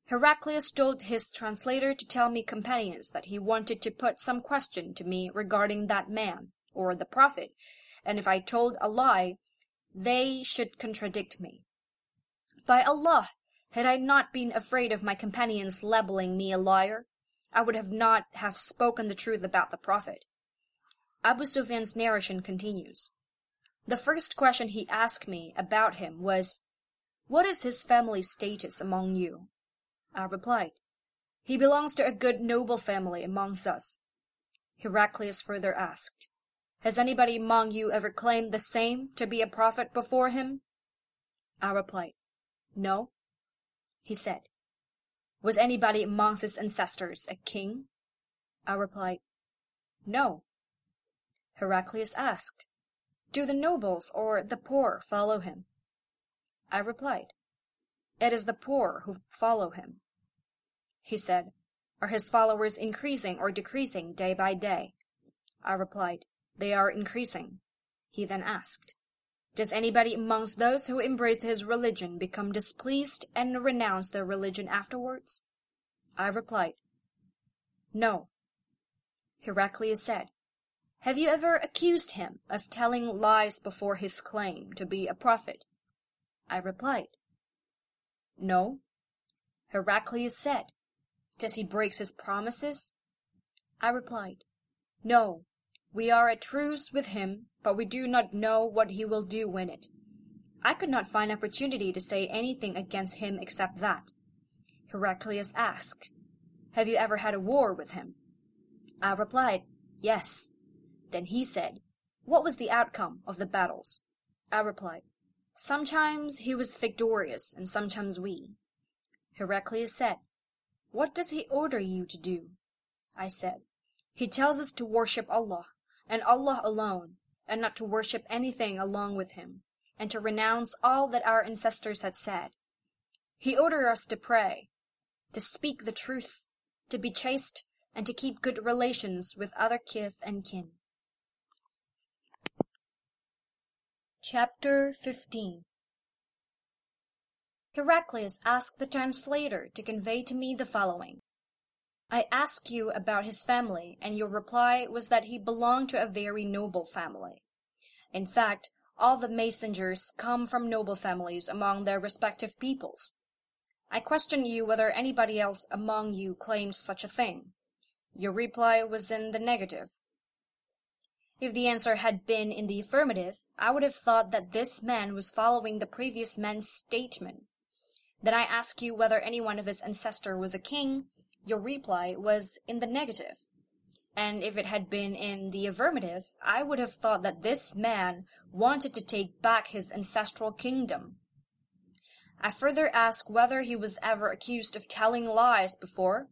Heraclius told his translator to tell me companions that he wanted to put some question to me regarding that man, or the prophet, and if I told a lie, they should contradict me. By Allah, had I not been afraid of my companions labeling me a liar, I would have not have spoken the truth about the prophet. Abu Sufyan's narration continues. The first question he asked me about him was, What is his family status among you? I replied, He belongs to a good noble family amongst us. Heraclius further asked, Has anybody among you ever claimed the same to be a prophet before him? I replied, No. He said, Was anybody amongst his ancestors a king? I replied, No. Heraclius asked, Do the nobles or the poor follow him? I replied, It is the poor who follow him. He said, Are his followers increasing or decreasing day by day? I replied, They are increasing. He then asked, Does anybody amongst those who embrace his religion become displeased and renounce their religion afterwards? I replied, No. Heraclius said, Have you ever accused him of telling lies before his claim to be a prophet? I replied, No. Heraclius said, Does he break his promises? I replied, No. We are at truce with him, but we do not know what he will do when it. I could not find opportunity to say anything against him except that. Heraclius asked, Have you ever had a war with him? I replied, Yes. Then he said, What was the outcome of the battles? I replied, Sometimes he was victorious, and sometimes we. Heraclius said, What does he order you to do? I said, He tells us to worship Allah, and Allah alone, and not to worship anything along with him, and to renounce all that our ancestors had said. He orders us to pray, to speak the truth, to be chaste, and to keep good relations with other kith and kin. Chapter 15 Heraclius asked the translator to convey to me the following. I asked you about his family, and your reply was that he belonged to a very noble family. In fact, all the messengers come from noble families among their respective peoples. I questioned you whether anybody else among you claims such a thing. Your reply was in the negative. If the answer had been in the affirmative, I would have thought that this man was following the previous man's statement. Then I asked you whether any one of his ancestor was a king. Your reply was in the negative. And if it had been in the affirmative, I would have thought that this man wanted to take back his ancestral kingdom. I further asked whether he was ever accused of telling lies before.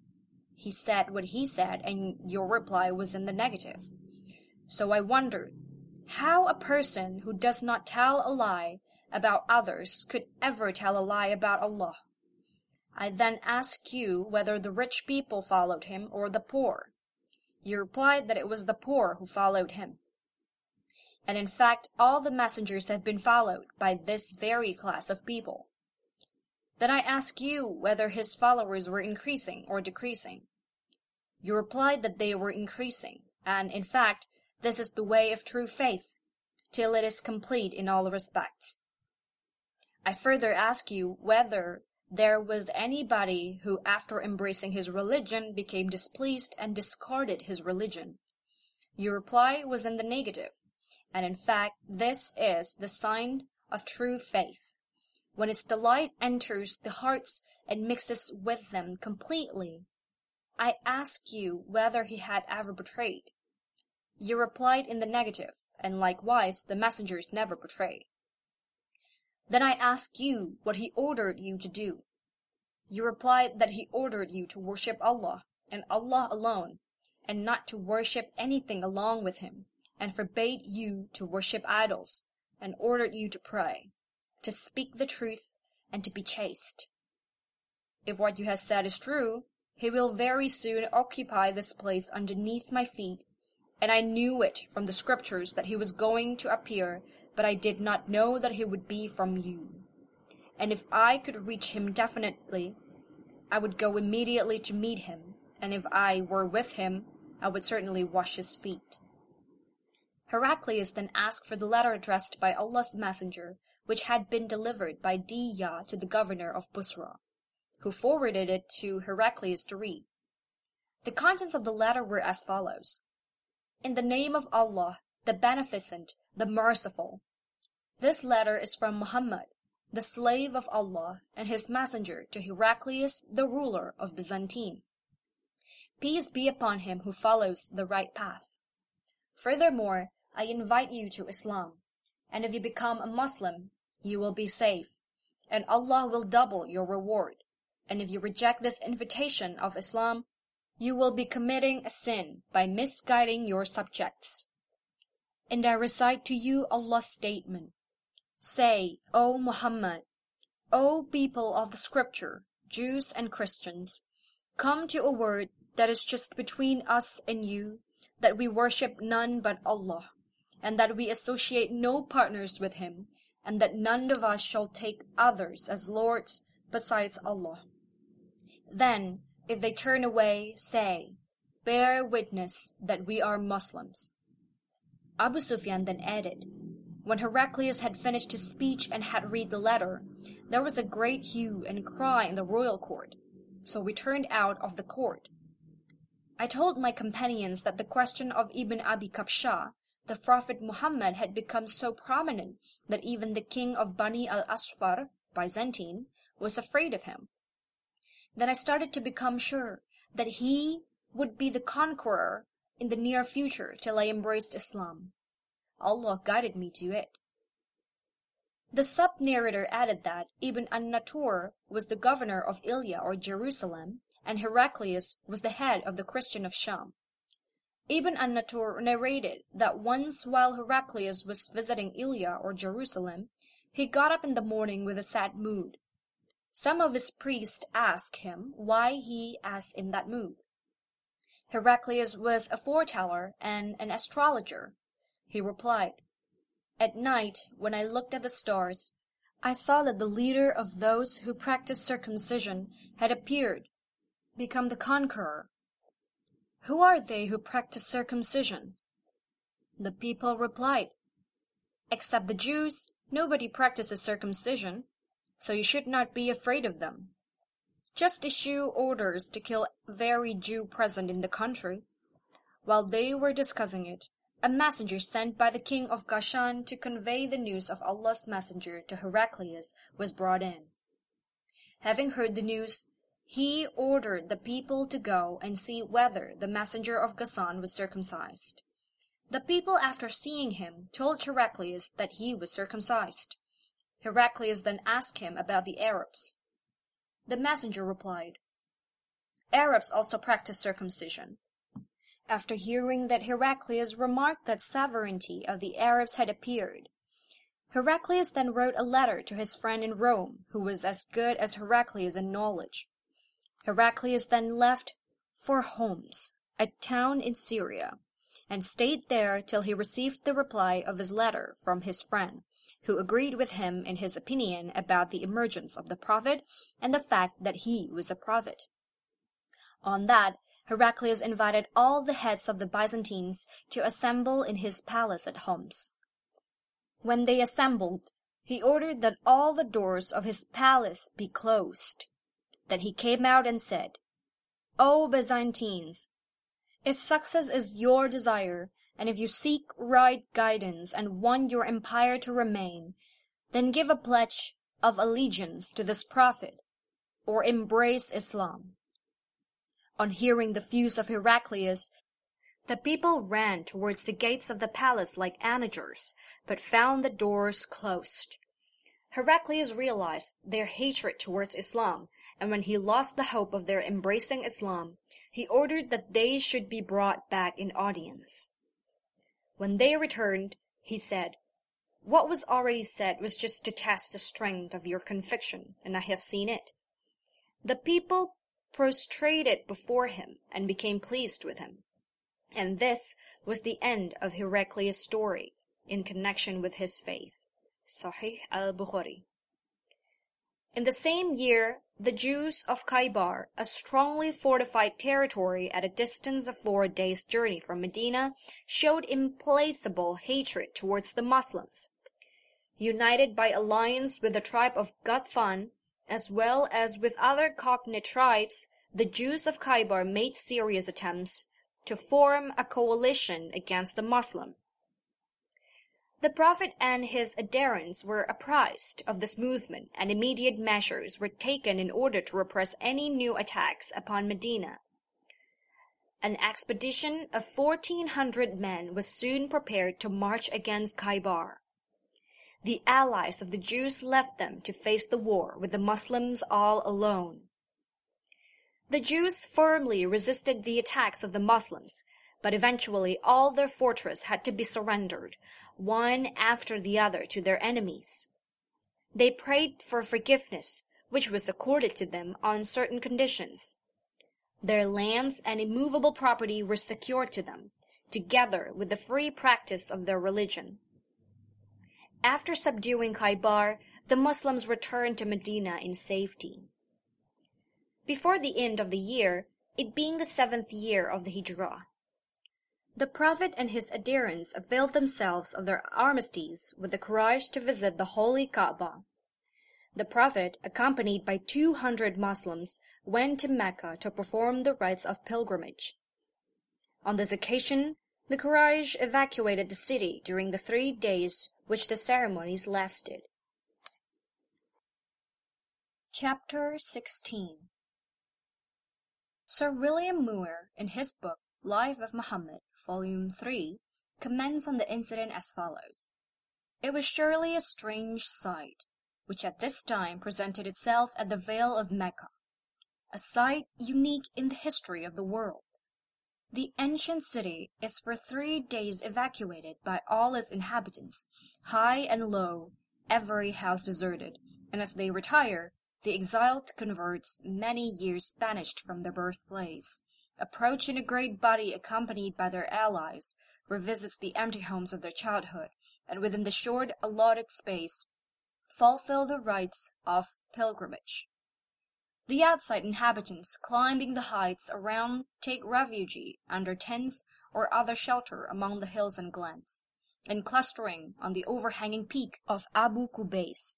He said what he said, and your reply was in the negative. So I wondered how a person who does not tell a lie about others could ever tell a lie about Allah. I then asked you whether the rich people followed him or the poor. You replied that it was the poor who followed him. And in fact, all the messengers have been followed by this very class of people. Then I asked you whether his followers were increasing or decreasing. You replied that they were increasing, and in fact, this is the way of true faith, till it is complete in all respects. I further ask you whether there was anybody who, after embracing his religion, became displeased and discarded his religion. Your reply was in the negative, and in fact, this is the sign of true faith. when its delight enters the hearts and mixes with them completely. I ask you whether he had ever betrayed. You replied in the negative, and likewise the messengers never betray. Then I asked you what he ordered you to do. You replied that he ordered you to worship Allah, and Allah alone, and not to worship anything along with him, and forbade you to worship idols, and ordered you to pray, to speak the truth, and to be chaste. If what you have said is true, he will very soon occupy this place underneath my feet, and I knew it from the scriptures that he was going to appear, but I did not know that he would be from you. And if I could reach him definitely, I would go immediately to meet him, and if I were with him, I would certainly wash his feet. Heraclius then asked for the letter addressed by Allah's messenger, which had been delivered by Dihya to the governor of Busra, who forwarded it to Heraclius to read. The contents of the letter were as follows. In the name of Allah, the Beneficent, the Merciful. This letter is from Muhammad, the slave of Allah, and his messenger to Heraclius, the ruler of Byzantine. Peace be upon him who follows the right path. Furthermore, I invite you to Islam, and if you become a Muslim, you will be safe, and Allah will double your reward. And if you reject this invitation of Islam, you will be committing a sin by misguiding your subjects. And I recite to you Allah's statement. Say, O Muhammad, O people of the scripture, Jews and Christians, come to a word that is just between us and you, that we worship none but Allah, and that we associate no partners with him, and that none of us shall take others as lords besides Allah. Then if they turn away, say, Bear witness that we are Muslims. Abu Sufyan then added, When Heraclius had finished his speech and had read the letter, there was a great hue and cry in the royal court. So we turned out of the court. I told my companions that the question of Ibn Abi Kabsha, the Prophet Muhammad had become so prominent that even the king of Bani al-Asfar, Byzantine, was afraid of him. Then I started to become sure that he would be the conqueror in the near future till I embraced Islam. Allah guided me to it. The sub-narrator added that Ibn an-Natur was the governor of Ilya or Jerusalem, and Heraclius was the head of the Christian of Sham. Ibn an-Natur narrated that once while Heraclius was visiting Ilya or Jerusalem, he got up in the morning with a sad mood, some of his priests asked him why he was in that mood. Heraclius was a foreteller and an astrologer. He replied, At night, when I looked at the stars, I saw that the leader of those who practice circumcision had appeared, become the conqueror. Who are they who practice circumcision? The people replied, Except the Jews, nobody practices circumcision so you should not be afraid of them. Just issue orders to kill every Jew present in the country. While they were discussing it, a messenger sent by the king of Ghassan to convey the news of Allah's messenger to Heraclius was brought in. Having heard the news, he ordered the people to go and see whether the messenger of Ghassan was circumcised. The people, after seeing him, told Heraclius that he was circumcised. Heraclius then asked him about the Arabs. The messenger replied, Arabs also practice circumcision. After hearing that Heraclius remarked that sovereignty of the Arabs had appeared, Heraclius then wrote a letter to his friend in Rome, who was as good as Heraclius in knowledge. Heraclius then left for Homs, a town in Syria, and stayed there till he received the reply of his letter from his friend, who agreed with him in his opinion about the emergence of the prophet and the fact that he was a prophet. On that, Heraclius invited all the heads of the Byzantines to assemble in his palace at Homs. When they assembled, he ordered that all the doors of his palace be closed. Then he came out and said, O Byzantines, if success is your desire, and if you seek right guidance and want your empire to remain, then give a pledge of allegiance to this prophet, or embrace Islam. On hearing the views of Heraclius, the people ran towards the gates of the palace like onagers, but found the doors closed. Heraclius realized their hatred towards Islam, and when he lost the hope of their embracing Islam, he ordered that they should be brought back in audience. When they returned, he said, What was already said was just to test the strength of your conviction, and I have seen it. The people prostrated before him and became pleased with him. And this was the end of Heraclius' story in connection with his faith. Sahih al-Bukhari. In the same year, the Jews of Khaybar, a strongly fortified territory at a distance of four days' journey from Medina, showed implacable hatred towards the Muslims. United by alliance with the tribe of Ghatfan, as well as with other cognate tribes, the Jews of Khaybar made serious attempts to form a coalition against the Muslim. The Prophet and his adherents were apprised of this movement and immediate measures were taken in order to repress any new attacks upon Medina. An expedition of 1400 men was soon prepared to march against Khaybar. The allies of the Jews left them to face the war with the Muslims all alone. The Jews firmly resisted the attacks of the Muslims, but eventually all their fortress had to be surrendered, one after the other to their enemies. They prayed for forgiveness, which was accorded to them on certain conditions. Their lands and immovable property were secured to them, together with the free practice of their religion. After subduing Khaybar, the Muslims returned to Medina in safety. Before the end of the year, it being the seventh year of the Hijrah, the Prophet and his adherents availed themselves of their armistice with the Quraysh to visit the holy Kaaba. The Prophet, accompanied by two hundred Moslems, went to Mecca to perform the rites of pilgrimage. On this occasion, the Quraysh evacuated the city during the three days which the ceremonies lasted. Chapter 16 Sir William Muir, in his book Life of Muhammad, Volume 3, comments on the incident as follows. It was surely a strange sight, which at this time presented itself at the Vale of Mecca, a sight unique in the history of the world. The ancient city is for three days evacuated by all its inhabitants, high and low, every house deserted, and as they retire, the exiled converts, many years banished from their birthplace, approach in a great body accompanied by their allies, revisits the empty homes of their childhood, and within the short allotted space fulfill the rites of pilgrimage. The outside inhabitants climbing the heights around take refuge under tents or other shelter among the hills and glens, and clustering on the overhanging peak of Abu Kubais.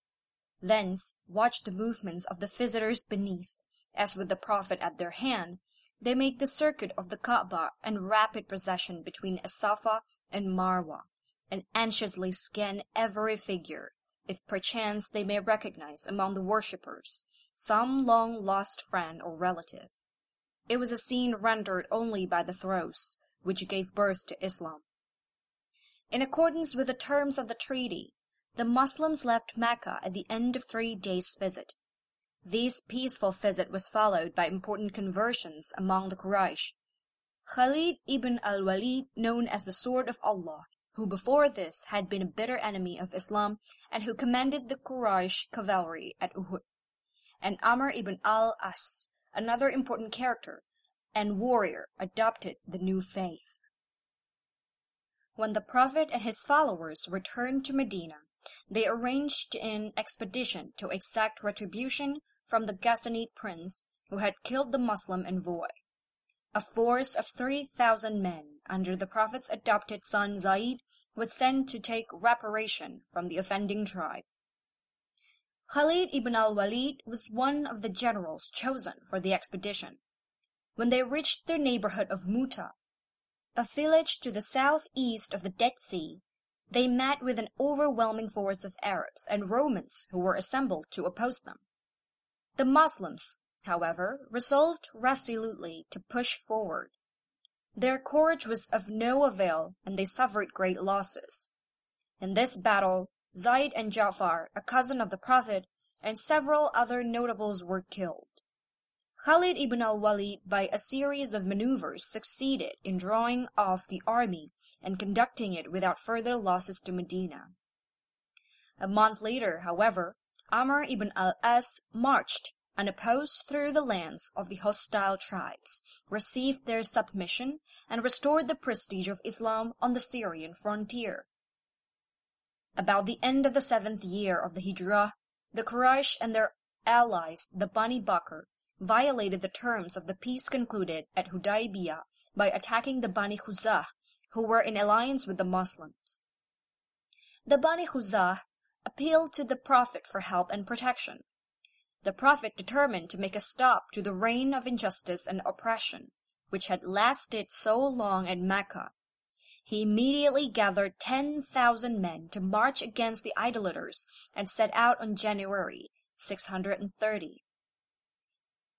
Thence watch the movements of the visitors beneath, as with the Prophet at their hand, they make the circuit of the Kaaba and rapid procession between As-Safa and Marwa, and anxiously scan every figure, if perchance they may recognize among the worshippers some long lost friend or relative. It was a scene rendered only by the throes which gave birth to Islam. In accordance with the terms of the treaty, the Muslims left Mecca at the end of three days' visit, this peaceful visit was followed by important conversions among the Quraysh. Khalid ibn al-Walid, known as the Sword of Allah, who before this had been a bitter enemy of Islam and who commanded the Quraysh cavalry at Uhud, and Amr ibn al-As, another important character and warrior, adopted the new faith. When the Prophet and his followers returned to Medina, they arranged an expedition to exact retribution from the Ghassanid prince who had killed the Moslem envoy. A force of three thousand men under the Prophet's adopted son Zaid was sent to take reparation from the offending tribe. Khalid ibn al-Walid was one of the generals chosen for the expedition. When they reached the neighborhood of Muta, a village to the southeast of the Dead Sea, they met with an overwhelming force of Arabs and Romans who were assembled to oppose them. The Moslems, however, resolved resolutely to push forward. Their courage was of no avail and they suffered great losses. In this battle, Zayd and Ja'far, a cousin of the Prophet, and several other notables were killed. Khalid ibn al-Walid by a series of maneuvers succeeded in drawing off the army and conducting it without further losses to Medina. A month later, however, Amr ibn al-As marched unopposed through the lands of the hostile tribes, received their submission, and restored the prestige of Islam on the Syrian frontier. About the end of the seventh year of the Hijrah, the Quraysh and their allies, the Bani Bakr, violated the terms of the peace concluded at Hudaybiyah by attacking the Bani Khuzah, who were in alliance with the Muslims. The Bani Khuzah appealed to the Prophet for help and protection. The Prophet determined to make a stop to the reign of injustice and oppression, which had lasted so long at Mecca. He immediately gathered 10,000 men to march against the idolaters and set out on January 630.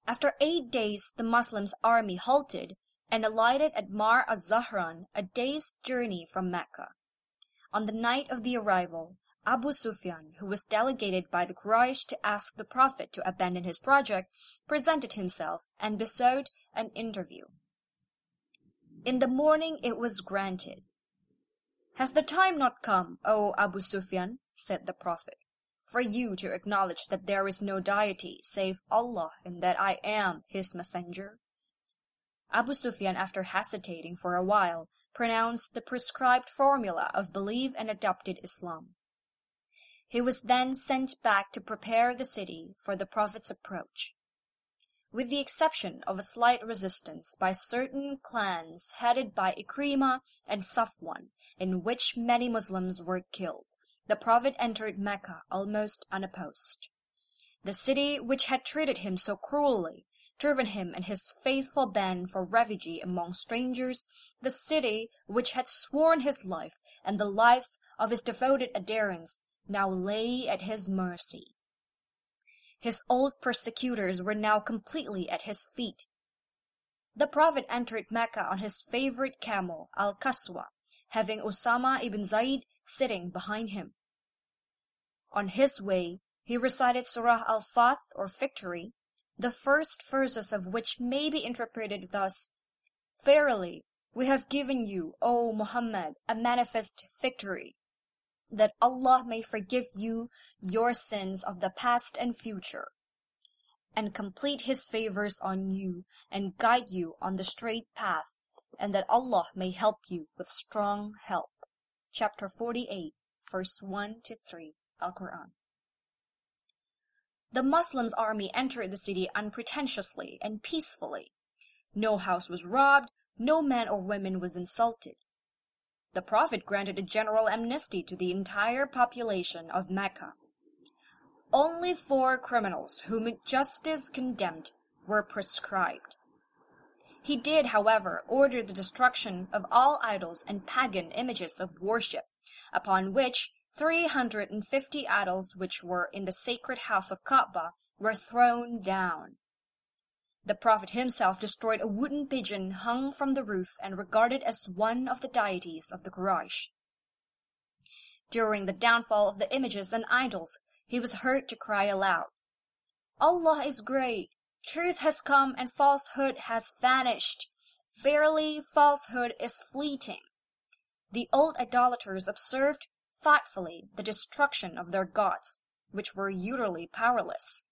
After eight days the Moslems' army halted and alighted at Mar az-Zahran, a day's journey from Mecca. On the night of the arrival, Abu Sufyan, who was delegated by the Quraysh to ask the Prophet to abandon his project, presented himself and besought an interview. In the morning it was granted. Has the time not come, O Abu Sufyan, said the Prophet, for you to acknowledge that there is no deity save Allah and that I am his messenger? Abu Sufyan, after hesitating for a while, pronounced the prescribed formula of belief and adopted Islam. He was then sent back to prepare the city for the Prophet's approach. With the exception of a slight resistance by certain clans headed by Ikrimah and Safwan, in which many Muslims were killed, the Prophet entered Mecca almost unopposed. The city which had treated him so cruelly, driven him and his faithful band for refuge among strangers, the city which had sworn his life and the lives of his devoted adherents, now lay at his mercy. His old persecutors were now completely at his feet. The Prophet entered Mecca on his favorite camel, Al-Qaswa, having Osama ibn Zayd sitting behind him. On his way, he recited Surah Al-Fath or Victory, the first verses of which may be interpreted thus, Verily, we have given you, O Muhammad, a manifest victory, that Allah may forgive you your sins of the past and future, and complete His favors on you and guide you on the straight path, and that Allah may help you with strong help chapter 48, verse 1 to 3, Al-Quran. The Muslims' army entered the city unpretentiously and peacefully. No house was robbed, no man or woman was insulted. The Prophet granted a general amnesty to the entire population of Mecca. Only four criminals whom justice condemned were prescribed. He did, however, order the destruction of all idols and pagan images of worship, upon which three hundred and fifty idols which were in the sacred house of Kaaba were thrown down. The Prophet himself destroyed a wooden pigeon hung from the roof and regarded as one of the deities of the Quraysh. During the downfall of the images and idols, he was heard to cry aloud, Allah is great! Truth has come and falsehood has vanished. Verily, falsehood is fleeting. The old idolaters observed thoughtfully the destruction of their gods, which were utterly powerless.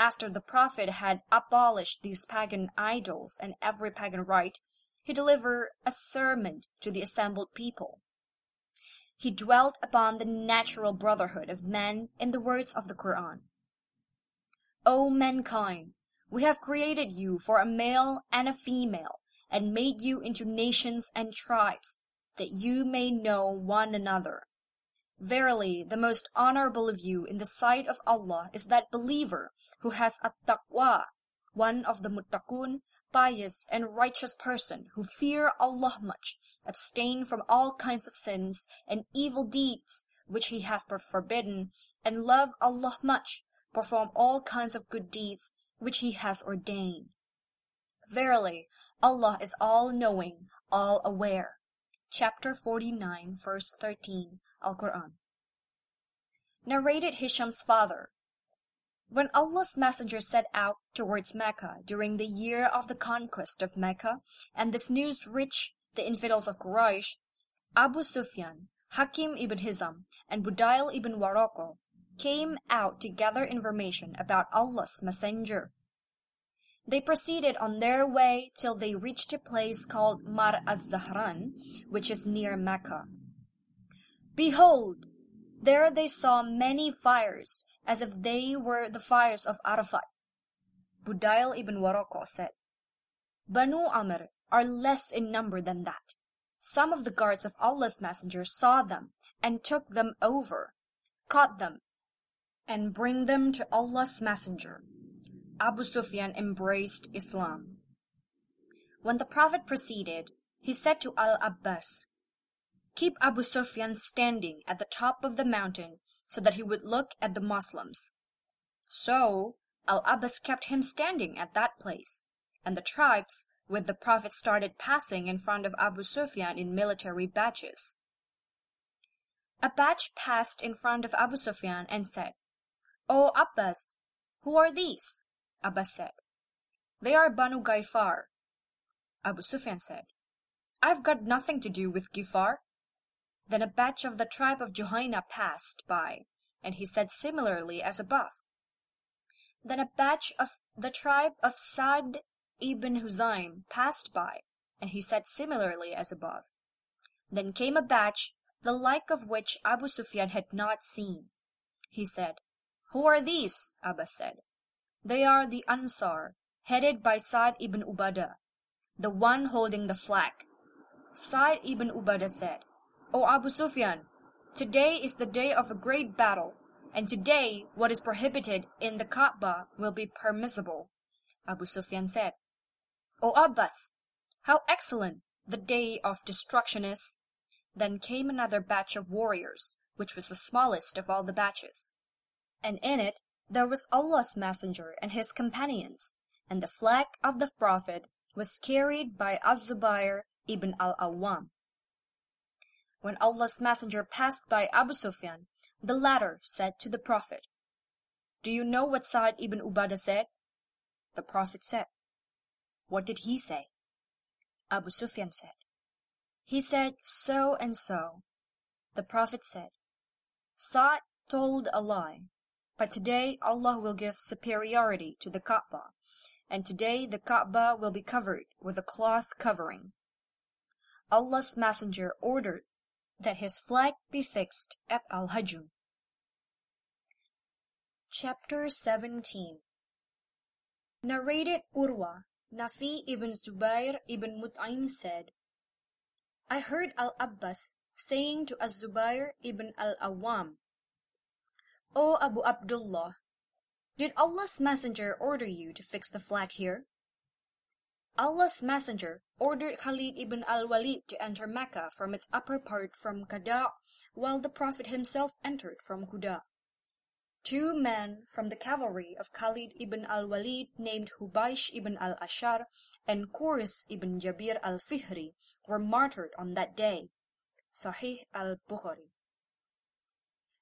After the Prophet had abolished these pagan idols and every pagan rite, he delivered a sermon to the assembled people. He dwelt upon the natural brotherhood of men in the words of the Quran. O mankind, we have created you for a male and a female, and made you into nations and tribes, that you may know one another. Verily, the most honorable of you in the sight of Allah is that believer who has at-taqwa, one of the muttaqun, pious, and righteous person who fear Allah much, abstain from all kinds of sins and evil deeds which He has forbidden, and love Allah much, perform all kinds of good deeds which He has ordained. Verily, Allah is all knowing, all aware. Chapter 49, verse 13, Al Quran. Narrated Hisham's father, when Allah's Messenger set out towards Mecca during the year of the conquest of Mecca, and this news reached the infidels of Quraysh, Abu Sufyan, Hakim ibn Hizam, and Budail ibn Waraqah came out to gather information about Allah's Messenger. They proceeded on their way till they reached a place called Mar az-Zahran, which is near Mecca. Behold, there they saw many fires, as if they were the fires of Arafat. Budail ibn Waraqah said, Banu Amr are less in number than that. Some of the guards of Allah's messenger saw them and took them over, caught them, and bring them to Allah's messenger. Abu Sufyan embraced Islam. When the Prophet proceeded, he said to Al-Abbas, Keep Abu Sufyan standing at the top of the mountain so that he would look at the Moslems. So Al-Abbas kept him standing at that place, and the tribes with the Prophet started passing in front of Abu Sufyan in military batches. A batch passed in front of Abu Sufyan and said, O Abbas, who are these? Abbas said, They are Banu Ghifar. Abu Sufyan said, I've got nothing to do with Ghifar. Then a batch of the tribe of Juhayna passed by, and he said similarly as above. Then a batch of the tribe of Sa'd ibn Huzaim passed by, and he said similarly as above. Then came a batch, the like of which Abu Sufyan had not seen. He said, Who are these? Abbas said. They are the Ansar, headed by Sa'd ibn Ubadah, the one holding the flag. Sa'd ibn Ubadah said, O Abu Sufyan, today is the day of a great battle, and today what is prohibited in the Kaaba will be permissible. Abu Sufyan said, O Abbas, how excellent the day of destruction is! Then came another batch of warriors, which was the smallest of all the batches. And in it there was Allah's messenger and his companions, and the flag of the Prophet was carried by Az-Zubair ibn al-Awwam. When Allah's messenger passed by Abu Sufyan, the latter said to the Prophet, Do you know what Sa'd ibn Ubadah said? The Prophet said, What did he say? Abu Sufyan said, He said so and so. The Prophet said, Sa'd told a lie, but today Allah will give superiority to the Kaaba, and today the Kaaba will be covered with a cloth covering. Allah's messenger ordered that his flag be fixed at Al-Hajjun. Chapter 17 Narrated Urwa, Nafi ibn Zubair ibn Mut'im said, I heard Al-Abbas saying to Az-Zubair ibn Al-Awwam, O Abu Abdullah, did Allah's messenger order you to fix the flag here? Allah's messenger ordered Khalid ibn al-Walid to enter Mecca from its upper part from Qada, while the Prophet himself entered from Quda. Two men from the cavalry of Khalid ibn al-Walid named Hubaysh ibn al-Ashar and Qurs ibn Jabir al-Fihri were martyred on that day. Sahih al-Bukhari.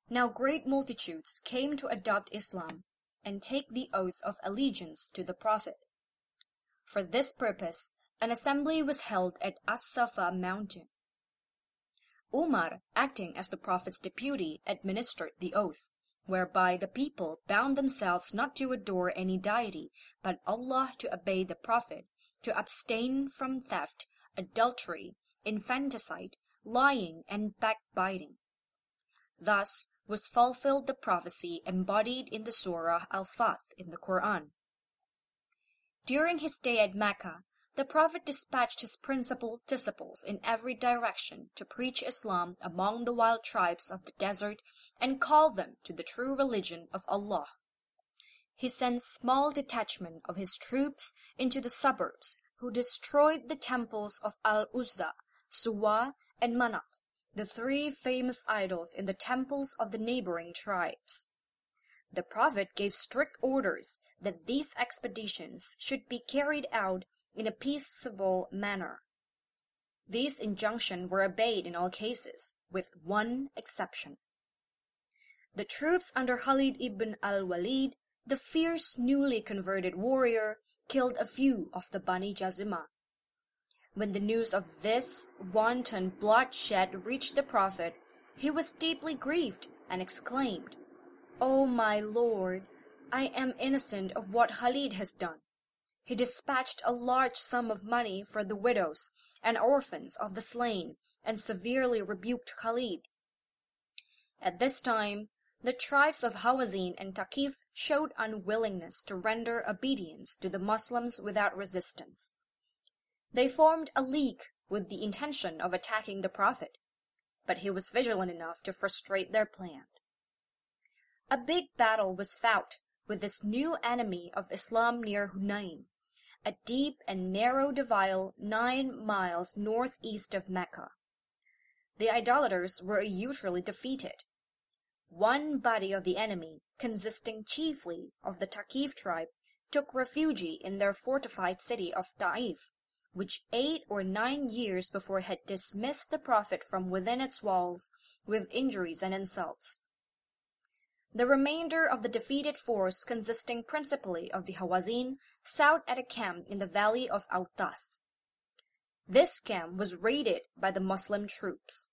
Now great multitudes came to adopt Islam and take the oath of allegiance to the Prophet. For this purpose, an assembly was held at As-Safa mountain. Umar, acting as the Prophet's deputy, administered the oath, whereby the people bound themselves not to adore any deity, but Allah to obey the Prophet, to abstain from theft, adultery, infanticide, lying, and backbiting. Thus was fulfilled the prophecy embodied in the Surah Al-Fath in the Quran. During his stay at Mecca, the Prophet dispatched his principal disciples in every direction to preach Islam among the wild tribes of the desert and call them to the true religion of Allah. he sent small detachment of his troops into the suburbs, who destroyed the temples of Al-Uzza, Suwa, and Manat, the three famous idols in the temples of the neighboring tribes. The Prophet gave strict orders that these expeditions should be carried out in a peaceable manner. These injunctions were obeyed in all cases, with one exception. The troops under Khalid ibn al-Walid, the fierce newly converted warrior, killed a few of the Bani Jazima. When the news of this wanton bloodshed reached the Prophet, he was deeply grieved and exclaimed, O my lord, I am innocent of what Khalid has done. He dispatched a large sum of money for the widows and orphans of the slain, and severely rebuked Khalid. At this time, the tribes of Hawazin and Takif showed unwillingness to render obedience to the Moslems without resistance. They formed a league with the intention of attacking the Prophet, but he was vigilant enough to frustrate their plan. A big battle was fought with this new enemy of Islam near Hunain, a deep and narrow defile nine miles northeast of Mecca. The idolaters were usually defeated. One body of the enemy, consisting chiefly of the Thaqif tribe, took refuge in their fortified city of Ta'if, which eight or nine years before had dismissed the Prophet from within its walls with injuries and insults. The remainder of the defeated force, consisting principally of the Hawazin, sought at a camp in the valley of Autas. This camp was raided by the Moslem troops.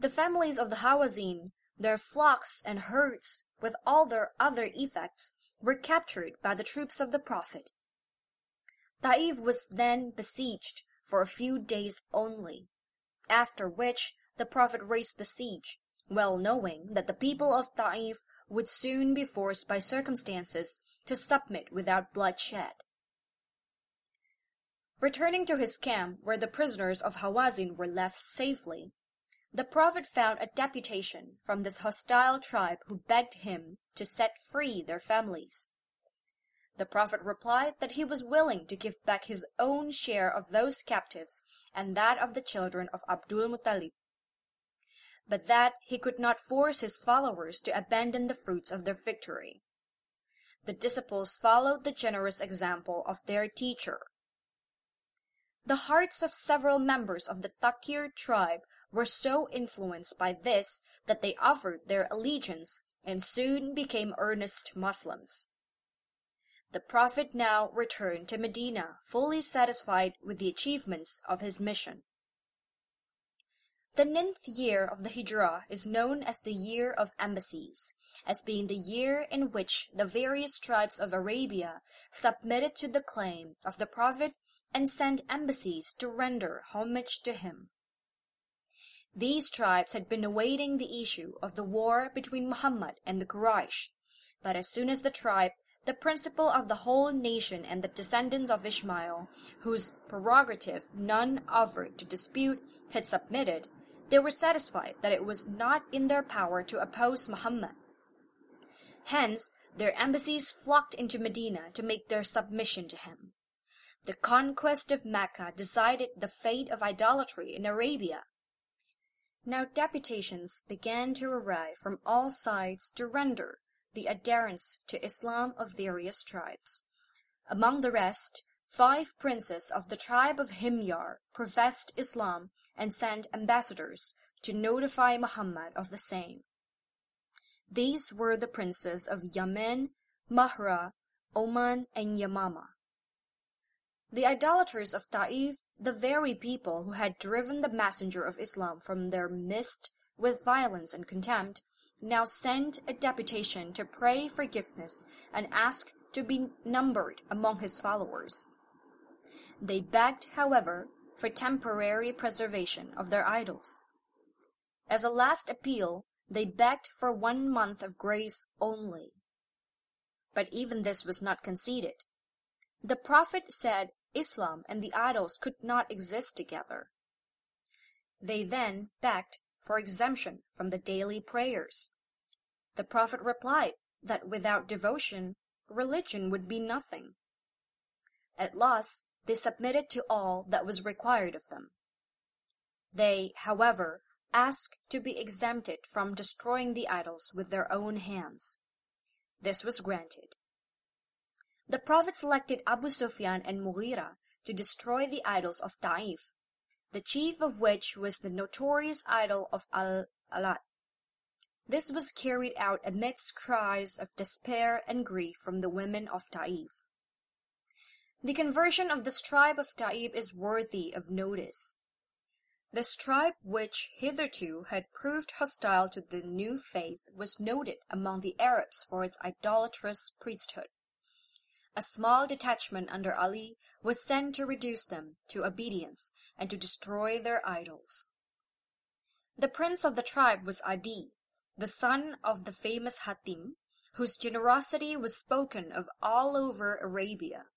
The families of the Hawazin, their flocks and herds, with all their other effects, were captured by the troops of the Prophet. Taif was then besieged for a few days only, after which the Prophet raised the siege, well knowing that the people of Ta'if would soon be forced by circumstances to submit without bloodshed. Returning to his camp where the prisoners of Hawazin were left safely, the Prophet found a deputation from this hostile tribe who begged him to set free their families. The Prophet replied that he was willing to give back his own share of those captives and that of the children of Abdul Muttalib but that he could not force his followers to abandon the fruits of their victory. The disciples followed the generous example of their teacher. The hearts of several members of the Thaqif tribe were so influenced by this that they offered their allegiance and soon became earnest Moslems. The Prophet now returned to Medina fully satisfied with the achievements of his mission. The ninth year of the Hijrah is known as the Year of Embassies, as being the year in which the various tribes of Arabia submitted to the claim of the Prophet and sent embassies to render homage to him. These tribes had been awaiting the issue of the war between Muhammad and the Quraysh, but as soon as the tribe, the principal of the whole nation and the descendants of Ishmael, whose prerogative none offered to dispute, had submitted, they were satisfied that it was not in their power to oppose Muhammad. Hence, their embassies flocked into Medina to make their submission to him. The conquest of Mecca decided the fate of idolatry in Arabia. Now deputations began to arrive from all sides to render the adherents to Islam of various tribes. Among the rest, Five princes of the tribe of Himyar professed Islam and sent ambassadors to notify Muhammad of the same. These were the princes of Yemen, Mahra, Oman, and Yamama. The idolaters of Ta'if, the very people who had driven the messenger of Islam from their midst with violence and contempt, now sent a deputation to pray forgiveness and ask to be numbered among his followers. They begged, however, for temporary preservation of their idols. As a last appeal, they begged for one month of grace only. But even this was not conceded. The Prophet said Islam and the idols could not exist together. They then begged for exemption from the daily prayers. The Prophet replied that without devotion, religion would be nothing. At last, they submitted to all that was required of them. They, however, asked to be exempted from destroying the idols with their own hands. This was granted. The Prophet selected Abu Sufyan and Mughira to destroy the idols of Ta'if, the chief of which was the notorious idol of Al-Lat. This was carried out amidst cries of despair and grief from the women of Ta'if. The conversion of the tribe of Taib is worthy of notice. This tribe which hitherto had proved hostile to the new faith was noted among the Arabs for its idolatrous priesthood. A small detachment under Ali was sent to reduce them to obedience and to destroy their idols. The prince of the tribe was Adi, the son of the famous Hatim, whose generosity was spoken of all over Arabia.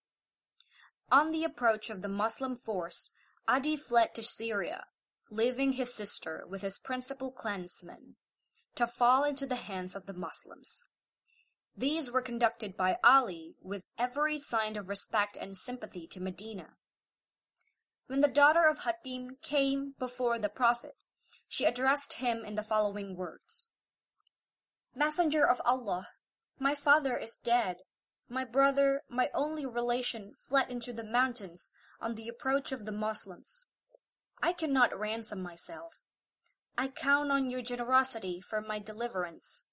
On the approach of the Moslem force, Adi fled to Syria, leaving his sister with his principal clansmen, to fall into the hands of the Moslems. These were conducted by Ali with every sign of respect and sympathy to Medina. When the daughter of Hatim came before the Prophet, she addressed him in the following words. Messenger of Allah, my father is dead. My brother, my only relation, fled into the mountains on the approach of the Moslems. I cannot ransom myself. I count on your generosity for my deliverance.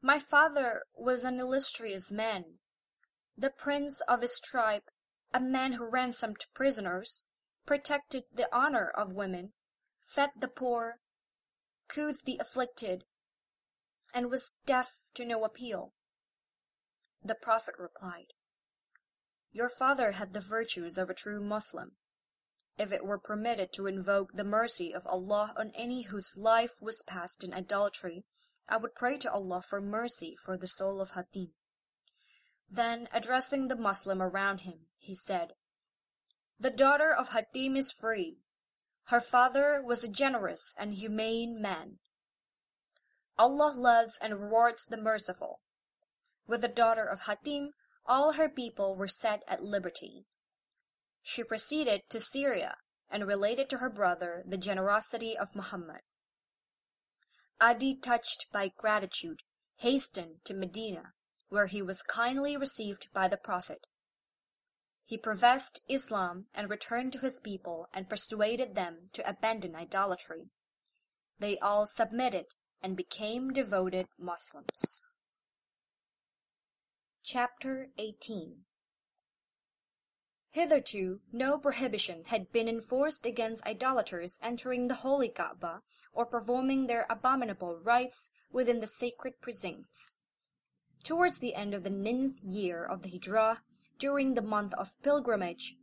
My father was an illustrious man, the prince of his tribe, a man who ransomed prisoners, protected the honor of women, fed the poor, clothed the afflicted, and was deaf to no appeal. The Prophet replied, Your father had the virtues of a true Moslem. If it were permitted to invoke the mercy of Allah on any whose life was passed in idolatry, I would pray to Allah for mercy for the soul of Hatim. Then, addressing the Moslem around him, he said, The daughter of Hatim is free. Her father was a generous and humane man. Allah loves and rewards the merciful. With the daughter of Hatim, all her people were set at liberty. She proceeded to Syria and related to her brother the generosity of Muhammad. Adi, touched by gratitude, hastened to Medina, where he was kindly received by the Prophet. He professed Islam and returned to his people and persuaded them to abandon idolatry. They all submitted and became devoted Muslims. Chapter 18 Hitherto no prohibition had been enforced against idolaters entering the holy Kaaba or performing their abominable rites within the sacred precincts. Towards the end of the ninth year of the Hijrah, during the month of pilgrimage,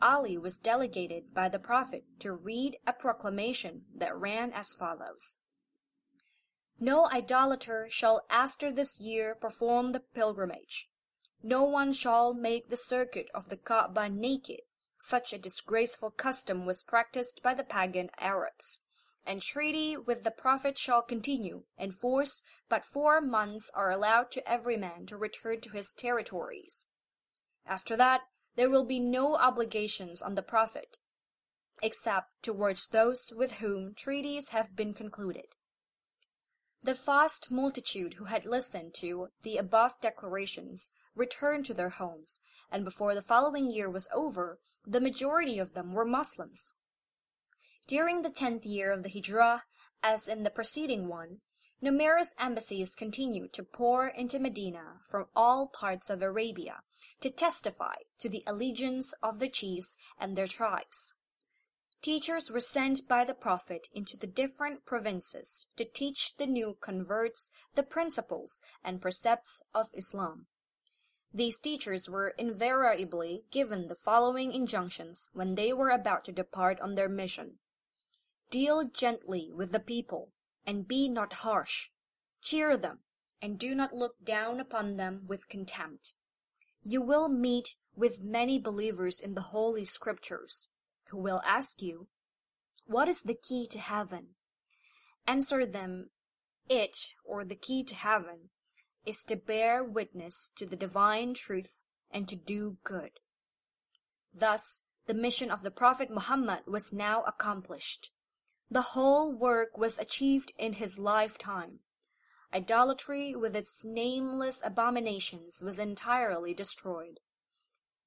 Ali was delegated by the Prophet to read a proclamation that ran as follows. No idolater shall after this year perform the pilgrimage. No one shall make the circuit of the Kaaba naked. Such a disgraceful custom was practiced by the pagan Arabs. And treaty with the Prophet shall continue in force, but four months are allowed to every man to return to his territories. After that, there will be no obligations on the Prophet, except towards those with whom treaties have been concluded. The vast multitude who had listened to the above declarations returned to their homes, and before the following year was over, the majority of them were Moslems. During the tenth year of the Hijrah, as in the preceding one, numerous embassies continued to pour into Medina from all parts of Arabia to testify to the allegiance of the chiefs and their tribes. Teachers were sent by the Prophet into the different provinces to teach the new converts the principles and precepts of Islam. These teachers were invariably given the following injunctions when they were about to depart on their mission. Deal gently with the people, and be not harsh. Cheer them, and do not look down upon them with contempt. You will meet with many believers in the Holy Scriptures, who will ask you, What is the key to heaven? Answer them, It, or the key to heaven, is to bear witness to the divine truth and to do good. Thus, the mission of the Prophet Muhammad was now accomplished. The whole work was achieved in his lifetime. Idolatry with its nameless abominations was entirely destroyed.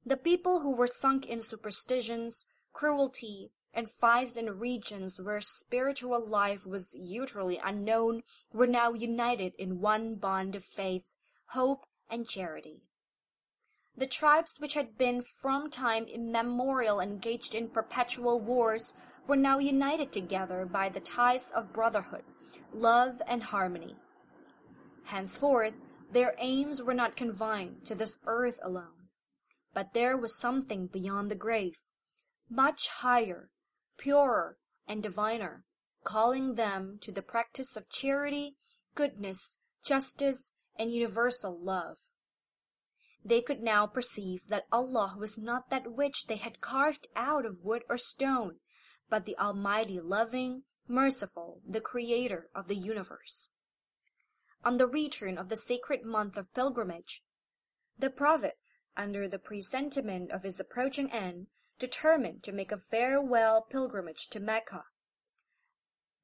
The people who were sunk in superstitions, cruelty, and vice in regions where spiritual life was utterly unknown were now united in one bond of faith, hope, and charity. The tribes which had been from time immemorial engaged in perpetual wars were now united together by the ties of brotherhood, love, and harmony. Henceforth, their aims were not confined to this earth alone, but there was something beyond the grave, much higher, purer, and diviner, calling them to the practice of charity, goodness, justice, and universal love. They could now perceive that Allah was not that which they had carved out of wood or stone, but the Almighty loving, merciful, the Creator of the universe. On the return of the sacred month of pilgrimage, the Prophet, under the presentiment of his approaching end, determined to make a farewell pilgrimage to Mecca.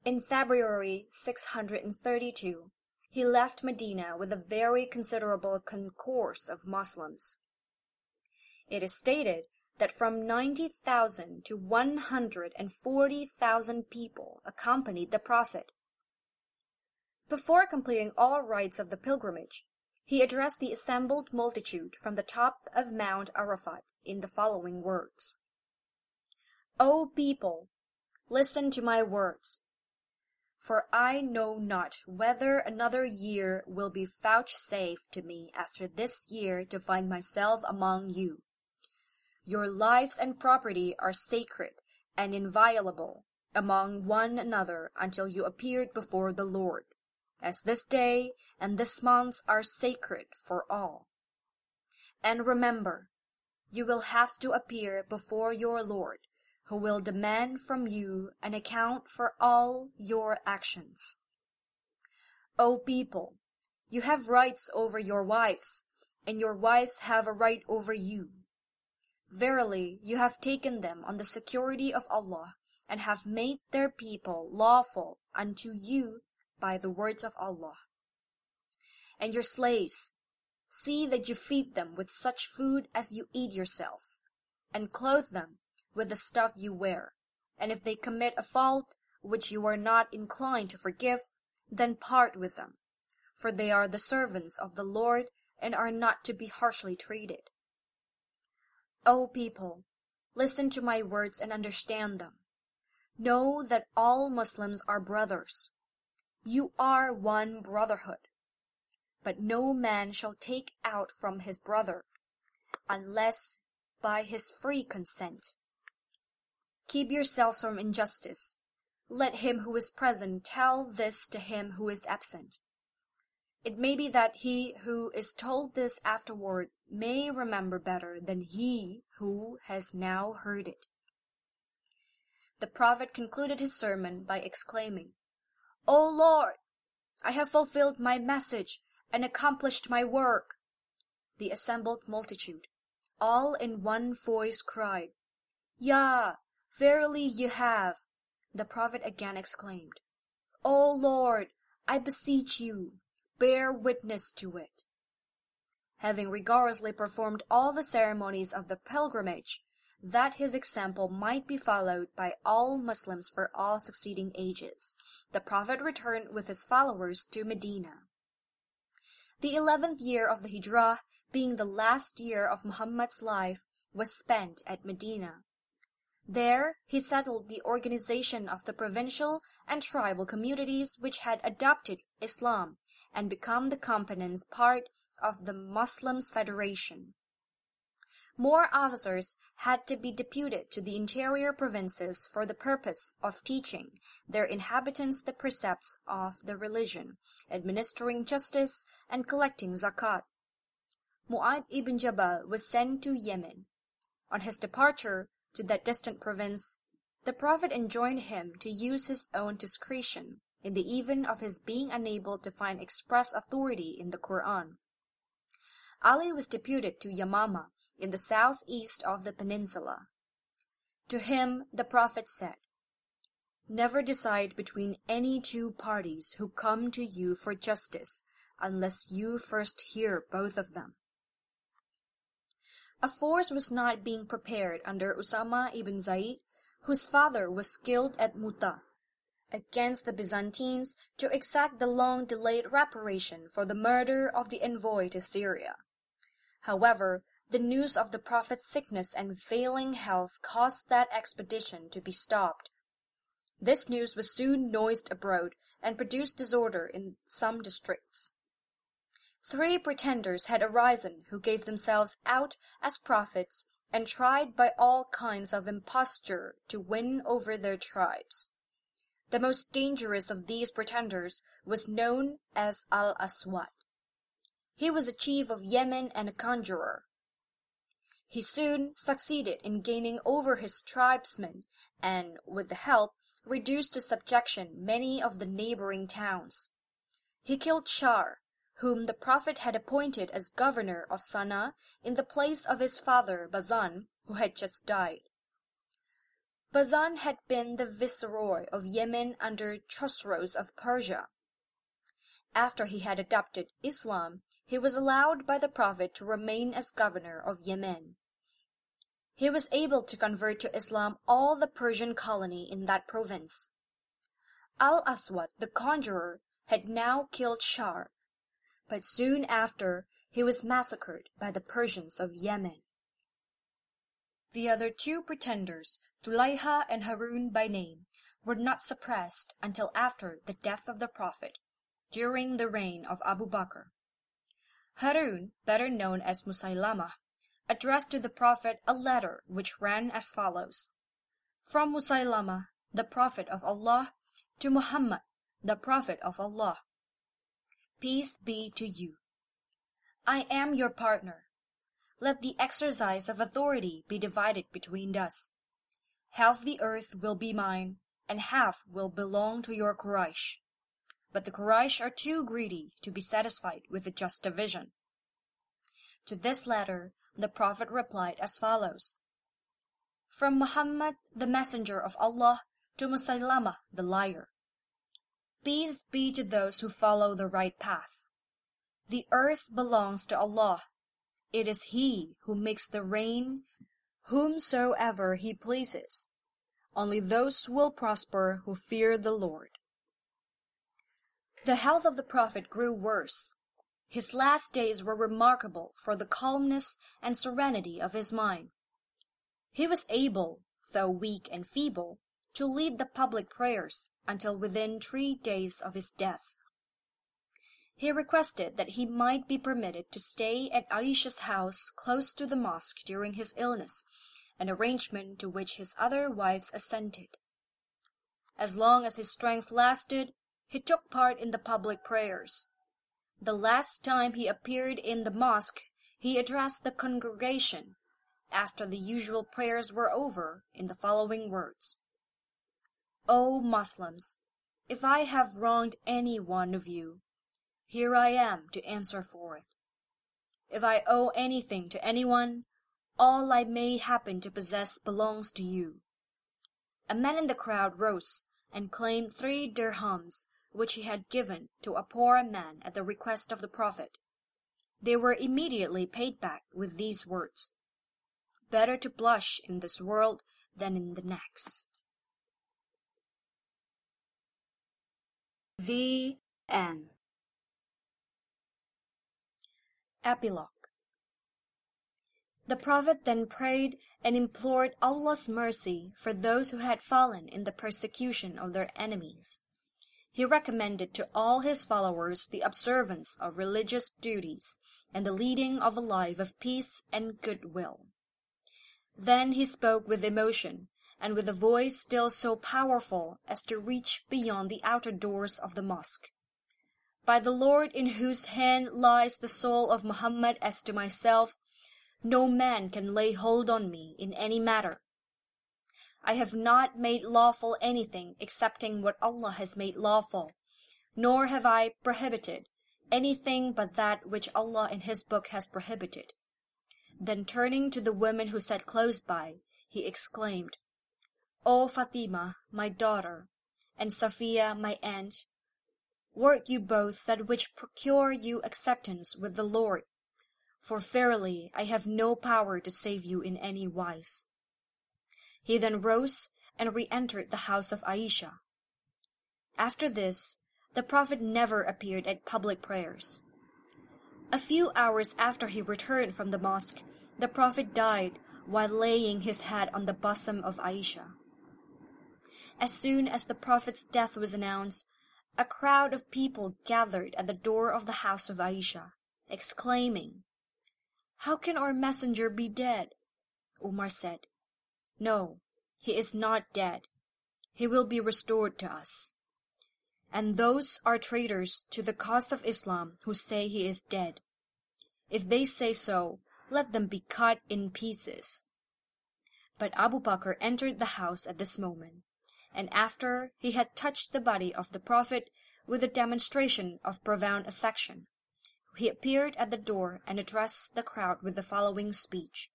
In February 632, he left Medina with a very considerable concourse of Moslems. It is stated that from 90,000 to 140,000 people accompanied the Prophet. Before completing all rites of the pilgrimage, he addressed the assembled multitude from the top of Mount Arafat in the following words. O people, listen to my words. For I know not whether another year will be vouchsafed to me after this year to find myself among you. Your lives and property are sacred and inviolable among one another until you appeared before the Lord, as this day and this month are sacred for all. And remember, you will have to appear before your Lord who will demand from you an account for all your actions. O people, you have rights over your wives, and your wives have a right over you. Verily, you have taken them on the security of Allah, and have made their people lawful unto you by the words of Allah. And your slaves, see that you feed them with such food as you eat yourselves, and clothe them with the stuff you wear. And if they commit a fault which you are not inclined to forgive, then part with them, for they are the servants of the Lord and are not to be harshly treated. O people, listen to my words and understand them. Know that all Muslims are brothers. You are one brotherhood. But no man shall take out from his brother, unless by his free consent. Keep yourselves from injustice. Let him who is present tell this to him who is absent. It may be that he who is told this afterward may remember better than he who has now heard it. The prophet concluded his sermon by exclaiming, O Lord, I have fulfilled my message and accomplished my work. The assembled multitude, all in one voice cried, Ya, Verily you have. The prophet again exclaimed, O Lord, I beseech you, bear witness to it. Having rigorously performed all the ceremonies of the pilgrimage, that his example might be followed by all Muslims for all succeeding ages, the Prophet returned with his followers to Medina. The eleventh year of the Hijrah, being the last year of Muhammad's life, was spent at Medina. There he settled the organization of the provincial and tribal communities which had adopted Islam and become the components part of the Moslems Federation. More officers had to be deputed to the interior provinces for the purpose of teaching their inhabitants the precepts of the religion, administering justice, and collecting zakat. Mu'ad ibn Jabal was sent to Yemen. On his departure, to that distant province, the Prophet enjoined him to use his own discretion in the event of his being unable to find express authority in the Quran. Ali was deputed to Yamama in the southeast of the peninsula. To him the Prophet said, Never decide between any two parties who come to you for justice unless you first hear both of them. A force was not being prepared under Usama ibn Zaid, whose father was skilled at Muta, against the Byzantines to exact the long delayed reparation for the murder of the envoy to Syria. However, the news of the Prophet's sickness and failing health caused that expedition to be stopped. This news was soon noised abroad and produced disorder in some districts. Three pretenders had arisen who gave themselves out as prophets and tried by all kinds of imposture to win over their tribes. The most dangerous of these pretenders was known as Al Aswad. He was a chief of Yemen and a conjurer. He soon succeeded in gaining over his tribesmen and, with the help, reduced to subjection many of the neighboring towns. He killed Shar, whom the Prophet had appointed as governor of Sana in the place of his father Bazan, who had just died. Bazan had been the viceroy of Yemen under Chosroes of Persia. After he had adopted Islam, he was allowed by the Prophet to remain as governor of Yemen. He was able to convert to Islam all the Persian colony in that province. Al Aswad, the conjurer, had now killed Shar, but soon after he was massacred by the Persians of Yemen. The other two pretenders, Tulayha and Harun by name, were not suppressed until after the death of the Prophet, during the reign of Abu Bakr. Harun, better known as Musaylama, addressed to the Prophet a letter which ran as follows: From Musaylama, the Prophet of Allah, to Muhammad, the Prophet of Allah. Peace be to you. I am your partner. Let the exercise of authority be divided between us. Half the earth will be mine, and half will belong to your Quraysh. But the Quraysh are too greedy to be satisfied with a just division. To this letter the Prophet replied as follows: From Muhammad the messenger of Allah to Musaylama the liar. Peace be to those who follow the right path. The earth belongs to Allah. It is He who makes the rain whomsoever He pleases. Only those will prosper who fear the Lord. The health of the Prophet grew worse. His last days were remarkable for the calmness and serenity of his mind. He was able, though weak and feeble, to lead the public prayers until within three days of his death. He requested that he might be permitted to stay at Aisha's house close to the mosque during his illness, an arrangement to which his other wives assented. As long as his strength lasted, he took part in the public prayers. The last time he appeared in the mosque he addressed the congregation, after the usual prayers were over, in the following words: O Moslems, if I have wronged any one of you, here I am to answer for it. If I owe anything to anyone, all I may happen to possess belongs to you. A man in the crowd rose and claimed three dirhams which he had given to a poor man at the request of the Prophet. They were immediately paid back with these words: "Better to blush in this world than in the next." The End Epilogue The Prophet then prayed and implored Allah's mercy for those who had fallen in the persecution of their enemies. He recommended to all his followers the observance of religious duties and the leading of a life of peace and goodwill. Then he spoke with emotion, and with a voice still so powerful as to reach beyond the outer doors of the mosque. By the Lord in whose hand lies the soul of Muhammad as to myself, no man can lay hold on me in any matter. I have not made lawful anything excepting what Allah has made lawful, nor have I prohibited anything but that which Allah in His book has prohibited. Then turning to the women who sat close by, he exclaimed, O Fatima, my daughter, and Safiya, my aunt, work you both that which procure you acceptance with the Lord, for verily I have no power to save you in any wise. He then rose and re-entered the house of Aisha. After this, the Prophet never appeared at public prayers. A few hours after he returned from the mosque, the Prophet died while laying his head on the bosom of Aisha. As soon as the Prophet's death was announced, a crowd of people gathered at the door of the house of Aisha, exclaiming, How can our messenger be dead? Umar said, No, he is not dead. He will be restored to us. And those are traitors to the cause of Islam who say he is dead. If they say so, let them be cut in pieces. But Abu Bakr entered the house at this moment, and after he had touched the body of the Prophet with a demonstration of profound affection, he appeared at the door and addressed the crowd with the following speech.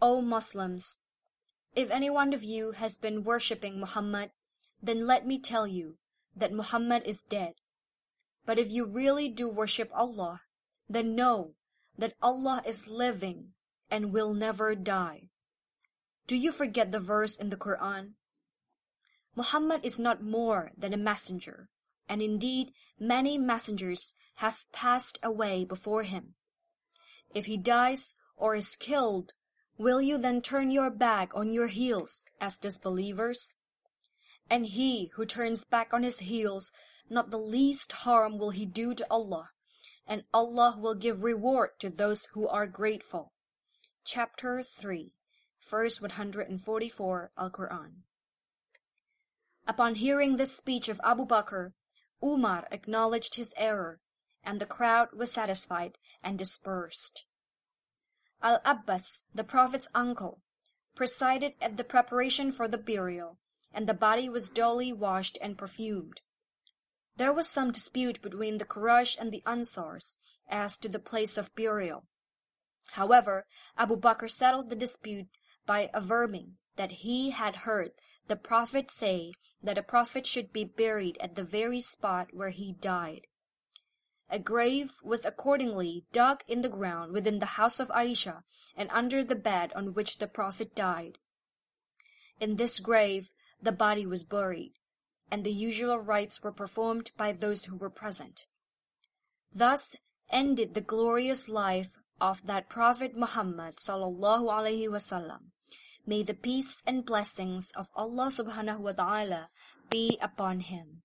O Muslims, if any one of you has been worshipping Muhammad, then let me tell you that Muhammad is dead. But if you really do worship Allah, then know that Allah is living and will never die. Do you forget the verse in the Quran? Muhammad is not more than a messenger, and indeed many messengers have passed away before him. If he dies or is killed, Will you then turn your back on your heels as disbelievers? And he who turns back on his heels, not the least harm will he do to Allah, and Allah will give reward to those who are grateful. Chapter 3, verse 144 Al-Quran. Upon hearing this speech of Abu Bakr, Umar acknowledged his error, and the crowd was satisfied and dispersed. Al-Abbas, the Prophet's uncle, presided at the preparation for the burial, and the body was duly washed and perfumed. There was some dispute between the Quraysh and the Ansars as to the place of burial. However, Abu Bakr settled the dispute by averring that he had heard the Prophet say that a prophet should be buried at the very spot where he died. A grave was accordingly dug in the ground within the house of Aisha and under the bed on which the Prophet died. In this grave the body was buried, and the usual rites were performed by those who were present. Thus ended the glorious life of that Prophet Muhammad sallallahu alaihi wasallam. May the peace and blessings of Allah subhanahu wa ta'ala be upon him.